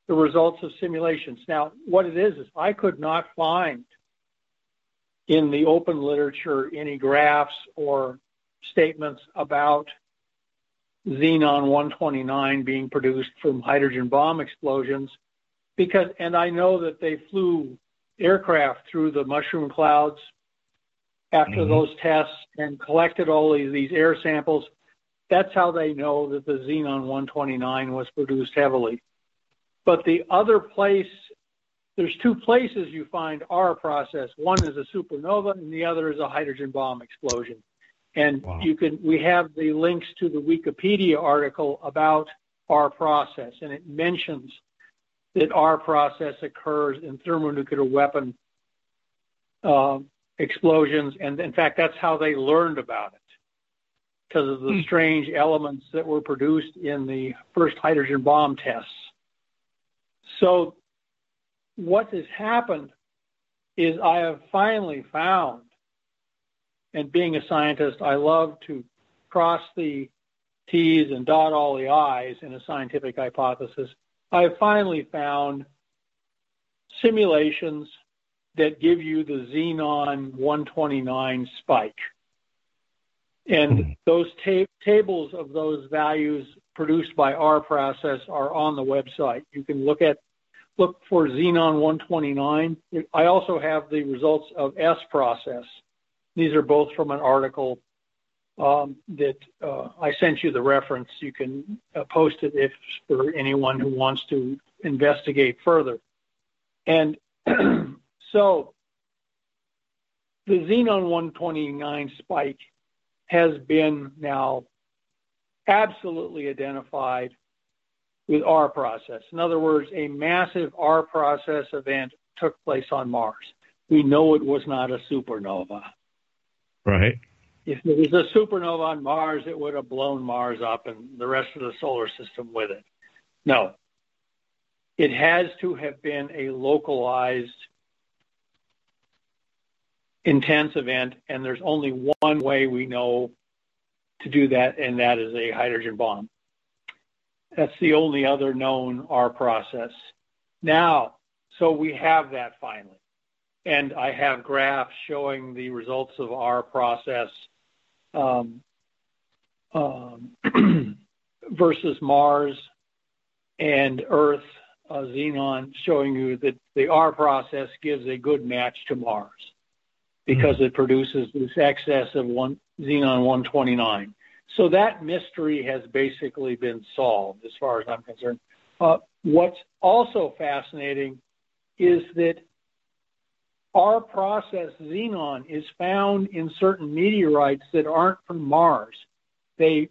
the results of simulations. Now, what it is, is I could not find in the open literature any graphs or statements about xenon 129 being produced from hydrogen bomb explosions because and I know that they flew aircraft through the mushroom clouds after Mhm. those tests and collected all of these air samples. That's how they know that the xenon 129 was produced heavily. But the other place, there's two places you find R process. One is a supernova, and the other is a hydrogen bomb explosion. And you can, we have the links to the Wikipedia article about R process, and it mentions that R process occurs in thermonuclear weapon uh, explosions, and in fact, that's how they learned about it because of the strange elements that were produced in the first hydrogen bomb tests. So, what has happened is I have finally found, and being a scientist, I love to cross the T's and dot all the I's in a scientific hypothesis. I have finally found simulations that give you the xenon 129 spike. And hmm. those ta- tables of those values produced by R process are on the website. You can look at look for xenon 129. I also have the results of S process. These are both from an article um, that uh, I sent you the reference. You can uh, post it if for anyone who wants to investigate further. And so the xenon 129 spike has been now absolutely identified with R process. In other words, a massive R process event took place on Mars. We know it was not a supernova. Right. If it was a supernova on Mars, it would have blown Mars up and the rest of the solar system with it. No. It has to have been a localized intense event, and there's only one way we know to do that, and that is a hydrogen bomb. That's the only other known R process. Now, so we have that finally. And I have graphs showing the results of R process um, um, versus Mars and Earth uh, xenon, showing you that the R process gives a good match to Mars because mm-hmm. it produces this excess of one xenon 129. So that mystery has basically been solved as far as I'm concerned. Uh, what's also fascinating is that R process xenon is found in certain meteorites that aren't from Mars. They,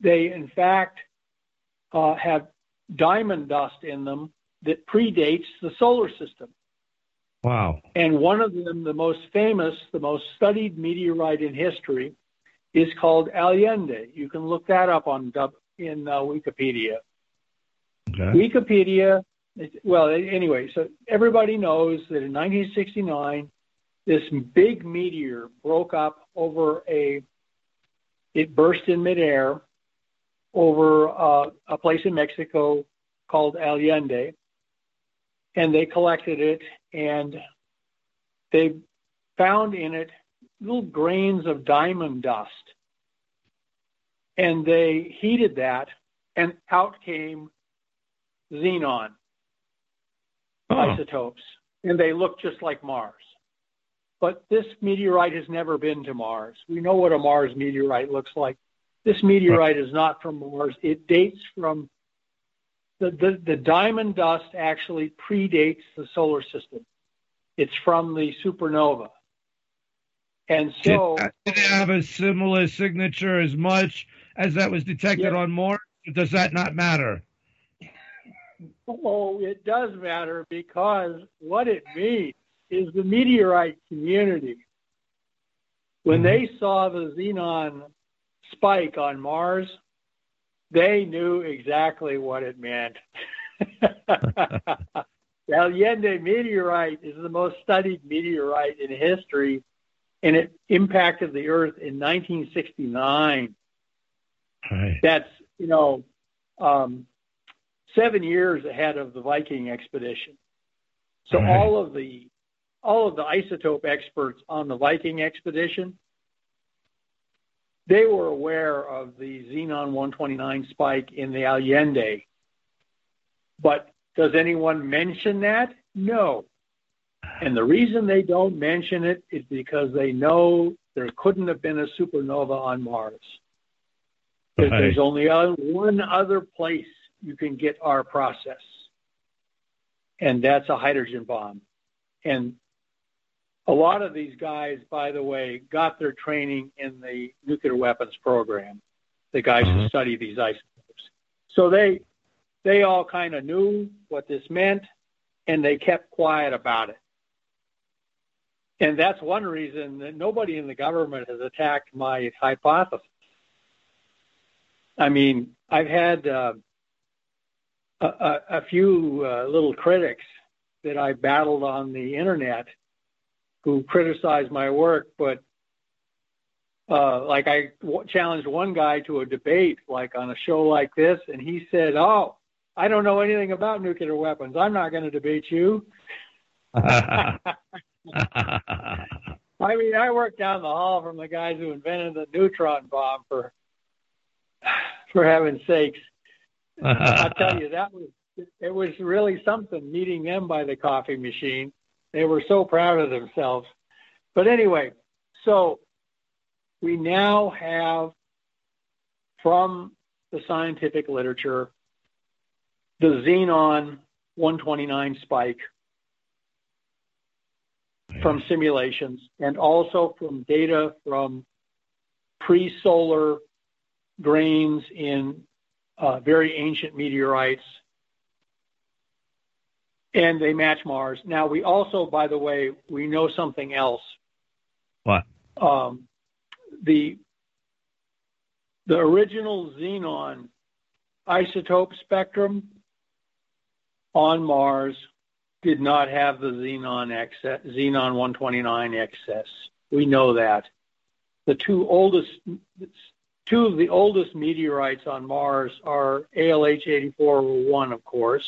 they in fact, uh, have diamond dust in them that predates the solar system. Wow. And one of them, the most famous, the most studied meteorite in history, is called Allende. You can look that up on in uh, Wikipedia. Okay. Wikipedia, well, anyway, so everybody knows that in 1969, this big meteor broke up over a, it burst in midair over uh, a place in Mexico called Allende, and they collected it and they found in it little grains of diamond dust. And they heated that, and out came xenon oh. isotopes, and they look just like Mars. But this meteorite has never been to Mars. We know what a Mars meteorite looks like. This meteorite is not from Mars. It dates from the, the, the diamond dust actually predates the solar system. It's from the supernova. And so did, did it have a similar signature as much as that was detected yeah. on Mars? Does that not matter? Oh, it does matter because what it means is the meteorite community. When mm-hmm. they saw the xenon spike on Mars, they knew exactly what it meant. the Allende meteorite is the most studied meteorite in history and it impacted the Earth in 1969. Right. That's you know um, seven years ahead of the Viking expedition. So right. all of the all of the isotope experts on the Viking expedition, they were aware of the xenon 129 spike in the Allende. But does anyone mention that? No. And the reason they don't mention it is because they know there couldn't have been a supernova on Mars. Right. there's only uh, one other place you can get R process, and that's a hydrogen bomb. And a lot of these guys, by the way, got their training in the nuclear weapons program. The guys who study these isotopes, so they they all kind of knew what this meant, and they kept quiet about it. And that's one reason that nobody in the government has attacked my hypothesis. I mean, I've had uh, a, a, few uh, little critics that I battled on the internet who criticized my work, but uh, like I w- challenged one guy to a debate, like on a show like this, and he said, "Oh, I don't know anything about nuclear weapons. I'm not going to debate you." I mean, I worked down the hall from the guys who invented the neutron bomb for for heaven's sakes. I tell you, that was it was really something meeting them by the coffee machine. They were so proud of themselves. But anyway, so we now have from the scientific literature the xenon 129 spike from simulations and also from data from pre-solar grains in very ancient meteorites and they match Mars. Now we also, by the way, we know something else. What? Um, the the original xenon isotope spectrum on Mars did not have the xenon excess, xenon 129 excess. We know that. The two oldest, two of the oldest meteorites on Mars are ALH 8401, of course,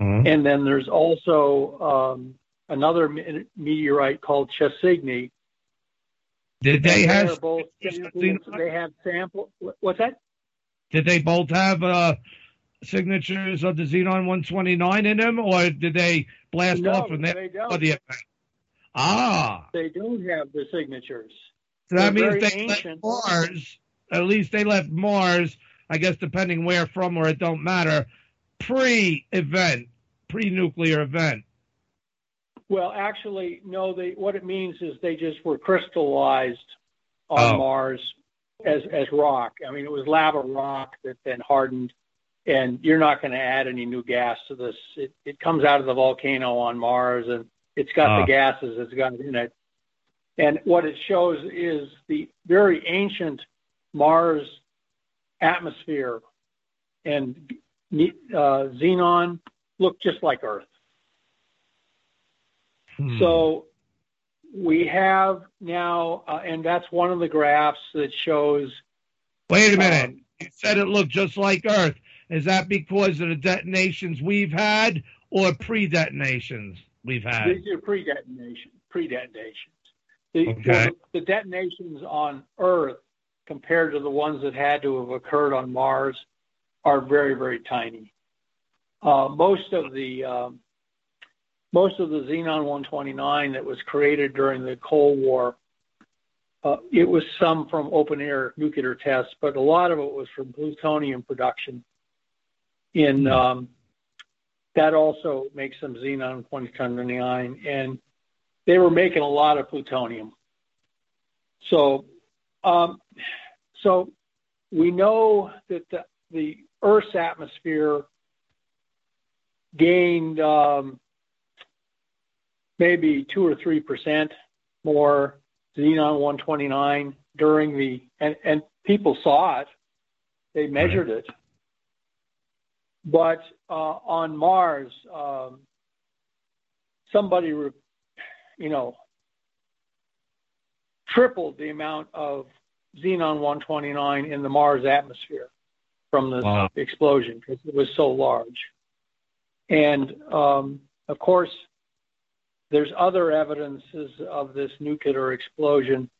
Mm-hmm. and then there's also um, another me- meteorite called Chassigny. Did they And have both they have sample. What's that? did they both have uh, signatures of the Xenon 129 in them, or did they blast No, off from there they don't. the? Ah, They don't have the signatures. so that They're means they ancient. left Mars. At least they left Mars. I guess depending where from, or it don't matter. Pre-event, pre-nuclear event. Well, actually, no. They what it means is they just were crystallized on Oh. Mars as as rock. I mean, it was lava rock that then hardened, and you're not going to add any new gas to this. It it comes out of the volcano on Mars, and it's got Ah. the gases it's got in it. And what it shows is the very ancient Mars atmosphere, and uh, xenon look just like Earth. Hmm. So we have now, uh, and that's one of the graphs that shows. Wait a minute. um, you said it looked just like Earth. Is that because of the detonations we've had, or pre-detonations we've had? These are pre-detonation, pre-detonations. The, Okay. the, the detonations on Earth compared to the ones that had to have occurred on Mars are very, very tiny. Uh, most of the um, most of the xenon 129 that was created during the Cold War, uh, it was some from open air nuclear tests, but a lot of it was from plutonium production. In um, that also makes some xenon 129, and they were making a lot of plutonium. So, um, so we know that the, the Earth's atmosphere gained um, maybe two or three percent more xenon 129 during the and, and people saw it. They measured it. But uh, on mars um, somebody re- you know tripled the amount of xenon 129 in the mars atmosphere from the Wow. explosion because it was so large and um, of course there's other evidences of this nuclear explosion.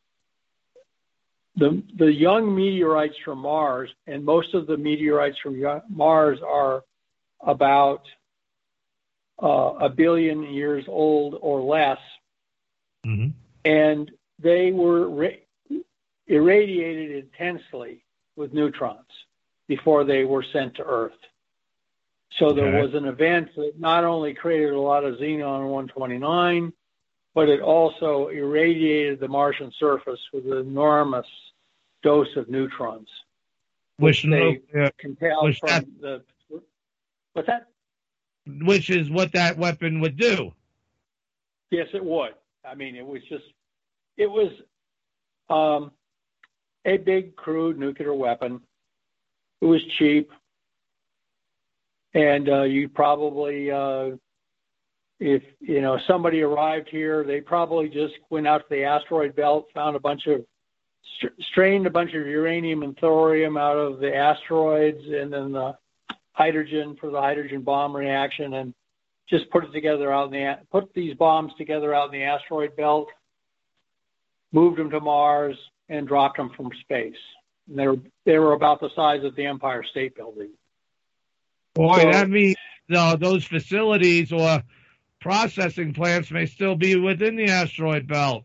The, the young meteorites from Mars, and most of the meteorites from Mars are about uh, a billion years old or less, Mhm. and they were irradiated intensely with neutrons before they were sent to Earth. So there was an event that not only created a lot of xenon 129, but it also irradiated the Martian surface with an enormous dose of neutrons. Which, they nuclear- can tell which from that- the what's that? which is what that weapon would do. Yes, it would. I mean, it was just it was um, a big crude nuclear weapon. It was cheap, and uh, you probably, uh, if you know somebody arrived here, they probably just went out to the asteroid belt, found a bunch of str- strained a bunch of uranium and thorium out of the asteroids, and then the hydrogen for the hydrogen bomb reaction, and just put it together out in the put these bombs together out in the asteroid belt, moved them to Mars, and dropped them from space. And they were they were about the size of the Empire State Building. Boy, So- that means those facilities or processing plants may still be within the asteroid belt.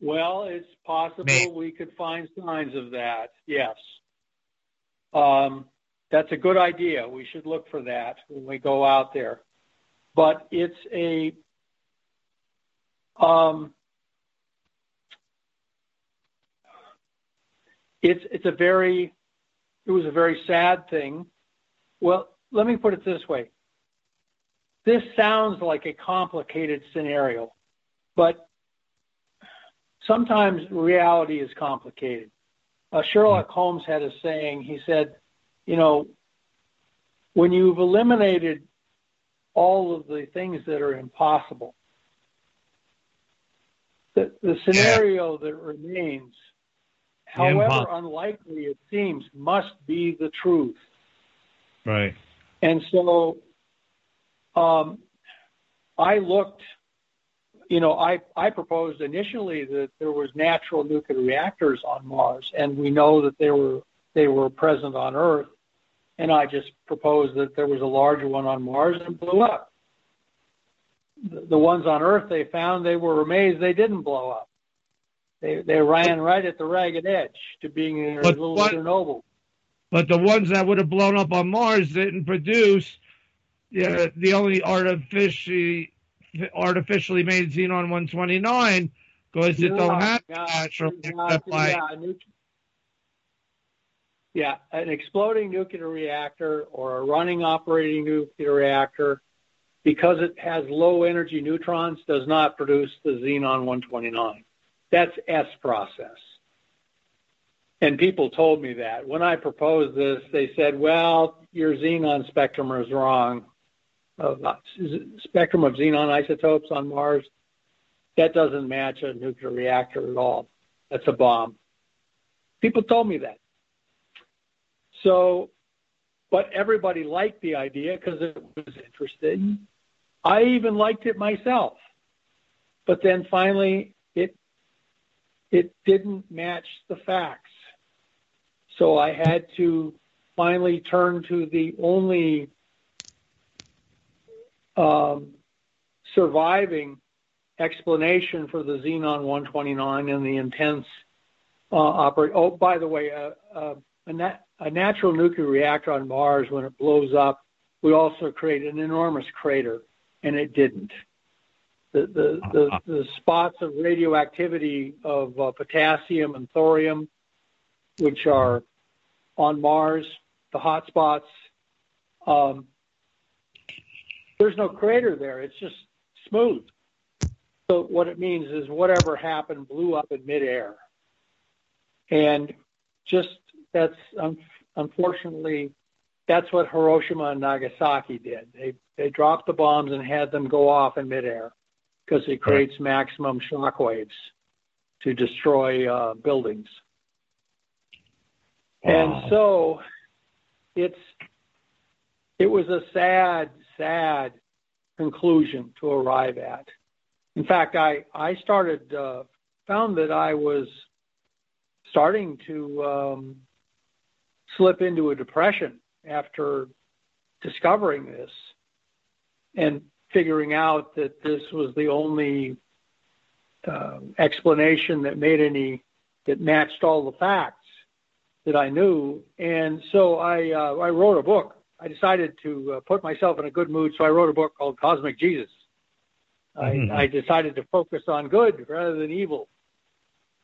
Well, it's possible May- we could find signs of that. Yes. Um, that's a good idea. We should look for that when we go out there. But it's a um, it's it's a very it was a very sad thing. Well, let me put it this way. This sounds like a complicated scenario, but sometimes reality is complicated. Uh, Sherlock Holmes had a saying. He said, you know, when you've eliminated all of the things that are impossible, the, the scenario that remains, however impossible. unlikely it seems, must be the truth. Right. And so um, I looked, you know, I, I proposed initially that there was natural nuclear reactors on Mars, and we know that they were they were present on Earth. And I just proposed that there was a larger one on Mars and it blew up. The, the ones on Earth they found, they were amazed they didn't blow up. They they ran right at the ragged edge to being a But little what- Chernobyl. But the ones that would have blown up on Mars didn't produce yeah, the only artificially artificially made xenon 129 because it No, don't have no, natural no, except by yeah, a yeah, an exploding nuclear reactor or a running operating nuclear reactor, because it has low energy neutrons, does not produce the xenon 129. That's S process. And people told me that. When I proposed this, they said, well, your xenon spectrum is wrong. Uh, spectrum of xenon isotopes on Mars, that doesn't match a nuclear reactor at all. That's a bomb. People told me that. So, but everybody liked the idea because it was interesting. I even liked it myself. But then finally, it didn't match the facts. So I had to finally turn to the only um, surviving explanation for the xenon 129 and the intense uh, operate. Oh, by the way, uh, uh, a, nat- a natural nuclear reactor on Mars, when it blows up, would also create an enormous crater, and it didn't. The, the, the, the spots of radioactivity of uh, potassium and thorium, which are on Mars, the hot spots, um, there's no crater there. It's just smooth. So what it means is whatever happened blew up in midair. And just that's um, unfortunately that's what Hiroshima and Nagasaki did. They they dropped the bombs and had them go off in midair because it creates maximum shock waves to destroy uh, buildings. And so it's it was a sad, sad conclusion to arrive at. In fact, I I started uh, found that I was starting to um, slip into a depression after discovering this and figuring out that this was the only uh, explanation that made any that matched all the facts that I knew. And so I uh, I wrote a book. I decided to uh, put myself in a good mood, so I wrote a book called Cosmic Jesus. Mhm. I, I decided to focus on good rather than evil.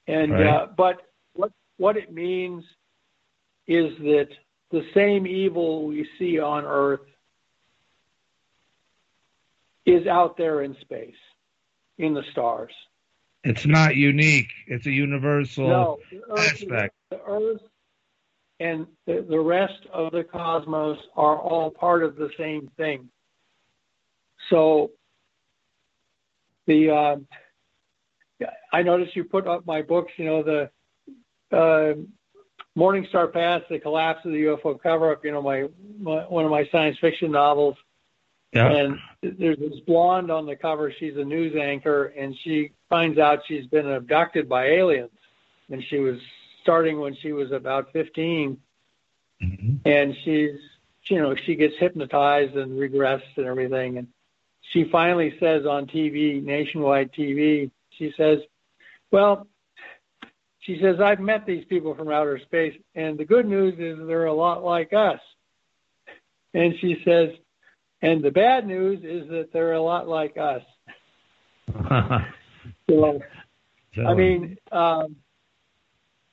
And Right. uh, but what what it means is that the same evil we see on Earth is out there in space, in the stars. it's not unique. It's a universal No, the Earth, aspect. the Earth and the, the rest of the cosmos are all part of the same thing. So the uh, I noticed you put up my books. You know the uh, Morning Star Pass, the collapse of the UFO cover-up. You know my, my one of my science fiction novels. Yeah. And there's this blonde on the cover. She's a news anchor, and she finds out she's been abducted by aliens. And she was starting when she was about 15, mm-hmm. and she's you know, she gets hypnotized and regressed and everything. And she finally says on TV, nationwide TV, she says, well, she says, I've met these people from outer space, and the good news is they're a lot like us. And she says, and the bad news is that they're a lot like us. so, I mean, um,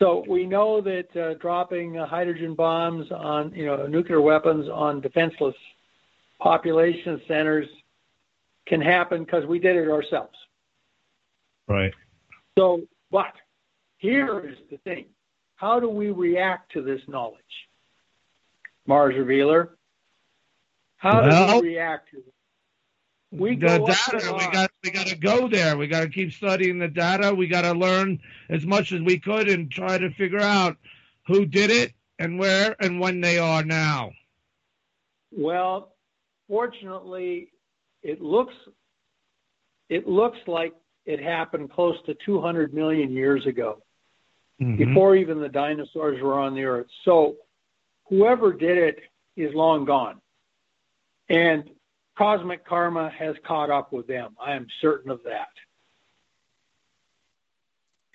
so we know that uh, dropping uh, hydrogen bombs on, you know, nuclear weapons on defenseless population centers can happen because we did it ourselves. Right. So, but here is the thing. How do we react to this knowledge? Mars Revealer. How Well- do we react to it? We the data, we got we got to go there. We got to keep studying the data. We got to learn as much as we could and try to figure out who did it and where and when they are now. Well, fortunately, it looks it looks like it happened close to 200 million years ago, Mhm. before even the dinosaurs were on the earth. So, whoever did it is long gone, and cosmic karma has caught up with them. I am certain of that.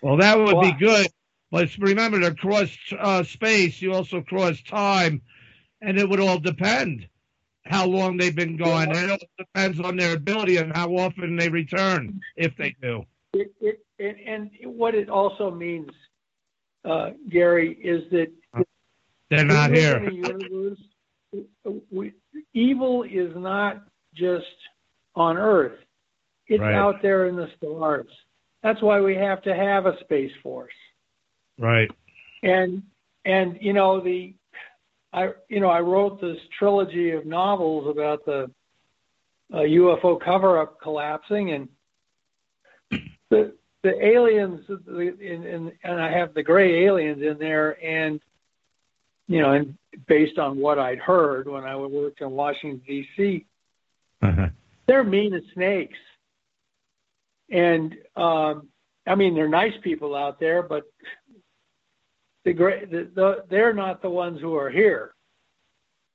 Well, that would be good. But remember, to cross uh, space, you also cross time, and it would all depend how long they've been gone. And it all depends on their ability and how often they return, if they do. It, it, it, and what it also means, uh, Gary, is that They're not here. universe- we, evil is not just on Earth; it's Right. out there in the stars. That's why we have to have a space force. Right. And and you know the, I you know I wrote this trilogy of novels about the uh, UFO cover-up collapsing and the the aliens the, in, in, and I have the gray aliens in there and you know and based on what I'd heard when I worked in Washington D.C. they're mean as snakes. And um I mean they're nice people out there but the great the, the, they're not the ones who are here.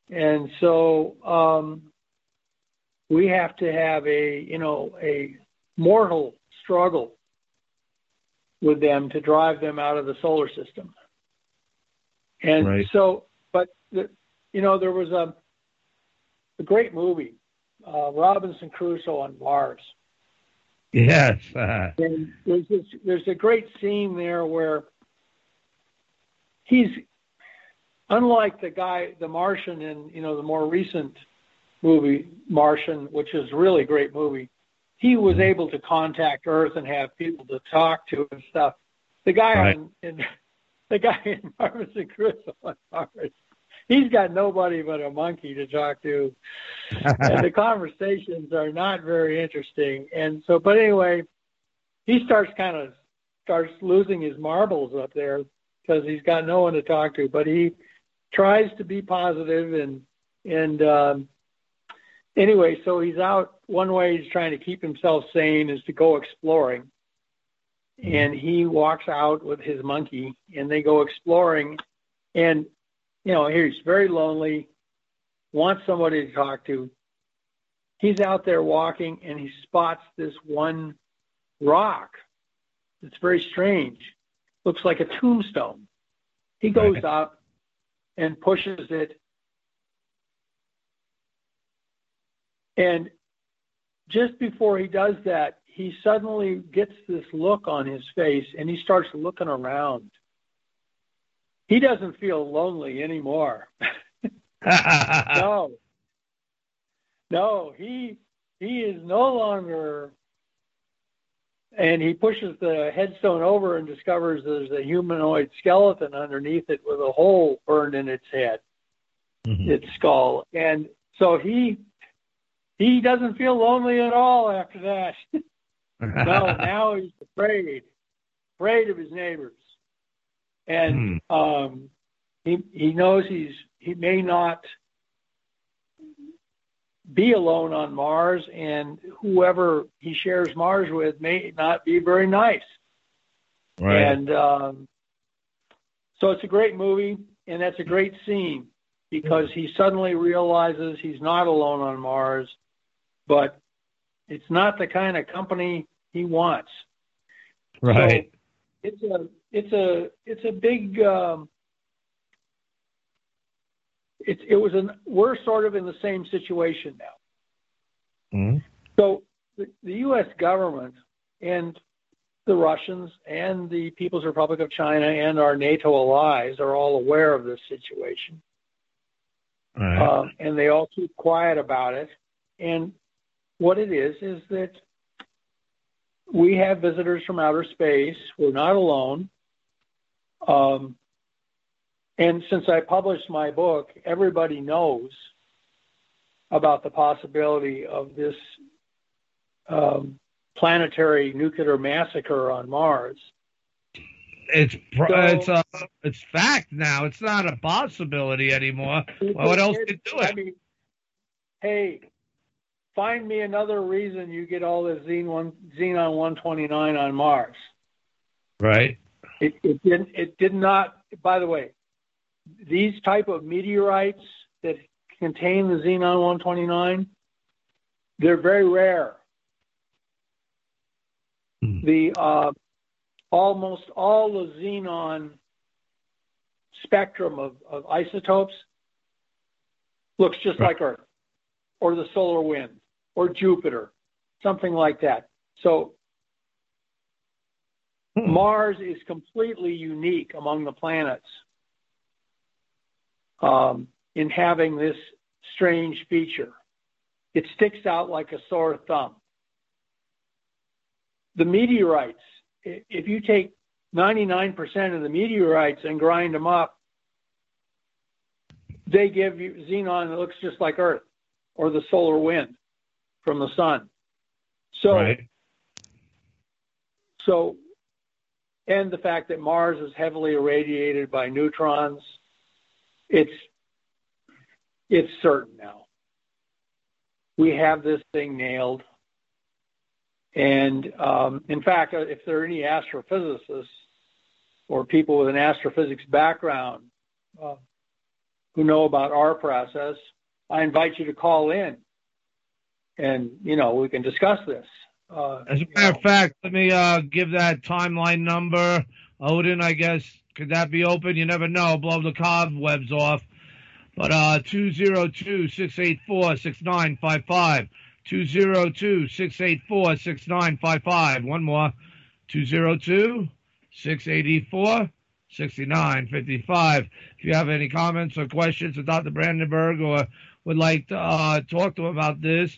And so um we have to have a you know a mortal struggle with them to drive them out of the solar system and Right. so but the, you know there was a a great movie uh robinson crusoe on mars Yes. Uh, and there's this, there's a great scene there where he's unlike the guy, the Martian, in you know the more recent movie Martian, which is a really great movie. He was able to contact Earth and have people to talk to and stuff. The guy Right. on in, the guy in Robinson Crusoe on Mars, he's got nobody but a monkey to talk to and the conversations are not very interesting. And so, but anyway, he starts kind of starts losing his marbles up there because he's got no one to talk to. But he tries to be positive and and um, anyway, so he's out. One way he's trying to keep himself sane is to go exploring. Mm-hmm. And he walks out with his monkey, and they go exploring. And you know, he's very lonely wants somebody to talk to. He's out there walking and he spots this one rock. It's very strange. Looks like a tombstone. He goes up and pushes it. And just before he does that, he suddenly gets this look on his face and he starts looking around. He doesn't feel lonely anymore. no. No, he he is no longer and he pushes the headstone over and discovers there's a humanoid skeleton underneath it with a hole burned in its head, mm-hmm. its skull. And so he he doesn't feel lonely at all after that. no, now he's afraid. Afraid of his neighbors. And um he he knows he's he may not be alone on Mars, and whoever he shares Mars with may not be very nice. Right. And um, so it's a great movie, and that's a great scene. because he suddenly realizes he's not alone on Mars, but it's not the kind of company he wants. Right. So it's a it's a it's a big um, it's it was an we're sort of in the same situation now. Mm-hmm. So the, the U.S. government and the Russians and the People's Republic of China and our NATO allies are all aware of this situation. Right. Um, and they all keep quiet about it. And what it is is that we have visitors from outer space. We're not alone. Um, and since I published my book, everybody knows about the possibility of this um, planetary nuclear massacre on Mars. It's So- it's uh, it's fact now. It's not a possibility anymore. Well, what else could do I it? mean, hey, find me another reason you get all this xenon xenon 129 on Mars. Right. It, it didn't. It did not. By the way, these type of meteorites that contain the xenon 129, they're very rare. The uh, almost all the xenon spectrum of, of isotopes looks just like Earth, or the solar wind, or Jupiter, something like that. So Mars is completely unique among the planets um, in having this strange feature. It sticks out like a sore thumb. The meteorites, if you take 99% of the meteorites and grind them up, they give you xenon that looks just like Earth or the solar wind from the sun. So, Right. so, and the fact that Mars is heavily irradiated by neutrons, it's it's certain now. We have this thing nailed. And um, in fact, uh, if there are any astrophysicists or people with an astrophysics background uh, who know about R process, I invite you to call in, and you know we can discuss this. Uh, As a matter of fact, let me uh, give that timeline number. Odin, I guess, could that be open? You never know. Blow the cobwebs off. But uh, 202-684-6955. 202-684-6955. One more. 202-684-6955. If you have any comments or questions for Dr. Brandenburg or would like to uh, talk to him about this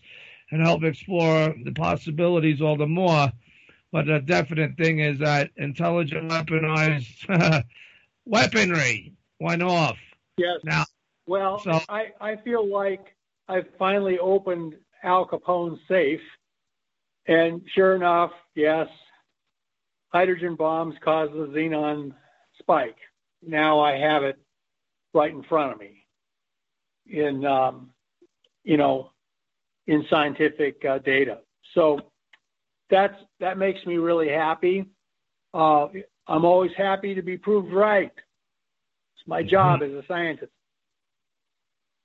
and help explore the possibilities all the more. But the definite thing is that intelligent weaponized weaponry went off. Yes. Now, Well, So- I, I feel like I've finally opened Al Capone's safe. And sure enough, yes, hydrogen bombs cause the xenon spike. Now I have it right in front of me in, um, you know, in scientific uh, data. So that's, that makes me really happy. Uh, I'm always happy to be proved right. It's my job as a scientist.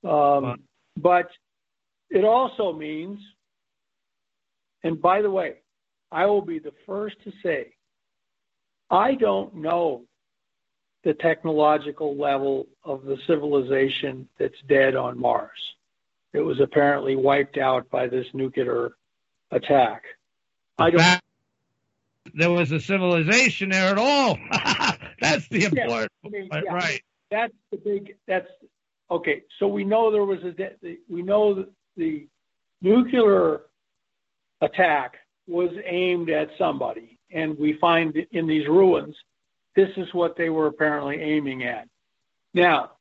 Um, but it also means, and by the way, I will be the first to say, I don't know the technological level of the civilization that's dead on Mars. It was apparently wiped out by this nuclear attack. I don't. there was a civilization there at all. That's the Yeah, important I mean, point, yeah, right? That's the big. That's okay. So we know there was a. We know that the nuclear attack was aimed at somebody, and we find in these ruins, this is what they were apparently aiming at. Now,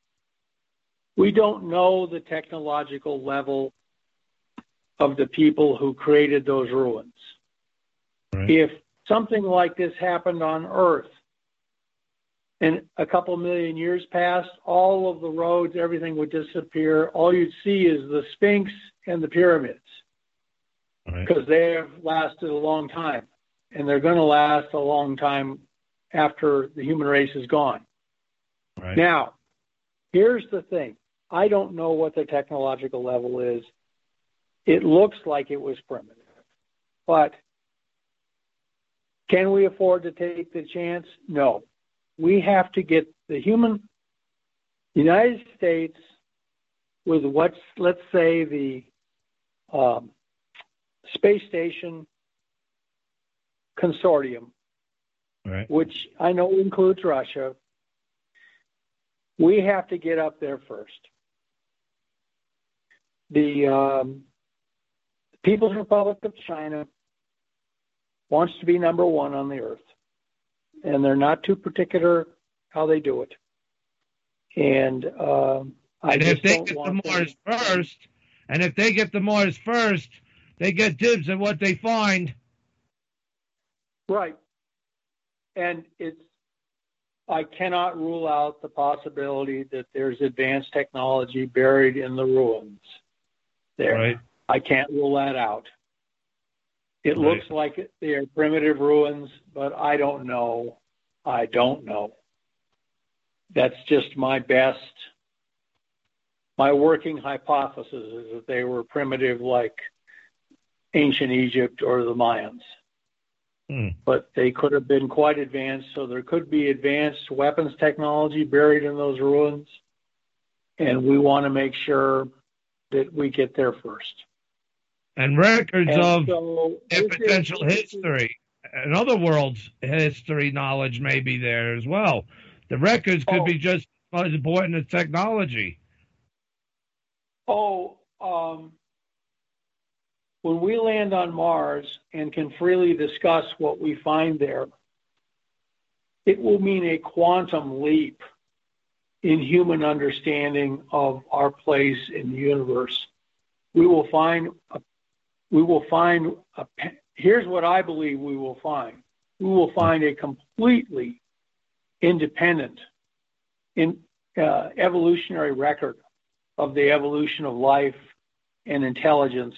we don't know the technological level of the people who created those ruins. If something like this happened on Earth, and a couple million years passed, all of the roads, everything would disappear. All you'd see is the Sphinx and the pyramids because they have lasted a long time and they're going to last a long time after the human race is gone. Right. Now, here's the thing I don't know what the technological level is. It looks like it was primitive, but can we afford to take the chance? No. We have to get the human United States with what's, let's say, the um, space station consortium, right. which I know includes Russia. We have to get up there first. The um, People's Republic of China wants to be number one on the earth, and they're not too particular how they do it. And um, I and if they get the them- Mars first, and if they get the Mars first, they get dibs on what they find. Right. And it's, I cannot rule out the possibility that there's advanced technology buried in the ruins there. Right. I can't rule that out. It Right. looks like they are primitive ruins, but I don't know. I don't know. That's just my best, my working hypothesis is that they were primitive like ancient Egypt or the Mayans Hmm. but they could have been quite advanced. So there could be advanced weapons technology buried in those ruins. And we want to make sure that we get there first. And records And of so is- potential history and other worlds' history knowledge may be there as well. The records could Oh. be just as important as technology. Oh, um, when we land on Mars and can freely discuss what we find there, it will mean a quantum leap in human understanding of our place in the universe. We will find, a, we will find, a, here's what I believe we will find. We will find a completely independent in, uh, evolutionary record of the evolution of life and intelligence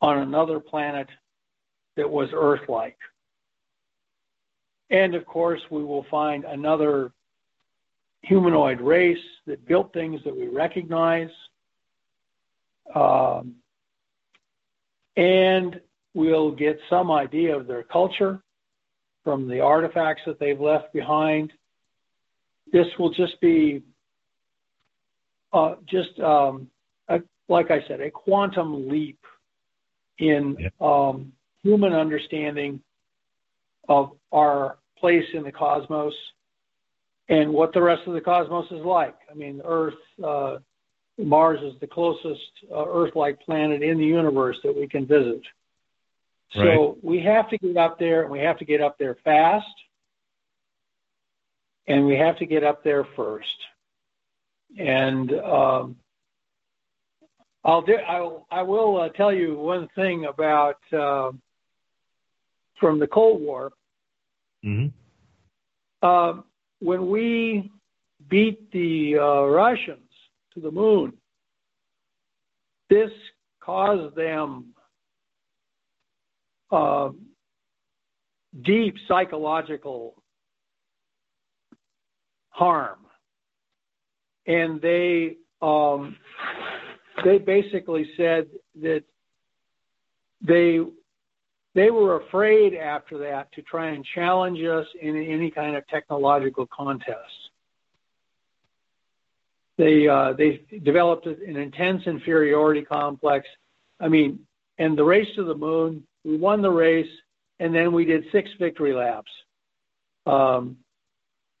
on another planet that was Earth like. And of course, we will find another humanoid race that built things that we recognize. Um, and we'll get some idea of their culture from the artifacts that they've left behind. This will just be uh, just um, a, like I said, a quantum leap in um, human understanding of our place in the cosmos and what the rest of the cosmos is like. I mean, Earth, uh, Mars is the closest uh, Earth-like planet in the universe that we can visit. So Right. we have to get up there, and we have to get up there fast, and we have to get up there first. And um, I'll do. I'll, I will uh, tell you one thing about uh, from the Cold War. Mhm. Um, when we beat the uh, Russians to the moon, this caused them uh, deep psychological harm, and they um, they basically said that they they were afraid after that to try and challenge us in any kind of technological contest. They uh, they developed an intense inferiority complex. I mean, and the race to the moon, we won the race, and then we did six victory laps. Um,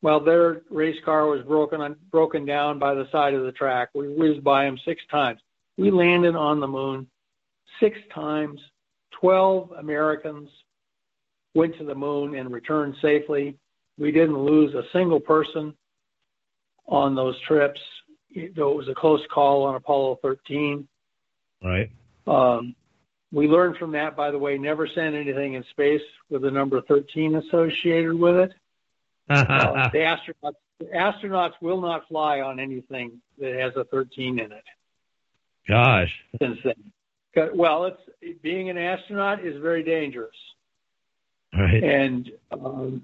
well, their race car was broken on, broken down by the side of the track. We whizzed by them six times. We landed on the moon six times. Twelve Americans went to the moon and returned safely. We didn't lose a single person on those trips. Though it was a close call on Apollo 13. Right. Um, we learned from that, by the way, never send anything in space with the number 13 associated with it. Uh, the astronauts, the astronauts will not fly on anything that has a 13 in it. Gosh. Since then, well, it's being an astronaut is very dangerous, Right. and um,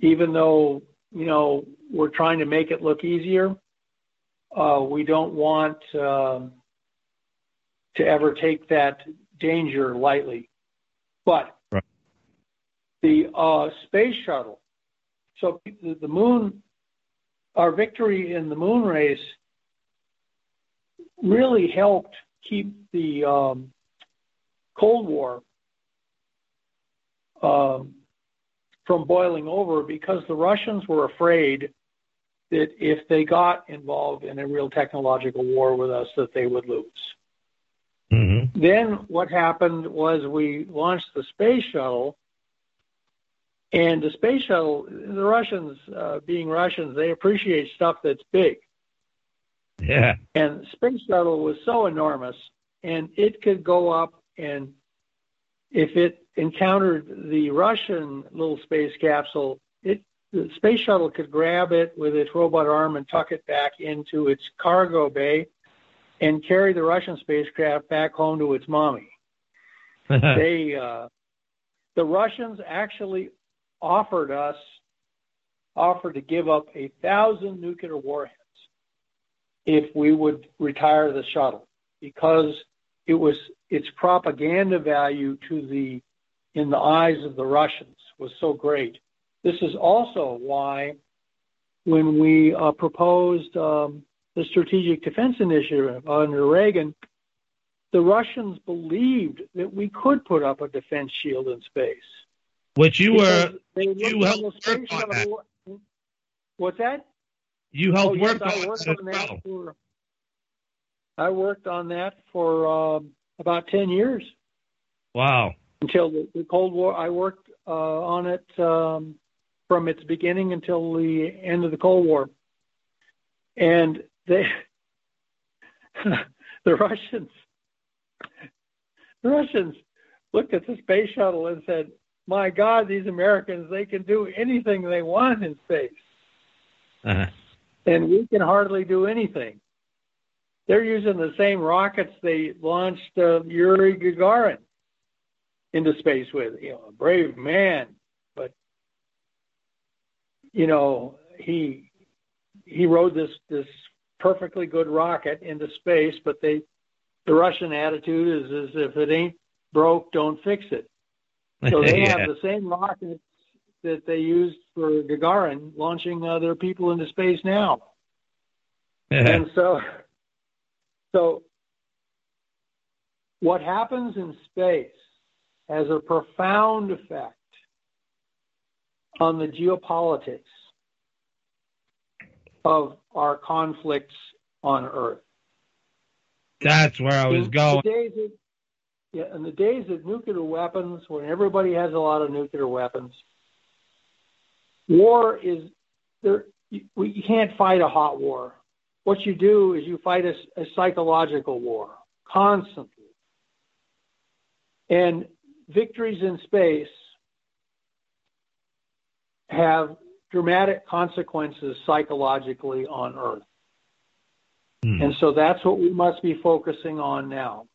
even though you know we're trying to make it look easier, uh, we don't want um, to ever take that danger lightly. But Right. the uh, space shuttle, so the moon, our victory in the moon race really helped keep the um, Cold War um, from boiling over because the Russians were afraid that if they got involved in a real technological war with us, that they would lose. Mm-hmm. Then what happened was we launched the space shuttle, and the space shuttle, the Russians, uh, being Russians, they appreciate stuff that's big. Yeah. And space shuttle was so enormous, and it could go up and if it encountered the Russian little space capsule, it the space shuttle could grab it with its robot arm and tuck it back into its cargo bay and carry the Russian spacecraft back home to its mommy. they uh, the Russians actually offered us offered to give up a thousand nuclear warheads if we would retire the shuttle because it was its propaganda value to the in the eyes of the Russians was so great. This is also why when we uh, proposed um, the Strategic Defense Initiative under Reagan, the Russians believed that we could put up a defense shield in space. Which you were, you helped work on that. What's that? You helped oh, work I on worked that on that well. for. I worked on that for um, about ten years Wow. until the, the Cold War. I worked uh, on it um, from its beginning until the end of the Cold War, and they, the Russians, the Russians looked at the space shuttle and said, "My God, these Americans, they can do anything they want in space." Uh-huh. And we can hardly do anything. They're using the same rockets they launched uh, Yuri Gagarin into space with. You know, a brave man, but you know he he rode this this perfectly good rocket into space, but they the Russian attitude is is if it ain't broke, don't fix it. So they Yeah. have the same rockets that they used for Gagarin launching uh, their people into space now. And so, so what happens in space has a profound effect on the geopolitics of our conflicts on Earth. That's where I was In going. Of, yeah, in the days of nuclear weapons, when everybody has a lot of nuclear weapons, war is there. You, can't fight a hot war. What you do is you fight a psychological war constantly. And victories in space have dramatic consequences psychologically on Earth. And so that's what we must be focusing on now.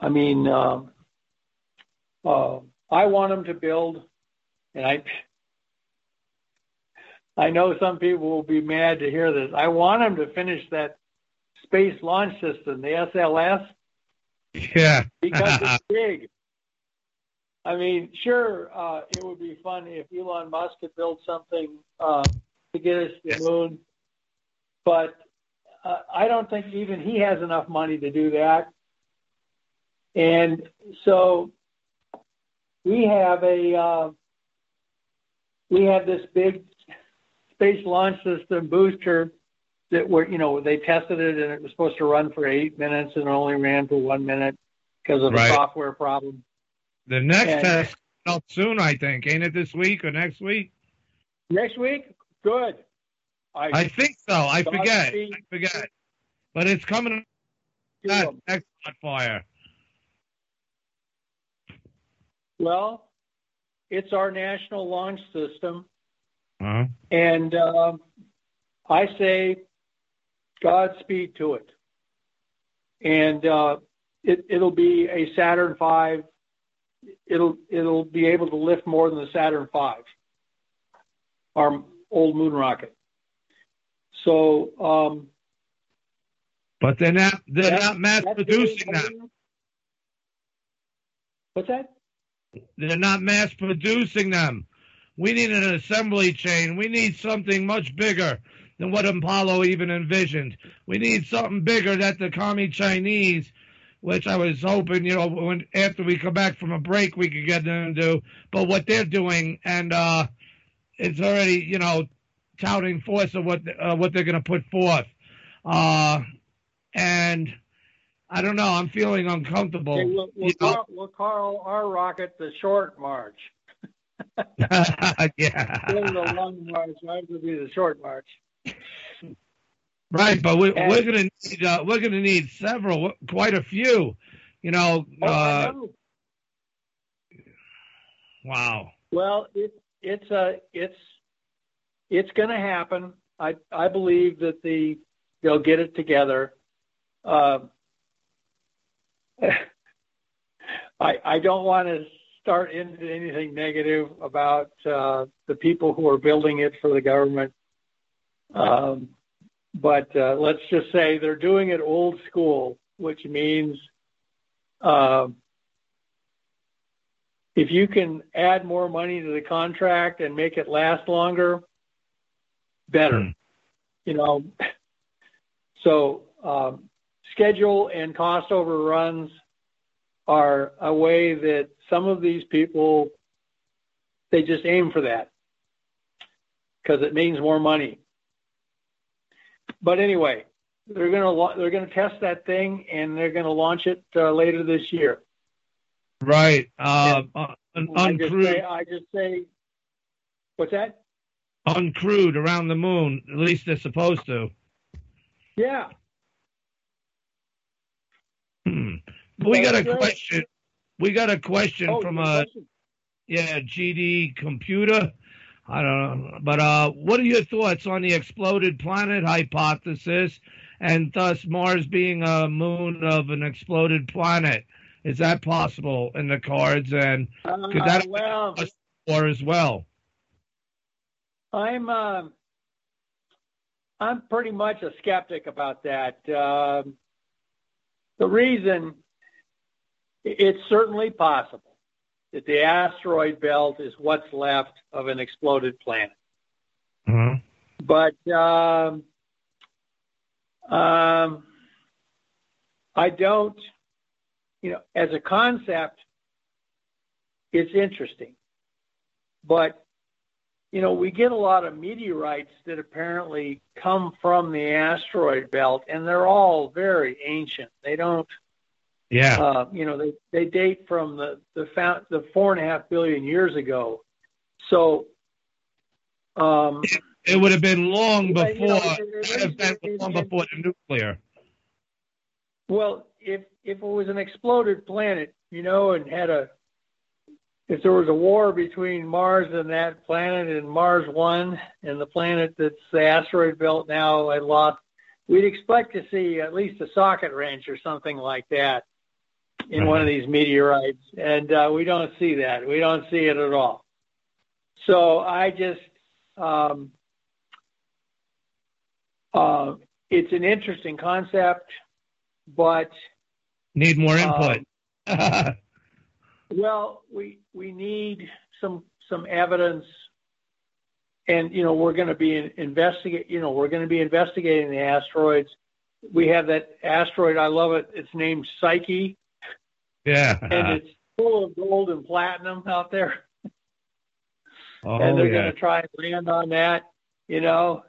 I mean, um, uh, I want them to build, and I, I know some people will be mad to hear this. I want them to finish that space launch system, the SLS, Yeah. because it's big. I mean, sure, uh, it would be fun if Elon Musk could build something uh, to get us to the moon, but uh, I don't think even he has enough money to do that. And so we have a uh, we have this big space launch system booster that were you know they tested it and it was supposed to run for eight minutes and it only ran for one minute because of Right. a software problem. The next And- test out soon, I think. Ain't it this week or next week? Next week, good. I I think so. I forget. I forget. But it's coming next on fire. Well, it's our national launch system, Uh-huh. and um, I say Godspeed to it. And uh, it, it'll be a Saturn V. It'll it'll be able to lift more than the Saturn V, our old moon rocket. So um, But they're not they're That's- not mass producing them. What's that? They're not mass producing them. We need an assembly chain. We need something much bigger than what Apollo even envisioned. We need something bigger that the commie Chinese, which I was hoping, you know, when after we come back from a break, we could get them to do. But what they're doing, and uh, it's already, you know, touting force of what uh, what they're going to put forth. Uh, and I don't know. I'm feeling uncomfortable. Okay, we'll, we'll, you call, we'll call our rocket the short march. yeah. Of the long march, mine would be the short march. Right, but we, we're gonna need uh, we're gonna need several, quite a few. You know, Oh, uh, know. wow. Well, it, it's a it's it's going to happen. I I believe that the they'll get it together. Um, I I don't want to start into anything negative about uh, the people who are building it for the government. Um, but uh, let's just say they're doing it old school, which means um, if you can add more money to the contract and make it last longer, better. You know, so um, schedule and cost overruns are a way that some of these people they just aim for that because it means more money. But anyway, they're gonna they're gonna test that thing and they're gonna launch it uh, later this year. Right. Uh, uh, un- I just say, uncrewed, I just say, what's that? uncrewed around the moon. At least they're supposed to. Yeah. Hmm. We got a right. question. We got a question Oh, from a question. yeah GD computer. I don't know, but uh, what are your thoughts on the exploded planet hypothesis, and thus Mars being a moon of an exploded planet? Is that possible in the cards, and could Uh, that well, or as well? I'm uh, I'm pretty much a skeptic about that. Um, the reason it's certainly possible that the asteroid belt is what's left of an exploded planet, Uh-huh. but um, um, I don't. You know, as a concept, it's interesting, but you know, we get a lot of meteorites that apparently come from the asteroid belt, and they're all very ancient. They don't, Yeah. uh, you know, they, they date from the the, found, the four and a half billion years ago. So, um, It would have been long Yeah, you before. know, it it- would have been it- long it- before the nuclear. well, if if it was an exploded planet, you know, and had a if there was a war between Mars and that planet and Mars won and the planet that's the asteroid belt now had lost, we'd expect to see at least a socket wrench or something like that in one of these meteorites, and uh, we don't see that. We don't see it at all. So I just, um, uh, it's an interesting concept, but Need more input. Um, well, we we need some some evidence, and you know we're going to be in, investigate. You know we're going to be investigating the asteroids. We have that asteroid. I love it. It's named Psyche, yeah. and it's full of gold and platinum out there. oh and they're yeah. going to try and land on that. You know,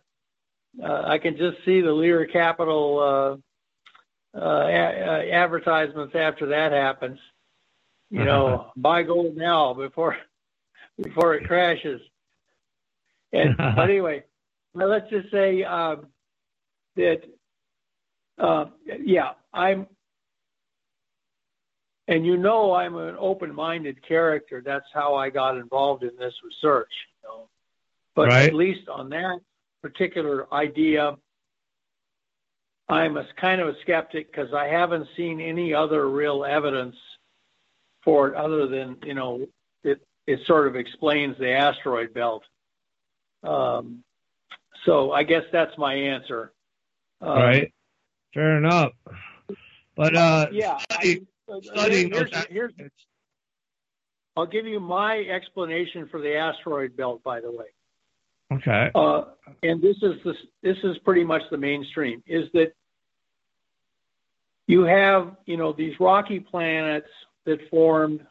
uh, I can just see the Lear Capital uh, uh, a- uh, advertisements after that happens. You know, buy gold now before before it crashes. And but anyway, well, let's just say um, that uh, yeah, I'm. And you know I'm an open-minded character. That's how I got involved in this research. You know? But Right. at least on that particular idea, I'm a kind of a skeptic because I haven't seen any other real evidence for it other than you know it it sort of explains the asteroid belt. Um, so I guess that's my answer. Um, right. Fair enough. But uh, yeah, I, studying here's, those here's, I'll give you my explanation for the asteroid belt. By the way, okay. uh, and this is this this is pretty much the mainstream. Is that you have you know these rocky planets that formed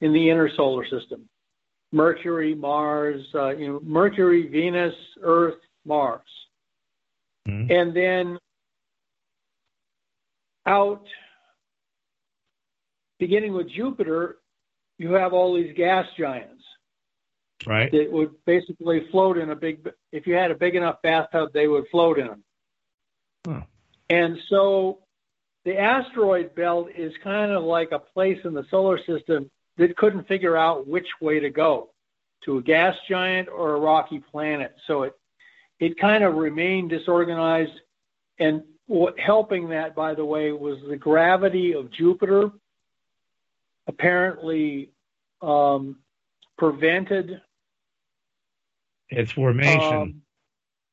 in the inner solar system mercury mars uh, you know mercury venus earth mars Mm-hmm. and then out beginning with jupiter you have all these gas giants Right. that would basically float in a big if you had a big enough bathtub they would float in them Huh. and so the asteroid belt is kind of like a place in the solar system that couldn't figure out which way to go to a gas giant or a rocky planet. So it it kind of remained disorganized. And what, helping that, by the way, was the gravity of Jupiter. Apparently, um, prevented Its formation. um,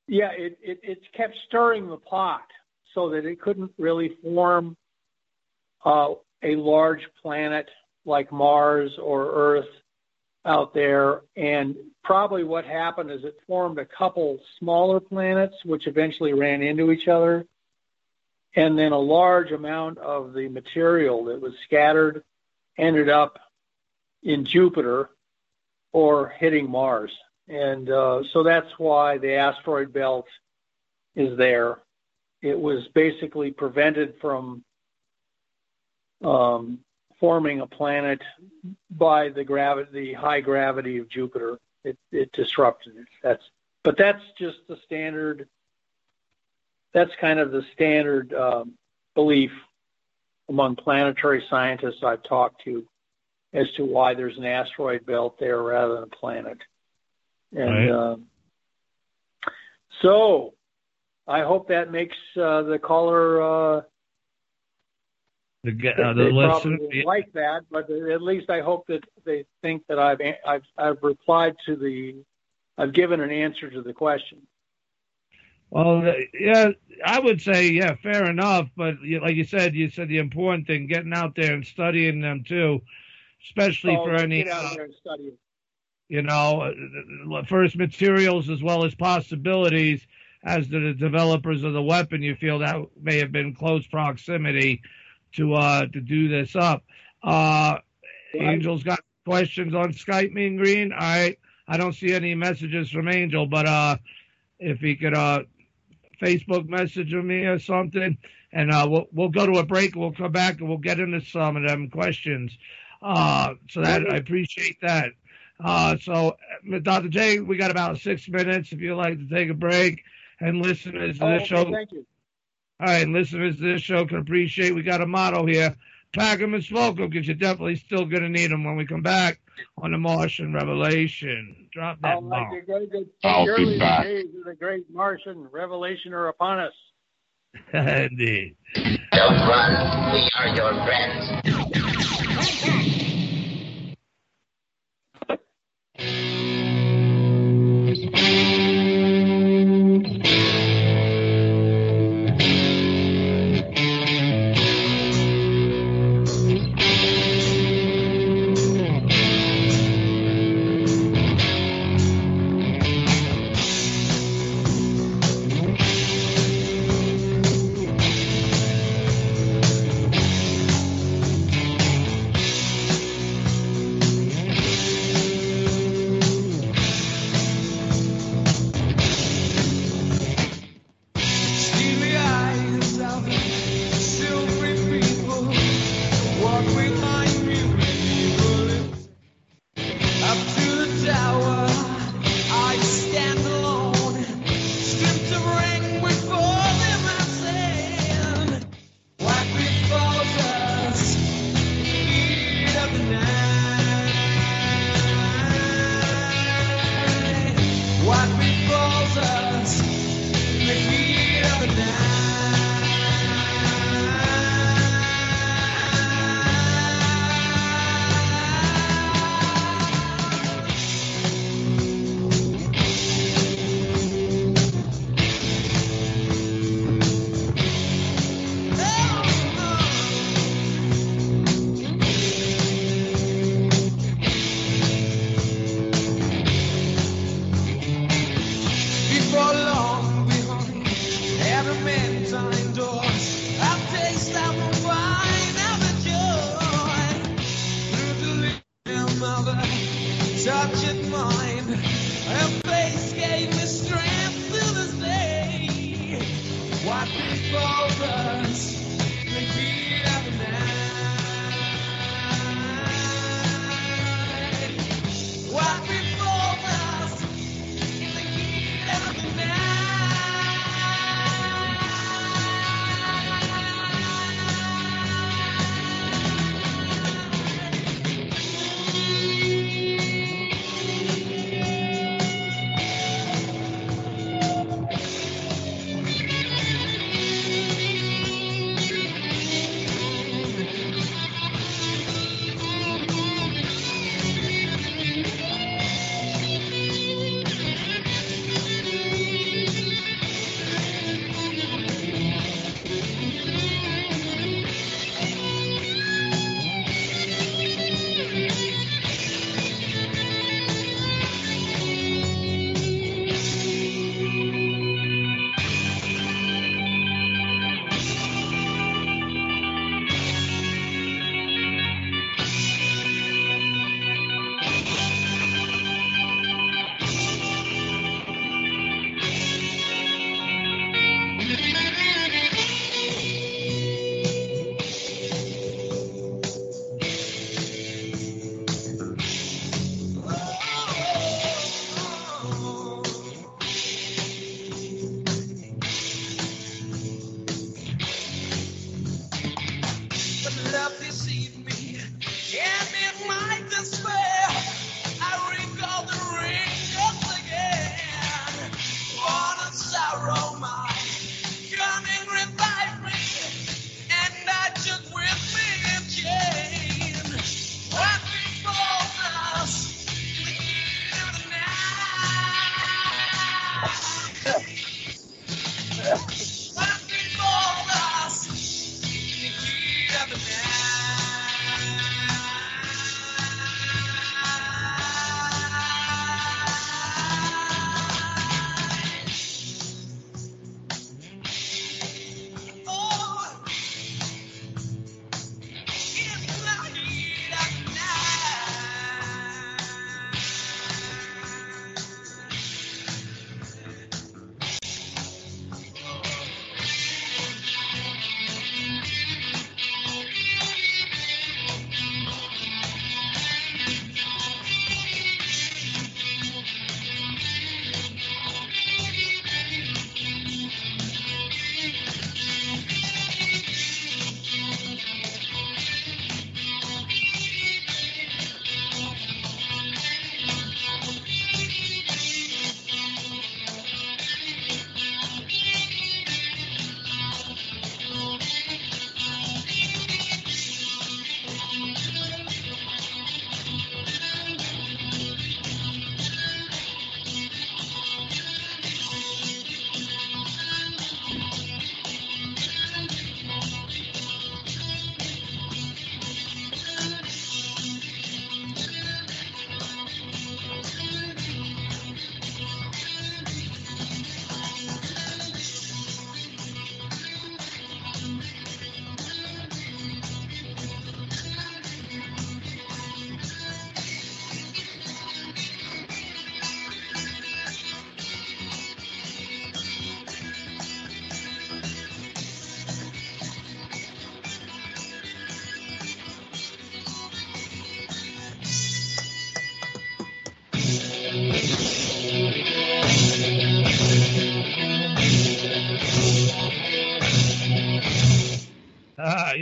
yeah, it, it, it kept stirring the pot so that it couldn't really form uh, a large planet like Mars or Earth out there. And probably what happened is it formed a couple smaller planets, which eventually ran into each other. And then a large amount of the material that was scattered ended up in Jupiter or hitting Mars. And uh, so that's why the asteroid belt is there. It was basically prevented from um, forming a planet by the gravity, the high gravity of Jupiter. It, it disrupted it. That's, but that's just the standard. That's kind of the standard um, belief among planetary scientists I've talked to as to why there's an asteroid belt there rather than a planet. And Right. um, so, I hope that makes uh, the caller uh, the uh, the they listener. probably like that, but at least I hope that they think that I've I've I've replied to the I've given an answer to the question. Well, yeah, I would say yeah, fair enough. But like you said, you said the important thing, getting out there and studying them too, especially So for any get out uh, there and study you know, uh, first materials as well as possibilities as to the developers of the weapon. You feel that may have been close proximity to uh to do this up. Uh Angel's got questions on Skype, Mean Green. Right. I don't see any messages from Angel, but uh if he could uh Facebook message of me or something, and uh we'll we'll go to a break. We'll come back and we'll get into some of them questions. Uh, so that I appreciate that. Uh, so uh, Dr. J, we got about six minutes. If you'd like to take a break and listeners to Oh, this okay, show, thank you. all right, listeners to this show can appreciate. We got a motto here: pack 'em and smoke 'em, because you're definitely still gonna need need 'em when we come back on the Martian Revelation. Drop that I'll bomb. the great, good, I'll be surely the back. days of the great Martian revelation are upon us. Indeed. Don't run. We are your friends.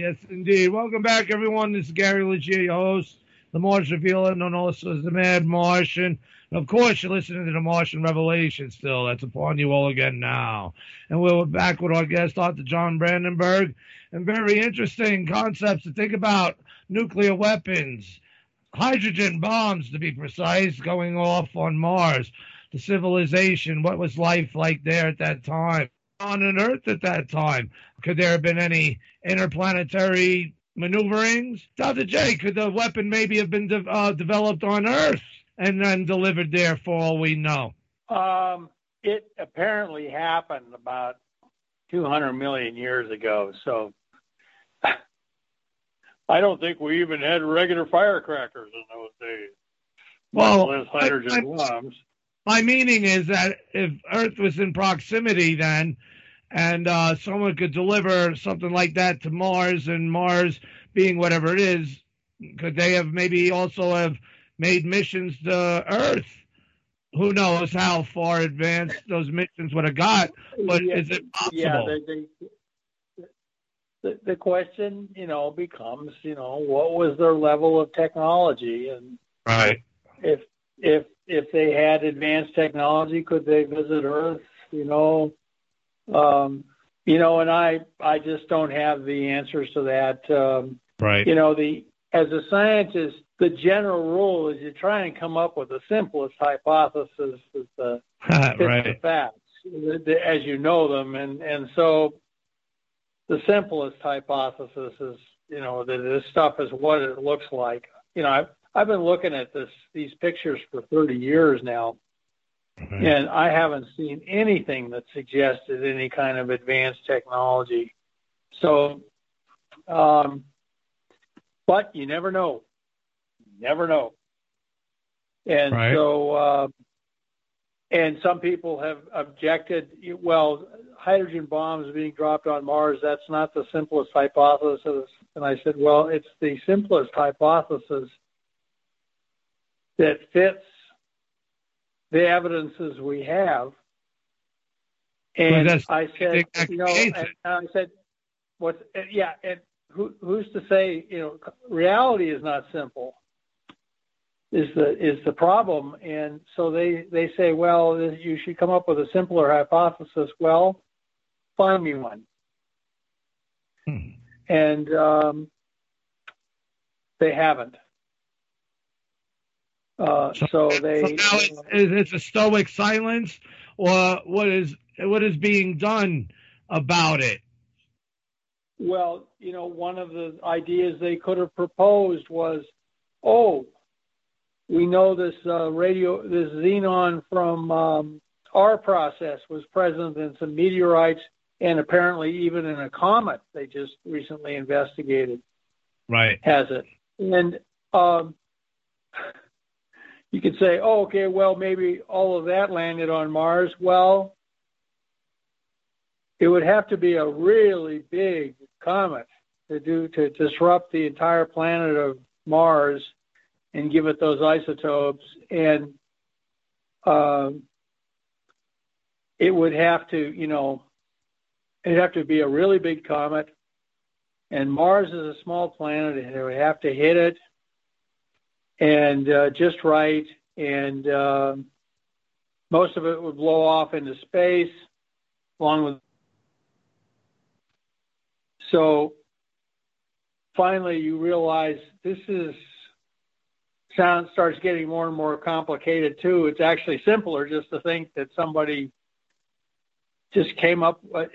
Yes, indeed. Welcome back, everyone. This is Gary Legere, your host, the Martian Revealer, known also as the Mad Martian. And of course, you're listening to the Martian Revelation still. That's upon you all again now. And we're back with our guest, Dr. John Brandenburg, and very interesting concepts to think about nuclear weapons, hydrogen bombs, to be precise, going off on Mars, the civilization, what was life like there at that time? on an Earth at that time? Could there have been any interplanetary maneuverings? Dr. J, could the weapon maybe have been de- uh, developed on Earth and then delivered there for all we know? Um, it apparently happened about 200 million years ago. So I don't think we even had regular firecrackers in those days. Well, less hydrogen I- I- bombs. My meaning is that if Earth was in proximity then, and uh, someone could deliver something like that to Mars, and Mars being whatever it is, could they have maybe also have made missions to Earth? Who knows how far advanced those missions would have got? But Yeah, is it possible? Yeah, they, they, the, the question, you know, becomes, you know, what was their level of technology, and right. if if if they had advanced technology, could they visit Earth? You know, you know, and I I just don't have the answers to that. Um, Right. you know, the as a scientist, the general rule is you try and come up with the simplest hypothesis that the right. facts as you know them, and and so the simplest hypothesis is you know that this stuff is what it looks like. You know, I've I've been looking at this these pictures for 30 years now, and I haven't seen anything that suggested any kind of advanced technology. So, um, but you never know. Never know. And Right. so, uh, and some people have objected. Well, hydrogen bombs being dropped on Mars, that's not the simplest hypothesis. And I said, well, it's the simplest hypothesis that fits the evidences we have. And I said, you know, I said, what's, yeah, and who, who's to say, you know, reality is not simple is the is the problem. And so they they say well you should come up with a simpler hypothesis. Well find me one. And um, they haven't uh, so they So now it's, is it's a stoic silence, or what is what is being done about it? Well, you know, one of the ideas they could have proposed was, oh, we know this uh, radio, this xenon from um, R process was present in some meteorites and apparently even in a comet they just recently investigated Right. has it. And um, you could say, oh, okay, well, maybe all of that landed on Mars. Well, it would have to be a really big comet to do to disrupt the entire planet of Mars and give it those isotopes, and um, it would have to, you know, it'd have to be a really big comet. And Mars is a small planet, and it would have to hit it and uh, just right, and um most of it would blow off into space, along with. So finally, you realize this is sound starts getting more and more complicated too. It's actually simpler just to think that somebody just came up, uh,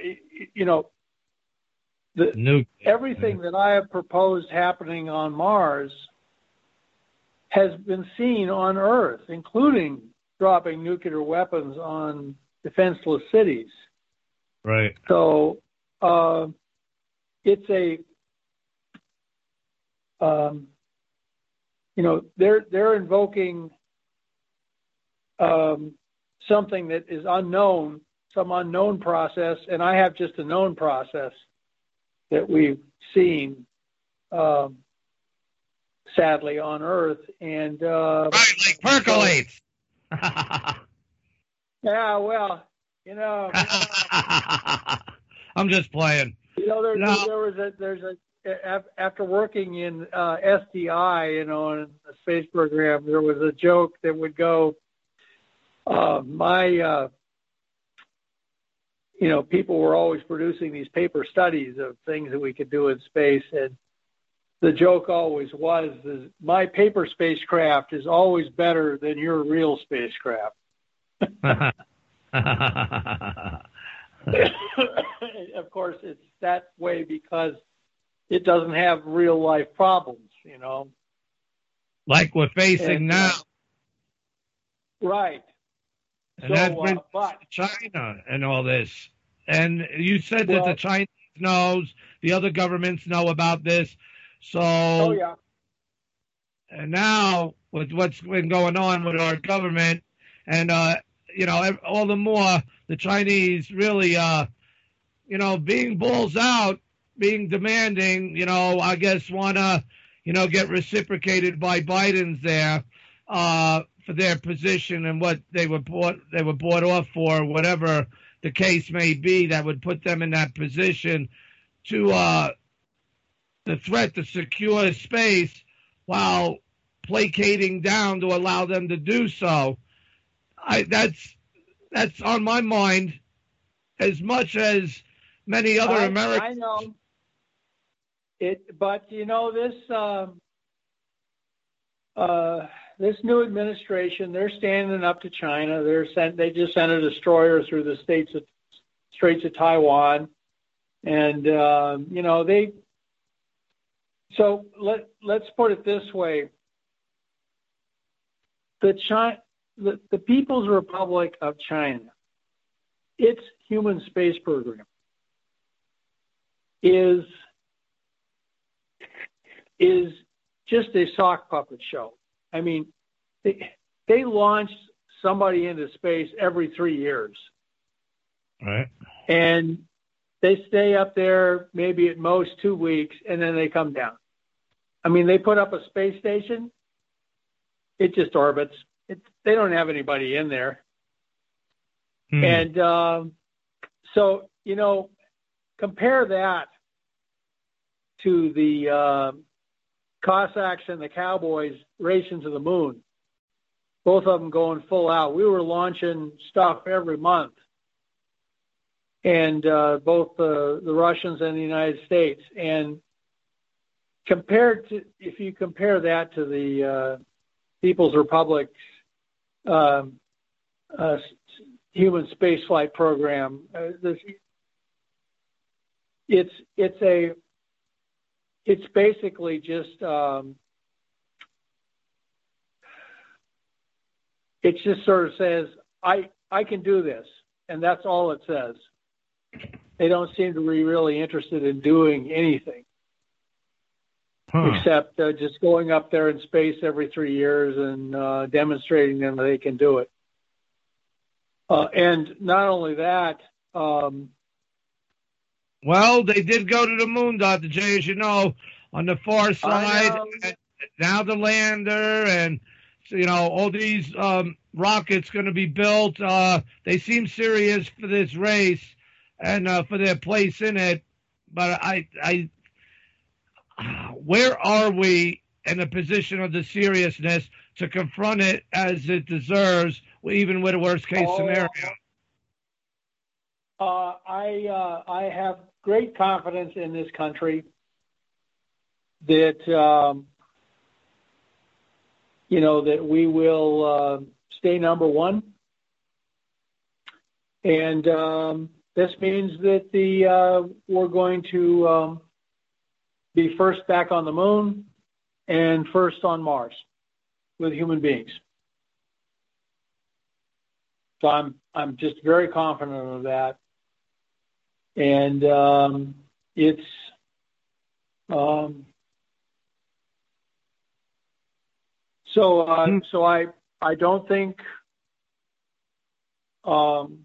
you know, the everything that I have proposed happening on Mars has been seen on Earth, including dropping nuclear weapons on defenseless cities. Right. So uh, it's a, um, you know, they're they're invoking um, something that is unknown, some unknown process, and I have just a known process that we've seen, um, sadly, on Earth, and uh, right, like percolates. yeah, well, you know, I'm just playing. You know, there, No. there was a there's a after working in uh, SDI, you know, in the space program, there was a joke that would go, uh, my, uh, you know, people were always producing these paper studies of things that we could do in space, and the joke always was, is my paper spacecraft is always better than your real spacecraft. of course, it's that way because it doesn't have real life problems, you know. like we're facing And, now. Right. And that so, uh, but China and all this. And you said that the Chinese knows, the other governments know about this. So oh yeah, and now with what's been going on with our government and uh you know all the more the Chinese really uh you know, being balls out, being demanding, you know, I guess want to, you know, get reciprocated by Biden's there uh, for their position and what they were bought they were bought off for, whatever the case may be, that would put them in that position to uh, the threat to secure space while placating down to allow them to do so. I that's that's on my mind as much as many other I, Americans. I know it, but you know this um, uh, this new administration. They're standing up to China. They're sent. They just sent a destroyer through the states of, Straits of Taiwan, and uh, you know they. So let let's put it this way. The China, the, the People's Republic of China, its human space program is is just a sock puppet show. I mean, they, they launch somebody into space every three years. Right. And they stay up there maybe at most two weeks and then they come down. I mean, they put up a space station, it just orbits. It, they don't have anybody in there. Hmm. And um, so, you know, compare that to the uh, Cossacks and the Cowboys racing to the moon. Both of them going full out. We were launching stuff every month, and uh, both the the Russians and the United States. And compared to, if you compare that to the uh, People's Republic's um, uh, human spaceflight program, uh, this, it's it's a it's basically just um, it just sort of says I I can do this, and that's all it says. They don't seem to be really interested in doing anything Huh. except uh, just going up there in space every three years and uh, demonstrating them that they can do it. Uh, and not only that, um, Well, they did go to the moon, Dr. J, as you know, on the far side. now the lander and, you know, all these um, rockets going to be built. Uh, they seem serious for this race and uh, for their place in it. But I, I, where are we in a position of the seriousness to confront it as it deserves, even with a worst case Oh, scenario? uh, I uh, I have great confidence in this country that um, you know that we will uh, stay number one, and um, this means that the uh, we're going to um, be first back on the moon and first on Mars with human beings. So I'm I'm just very confident of that, and um, it's um, so uh, so I I don't think um,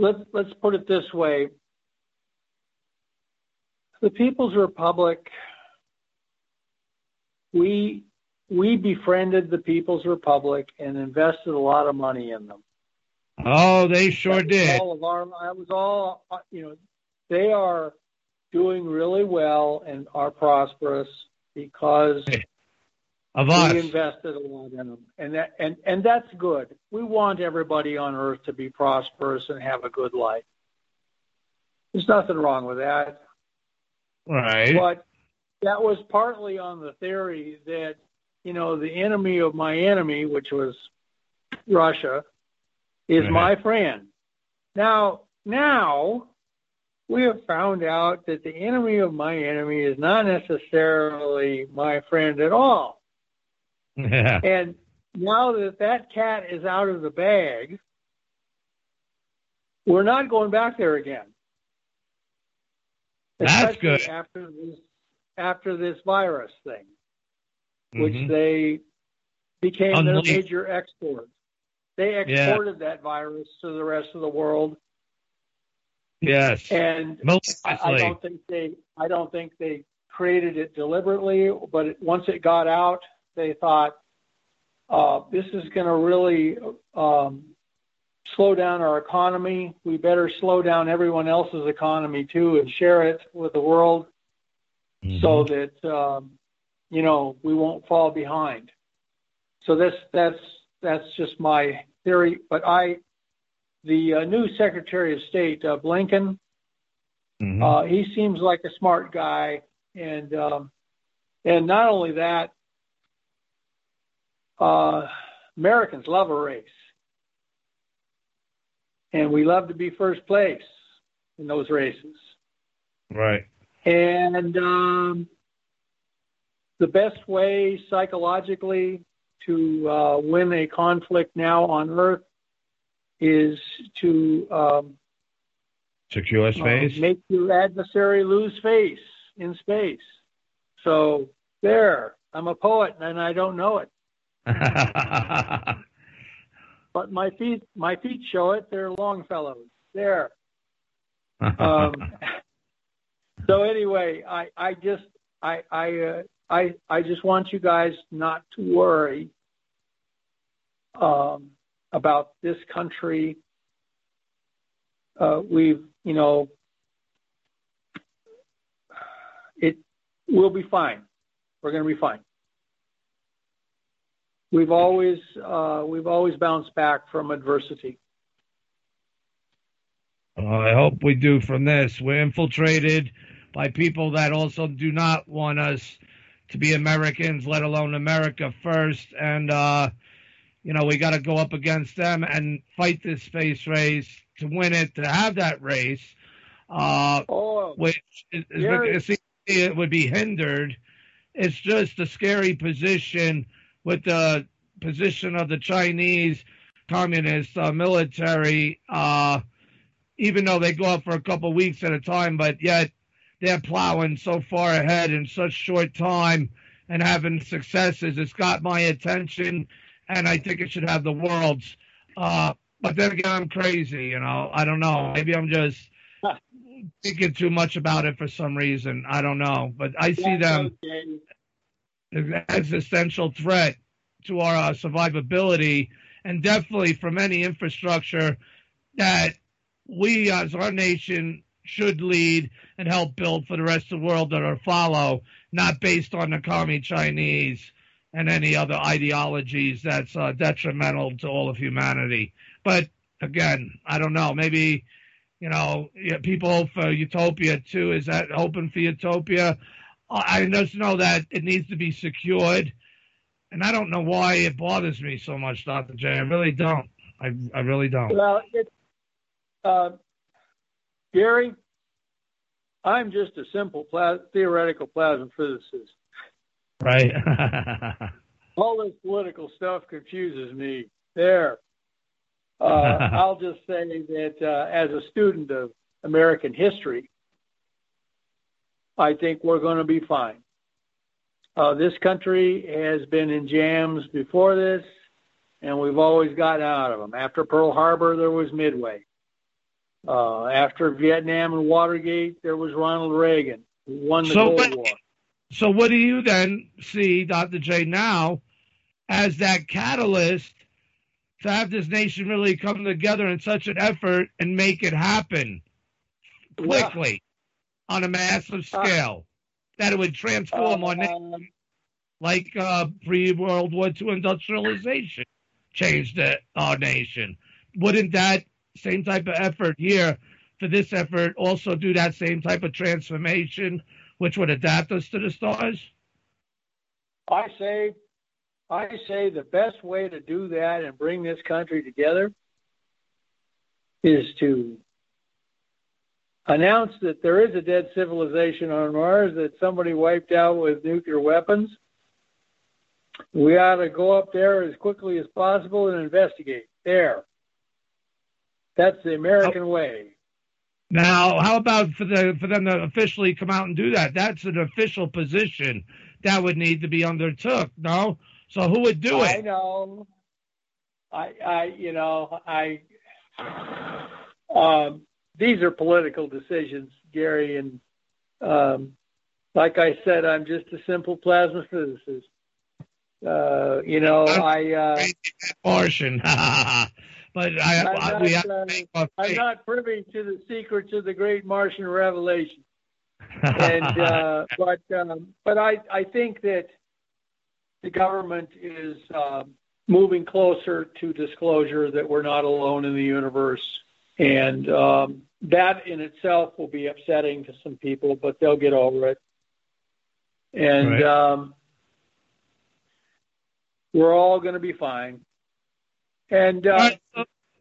let's let's put it this way. The People's Republic, we we befriended the People's Republic and invested a lot of money in them. Oh, they sure did. All of our, that was all, you know, they are doing really well and are prosperous because Of we us. invested a lot in them, and that and and that's good. We want everybody on Earth to be prosperous and have a good life. There's nothing wrong with that. Right. But that was partly on the theory that, you know, the enemy of my enemy, which was Russia, is Right. my friend. Now, now we have found out that the enemy of my enemy is not necessarily my friend at all. Yeah. And now that that cat is out of the bag, we're not going back there again. That's Especially good. After this, after this virus thing, which Mhm. they became Unleashed. their major export. They Yeah. exported that virus to the rest of the world, Yes. and I, I don't think they I don't think they created it deliberately, but it, once it got out, they thought uh, this is going to really um, slow down our economy. We better slow down everyone else's economy too and share it with the world so that um, you know we won't fall behind. So that's that's that's just my theory. But I, the uh, new Secretary of State uh, Blinken, Mm-hmm. uh, he seems like a smart guy, and um, and not only that, uh, Americans love a race, and we love to be first place in those races. Right. And um, the best way psychologically to uh, win a conflict now on Earth is to um, Secure uh, space. make your adversary lose face in space. So there, I'm a poet and I don't know it, but my feet my feet show it. They're Longfellows. There. Um, so anyway, I I just I I uh, I I just want you guys not to worry um, about this country. Uh, we've you know it will be fine. We're going to be fine. We've always uh, we've always bounced back from adversity. I hope we do from this. We're infiltrated by people that also do not want us to be Americans, let alone America first. And, uh, you know, we got to go up against them and fight this space race to win it, to have that race, uh, Oh, which is, is Gary- it seems to me it would be hindered. It's just a scary position with the position of the Chinese communist uh, military. Uh, even though they go up for a couple weeks at a time, but yet they're plowing so far ahead in such short time and having successes. It's got my attention, and I think it should have the world's. Uh, but then again, I'm crazy, you know. I don't know. Maybe I'm just thinking too much about it for some reason. I don't know, but I see them existential threat to our uh, survivability, and definitely from any infrastructure that we as our nation should lead and help build for the rest of the world that are follow, not based on the commie Chinese and any other ideologies that's uh, detrimental to all of humanity. But again, I don't know. Maybe you know people for utopia too. Is that hoping for utopia? I just know that it needs to be secured, and I don't know why it bothers me so much, Doctor J. I really don't. I I really don't. Well, it, uh, Gary, I'm just a simple plas- theoretical plasma physicist. Right. All this political stuff confuses me. There. Uh, I'll just say that uh, as a student of American history, I think we're going to be fine. Uh, this country has been in jams before this, and we've always gotten out of them. After Pearl Harbor, there was Midway. Uh, after Vietnam and Watergate, there was Ronald Reagan, who won the So Cold what- War. So what do you then see, Dr. J, now as that catalyst to have this nation really come together in such an effort and make it happen quickly on a massive scale that it would transform our nation like uh, pre-World War II industrialization changed the, our nation. Wouldn't that same type of effort here for this effort also do that same type of transformation, which would adapt us to the stars? I say, I say the best way to do that and bring this country together is to announce that there is a dead civilization on Mars that somebody wiped out with nuclear weapons. We ought to go up there as quickly as possible and investigate. There. That's the American way. Now, how about for the for them to officially come out and do that? That's an official position that would need to be undertook. No, so who would do it? I know. I, I, you know, I, um, these are political decisions, Gary, and um, like I said, I'm just a simple plasma physicist. Uh, you know, I. Uh, Martian. but I, I'm I, not, uh, to make our I'm not privy to the secrets of the great Martian revelation. and uh, but um, but I I think that the government is uh, moving closer to disclosure that we're not alone in the universe, and um, that in itself will be upsetting to some people, but they'll get over it. And Right. um, we're all going to be fine. And uh,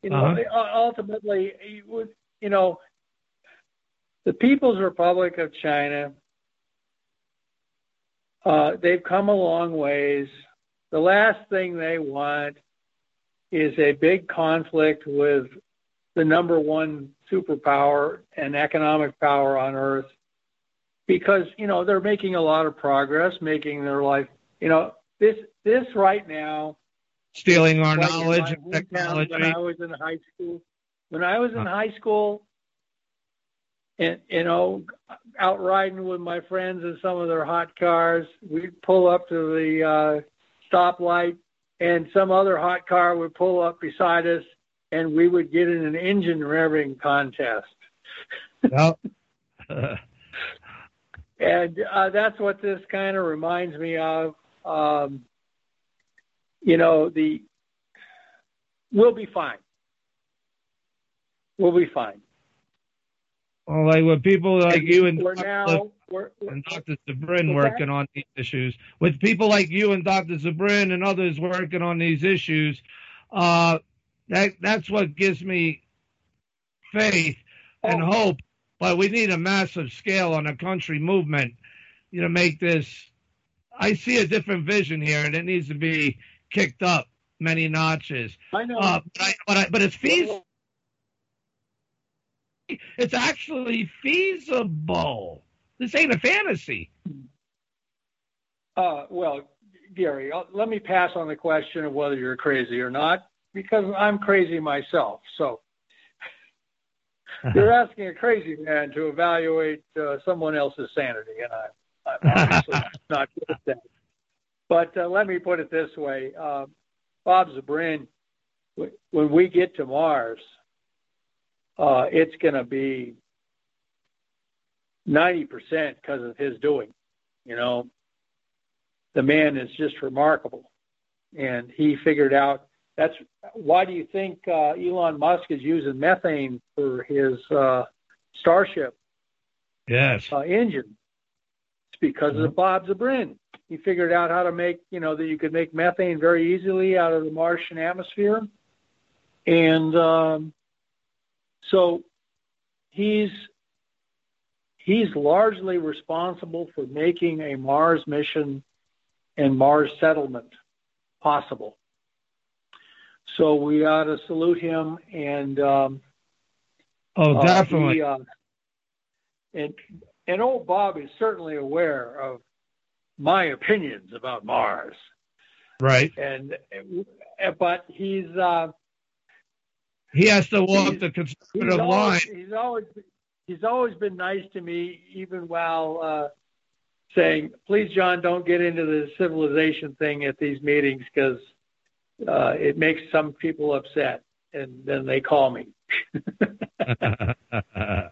you know, Uh-huh. ultimately, you know, the People's Republic of China, uh, they've come a long ways. The last thing they want is a big conflict with the number one superpower and economic power on earth because, you know, they're making a lot of progress, making their life, you know, this, this right now, Stealing our like knowledge and technology. When I was in high school, when I was in high school, and you know, out riding with my friends in some of their hot cars, we'd pull up to the uh, stoplight, and some other hot car would pull up beside us, and we would get in an engine revving contest. Yep. and uh, that's what this kind of reminds me of. Um, you know, the we'll be fine. We'll be fine. Well, like with people like you and we're Dr. now we're, and Dr. Zubrin What's working on these issues, with people like you and Dr. Zubrin and others working on these issues, uh, that that's what gives me faith and hope. But we need a massive scale on a country movement, you know, make this. I see a different vision here, and it needs to be kicked up many notches. I know. Uh, but, I, but, I, but it's feasible. It's actually feasible. This ain't a fantasy. Uh, well, Gary, uh, let me pass on the question of whether you're crazy or not, because I'm crazy myself. So you're asking a crazy man to evaluate uh, someone else's sanity, and I, I'm obviously not good at that. But uh, let me put it this way: uh, Bob Zubrin, w- when we get to Mars, uh, it's going to be 90% because of his doing. You know, the man is just remarkable. And he figured out that's why do you think uh, Elon Musk is using methane for his uh, Starship Yes. uh, engine? It's because of Bob Zubrin. He figured out how to make, you know, that you could make methane very easily out of the Martian atmosphere. And um, so he's he's largely responsible for making a Mars mission and Mars settlement possible. So we ought to salute him and um, Oh, uh, definitely. he, uh, and and old Bob is certainly aware of my opinions about Mars, right. and uh, but he's uh, He has to walk He's- the he's conservative line. always, he's always he's always been nice to me, even while uh, saying, "Please, John, don't get into the civilization thing at these meetings because uh, it makes some people upset." And then they call me.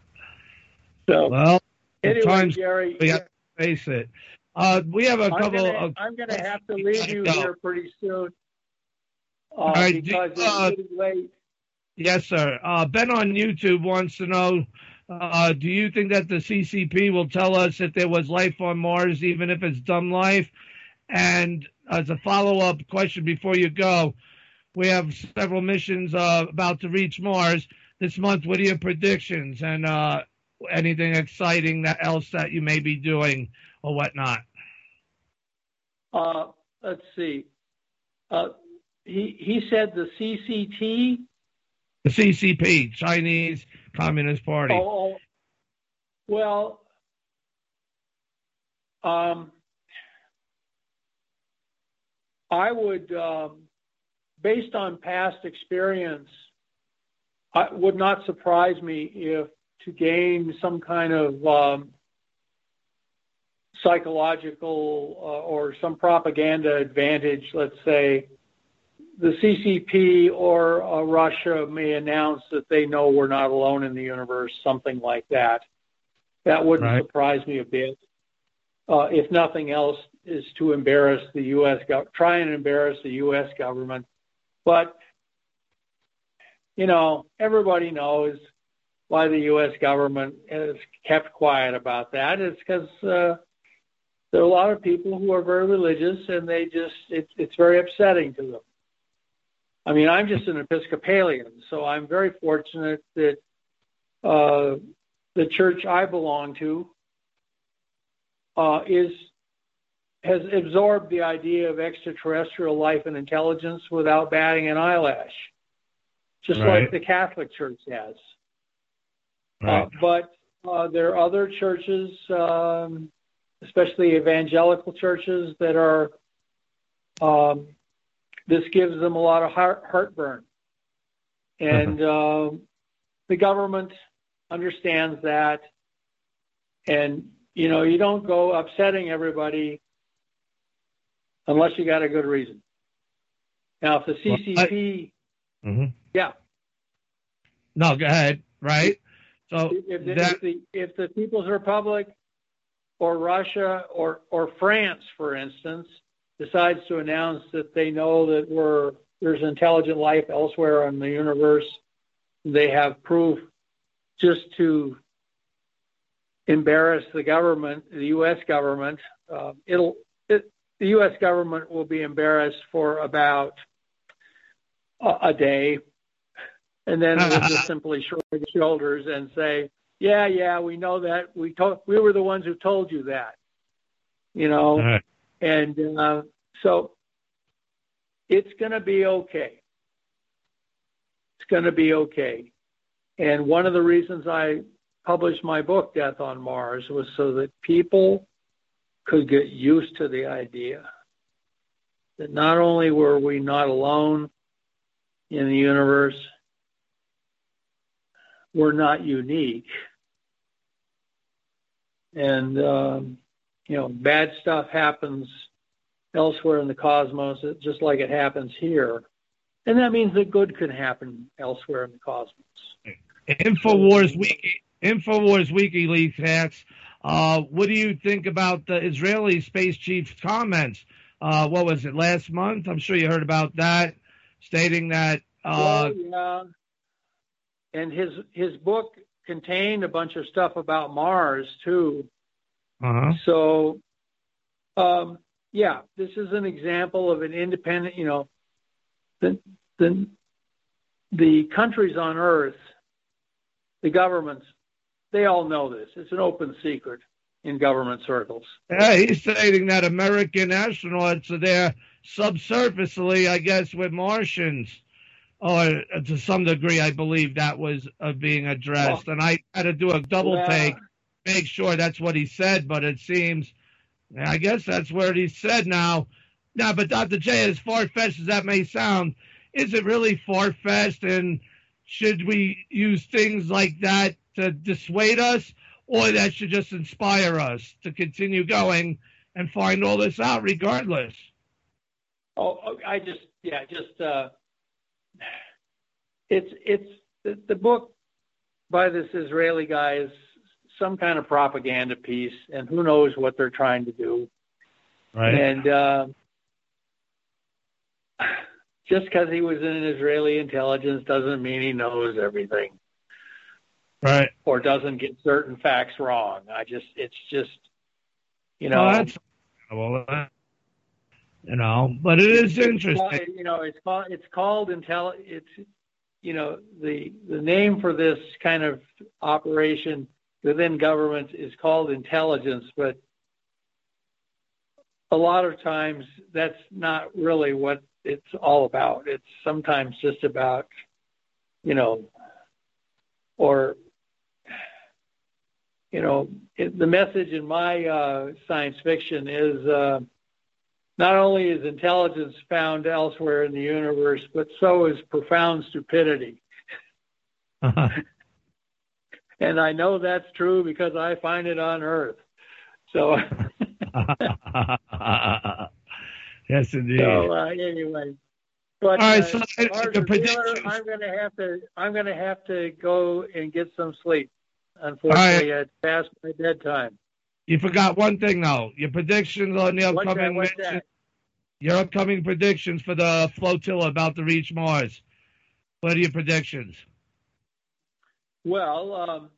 So well, anyway, sometimes Gary, we have to face it. Uh, we have a I'm couple gonna, of. I'm gonna have to leave you here pretty soon uh, All right, do- uh, it's getting late. Yes, sir. Uh, ben on YouTube wants to know: uh, Do you think that the CCP will tell us if there was life on Mars, even if it's dumb life? And as a follow-up question before you go, we have several missions uh, about to reach Mars this month. What are your predictions and uh, anything exciting that else that you may be doing or whatnot? Uh, let's see. Uh, he he said the CCT. The CCP, Chinese Communist Party. Oh, oh, well, um, I would um, based on past experience, it would not surprise me if to gain some kind of um, psychological uh, or some propaganda advantage, let's say, the CCP or uh, Russia may announce that they know we're not alone in the universe, something like that. That wouldn't surprise me a bit. Uh, if nothing else, is to embarrass the U.S. Go- try and embarrass the U.S. government, but you know everybody knows why the U.S. government has kept quiet about that. It's because uh, there are a lot of people who are very religious, and they just it, it's very upsetting to them. I mean, I'm just an Episcopalian, so I'm very fortunate that uh, the church I belong to uh, is has absorbed the idea of extraterrestrial life and intelligence without batting an eyelash, just right. like the Catholic Church has. Right. Uh, but uh, there are other churches, um, especially evangelical churches, that are um, this gives them a lot of heart, heartburn. And uh, the government understands that. And, you know, you don't go upsetting everybody unless you got a good reason. Now, if the CCP, well, I, mm-hmm. yeah. No, go ahead. Right. So if the, that, if the, if the People's Republic or Russia or or France, for instance, decides to announce that they know that we're there's intelligent life elsewhere in the universe, they have proof just to embarrass the government, the U.S. government. Uh, it'll it, the U.S. government will be embarrassed for about a, a day, and then we'll just simply shrug the shoulders and say, "Yeah, yeah, we know that. We told we were the ones who told you that." You know, right. and uh, so it's going to be okay. It's going to be okay. And one of the reasons I published my book, Death on Mars, was so that people could get used to the idea that not only were we not alone in the universe, we're not unique. And, um, you know, bad stuff happens elsewhere in the cosmos, just like it happens here. And that means that good can happen elsewhere in the cosmos. Infowars Wiki, Infowars WikiLeaks hacks. Uh, what do you think about the Israeli space chief's comments? Uh, what was it last month? I'm sure you heard about that, stating that. Uh, well, yeah. And his his book contained a bunch of stuff about Mars too. Uh-huh. So, um, yeah, this is an example of an independent. You know, the the the countries on Earth, the governments they all know this. It's an open secret in government circles. Yeah, he's stating that American astronauts are there subsurfacely, I guess, with Martians. Or to some degree, I believe that was uh, being addressed. Well, and I had to do a double yeah. take, make sure that's what he said, but it seems, I guess that's what he said now. Now, but Dr. J, as far fetched as that may sound, is it really far fetched? And should we use things like that to dissuade us, or that should just inspire us to continue going and find all this out regardless. Oh, I just, yeah, just, uh, it's, it's, the, the book by this Israeli guy is some kind of propaganda piece, and who knows what they're trying to do. Right. And, uh, just because he was in an Israeli intelligence doesn't mean he knows everything right. or doesn't get certain facts wrong. I just it's just you know. Well, well you know but it is interesting. you know it's called it's called intel it's you know the the name for this kind of operation within government is called intelligence but a lot of times that's not really what it's all about. It's sometimes just about you know or you know, it, the message in my uh, science fiction is uh, not only is intelligence found elsewhere in the universe, but so is profound stupidity. and I know that's true because I find it on Earth. So, yes, indeed. so uh, anyway, but All right, uh, so as far the the dealer, I'm going to have to I'm going to have to go and get some sleep. Unfortunately, it's past my bedtime. You forgot one thing though. Your predictions on the What's that? upcoming What's that? your upcoming predictions for the flotilla about to reach Mars. What are your predictions? Well, um,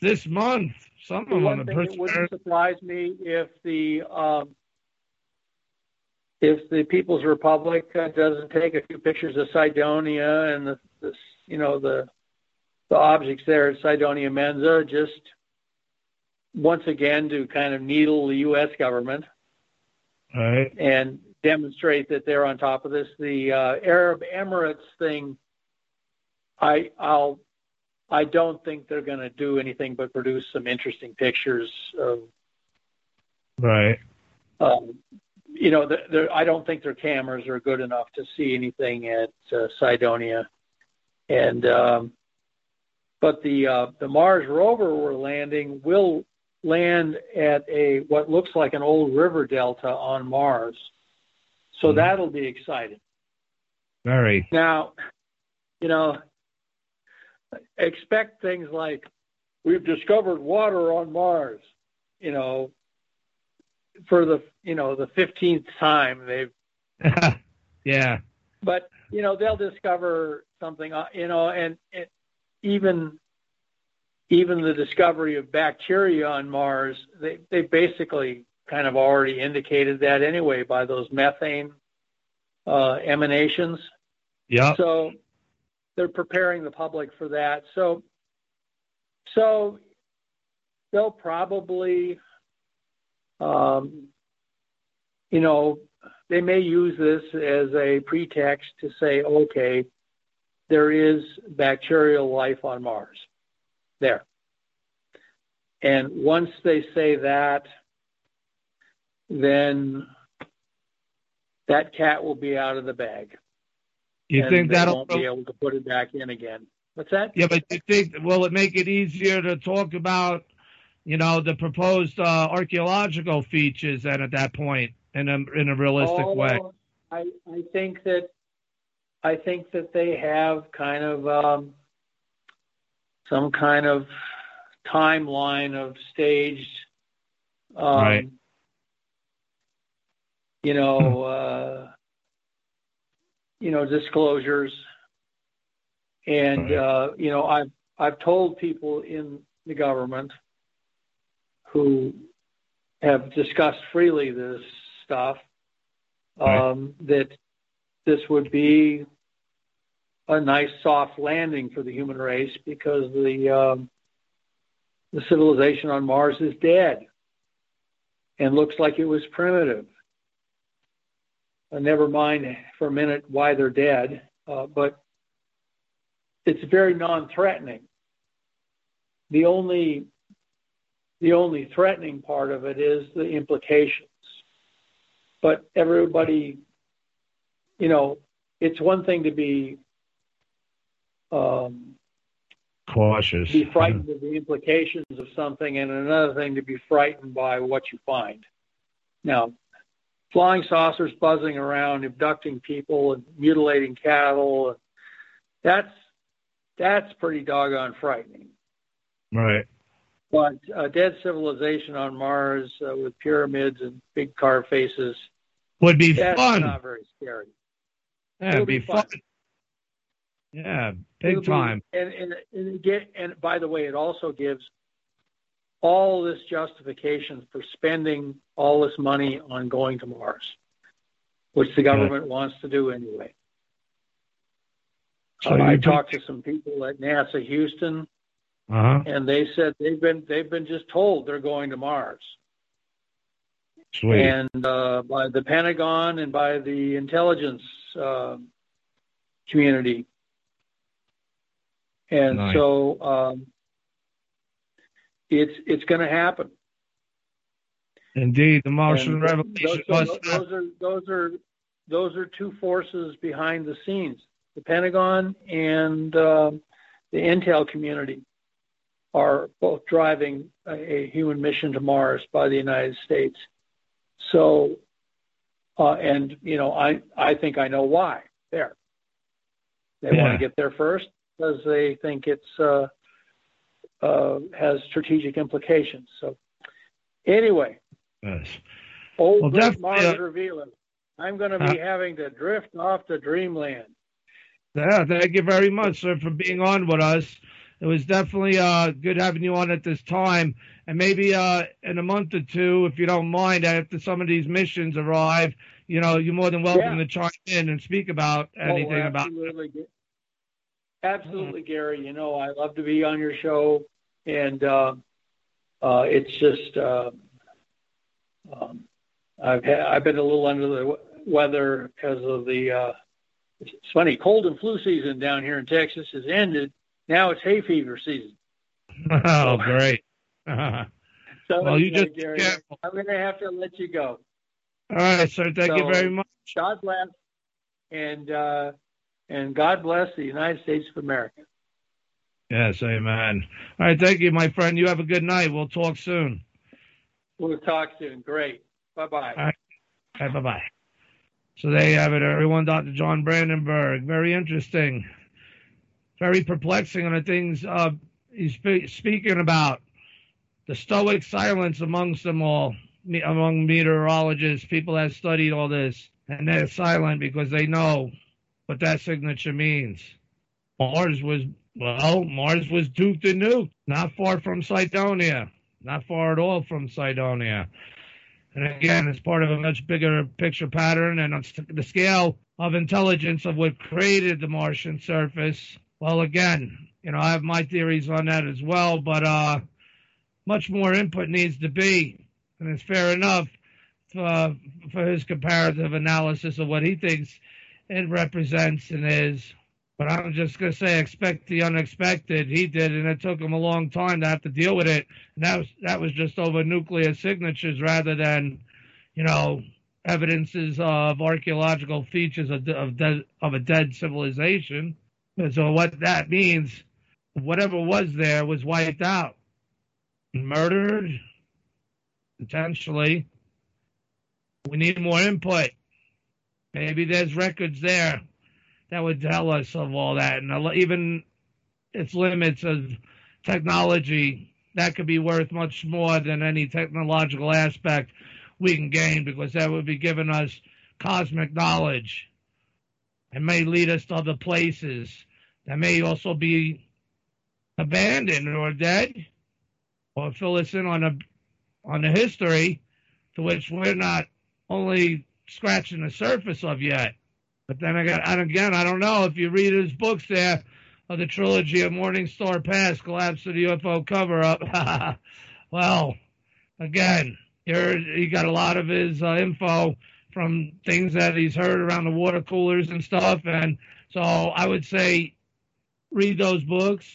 This month, some of them one on the thing that wouldn't surprise me if the um, if the People's Republic uh, doesn't take a few pictures of Cydonia and the, the you know the the objects there at Cydonia Mensa just once again to kind of needle the U.S. government Right. and demonstrate that they're on top of this. The uh, Arab Emirates thing, I I'll I don't think they're going to do anything but produce some interesting pictures of Right. um, you know, the, the, I don't think their cameras are good enough to see anything at uh, Cydonia, and um, but the uh, the Mars rover we're landing will land at a what looks like an old river delta on Mars, so that'll be exciting. Very. Now, you know, expect things like we've discovered water on Mars. You know, for the you know the fifteenth time they've. yeah. But you know they'll discover something. uh, You know, and, and even even the discovery of bacteria on Mars, they they basically kind of already indicated that anyway by those methane uh, emanations. Yeah. So they're preparing the public for that. So so they'll probably um, you know they may use this as a pretext to say, okay, there is bacterial life on Mars. There. And once they say that, then that cat will be out of the bag. You think that'll won't be able to put it back in again. What's that? Yeah, but you think will it make it easier to talk about, you know, the proposed uh, archaeological features And at that point in a in a realistic Oh, way? I, I think that I think that they have kind of um, some kind of timeline of staged, um, Right. you know, uh, you know, disclosures, and uh, you know, I've I've told people in the government who have discussed freely this stuff um, that this would be a nice soft landing for the human race because the um, the civilization on Mars is dead and looks like it was primitive. Uh, never mind for a minute why they're dead, uh, but it's very non-threatening. The only the only threatening part of it is the implications. But everybody, you know, it's one thing to be um, Cautious. be frightened of the implications of something, and another thing to be frightened by what you find. Now, flying saucers buzzing around, abducting people, and mutilating cattle, that's that's pretty doggone frightening. Right. But a dead civilization on Mars uh, with pyramids and big car faces Would be that's fun. not very scary. Yeah, It'll it'd be be fun. fun. Yeah, It'll big be- time. And, and, and, it get, and by the way, it also gives all this justification for spending all this money on going to Mars, which the government wants to do anyway. So you I talked to some people at NASA Houston, Uh huh. and they said they've been they've been just told they're going to Mars. Sweet. and uh, by the Pentagon and by the intelligence uh, community. And Nice. so um, it's it's going to happen. Indeed, the Martian And Revolution those, was those are those are those are two forces behind the scenes. The Pentagon and um the intel community are both driving a, a human mission to Mars by the United States. So, uh, and you know, I I think I know why. There, they want to get there first because they think it's uh, uh, has strategic implications. So, anyway, yes. old Well, great Mars uh, revealer. I'm going to be Uh, having to drift off to dreamland. Yeah, thank you very much, sir, for being on with us. It was definitely uh, good having you on at this time. And maybe uh, in a month or two, if you don't mind, after some of these missions arrive, you know, you're more than welcome Yeah. to chime in and speak about Oh, anything about. absolutely. Absolutely, Gary. You know, I love to be on your show, and uh, uh, it's just uh, um, I've had, I've been a little under the w- weather because of the. Uh, it's funny, cold and flu season down here in Texas has ended. Now it's hay fever season. Oh, great. All So Well, you just be Gary, careful. I'm going to have to let you go. All right, sir. Thank you very much. God bless, and uh, and God bless the United States of America. Yes, amen. All right, thank you, my friend. You have a good night. We'll talk soon. We'll talk soon. Great. Bye bye. All right. All right, bye bye. So there you have it, everyone. Dr. John Brandenburg. Very interesting. Very perplexing on the things uh, he's spe- speaking about. The stoic silence amongst them all, me- among meteorologists, people that studied all this. And they're silent because they know what that signature means. Mars was, well, Mars was duped and nuked, not far from Cydonia, not far at all from Cydonia. And again, it's part of a much bigger picture pattern and on the scale of intelligence of what created the Martian surface. Well, again, you know, I have my theories on that as well, but uh, much more input needs to be, and it's fair enough uh, for his comparative analysis of what he thinks it represents and is. But I'm just going to say, expect the unexpected. He did, and it took him a long time to have to deal with it. And that was that was just over nuclear signatures rather than, you know, evidences of archaeological features of of, de- of a dead civilization. And so what that means, whatever was there was wiped out, murdered, potentially. We need more input. Maybe there's records there that would tell us of all that, and even its limits of technology that could be worth much more than any technological aspect we can gain because that would be giving us cosmic knowledge and may lead us to other places that may also be abandoned or dead or fill us in on a on the history to which we're not only scratching the surface of yet. But then again, and again, I don't know if you read his books there of the trilogy of Morning Star Pass, Collapse of the UFO Cover Up. well, again, here he got a lot of his uh, info from things that he's heard around the water coolers and stuff, and so I would say read those books.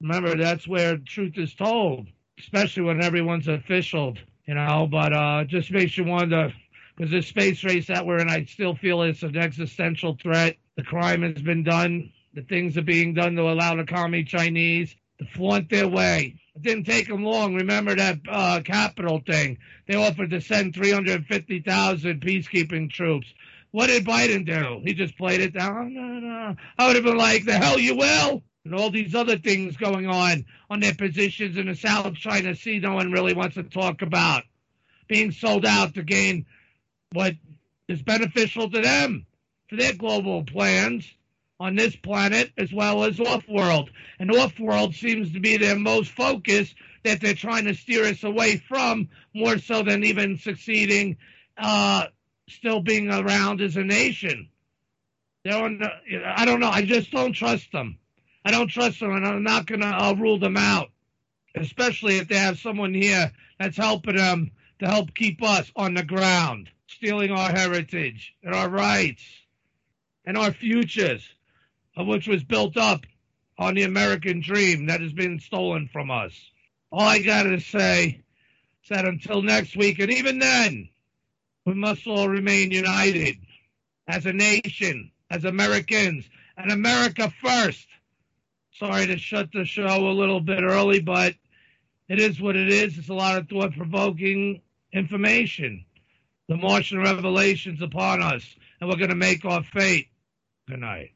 Remember, that's where truth is told, especially when everyone's official, you know. But uh, just makes you wonder because this space race that we're in, I still feel it's an existential threat. The crime has been done. The things are being done to allow the commie Chinese to flaunt their way. It didn't take them long. Remember that uh, capital thing? They offered to send 350,000 peacekeeping troops. What did Biden do? He just played it down. No, no. I would have been like, the hell you will. And all these other things going on on their positions in the South China Sea no one really wants to talk about. Being sold out to gain what is beneficial to them for their global plans on this planet as well as off world. And off world seems to be their most focus that they're trying to steer us away from more so than even succeeding, uh, still being around as a nation. They're on the, I don't know. I just don't trust them. I don't trust them, and I'm not going to rule them out, especially if they have someone here that's helping them to help keep us on the ground, stealing our heritage and our rights and our futures, which was built up on the American dream that has been stolen from us. All I got to say, is that until next week, and even then, we must all remain united as a nation, as Americans, and America first. Sorry to shut the show a little bit early, but it is what it is. It's a lot of thought provoking information. The Martian revelation's upon us, and we're going to make our fate. Good night.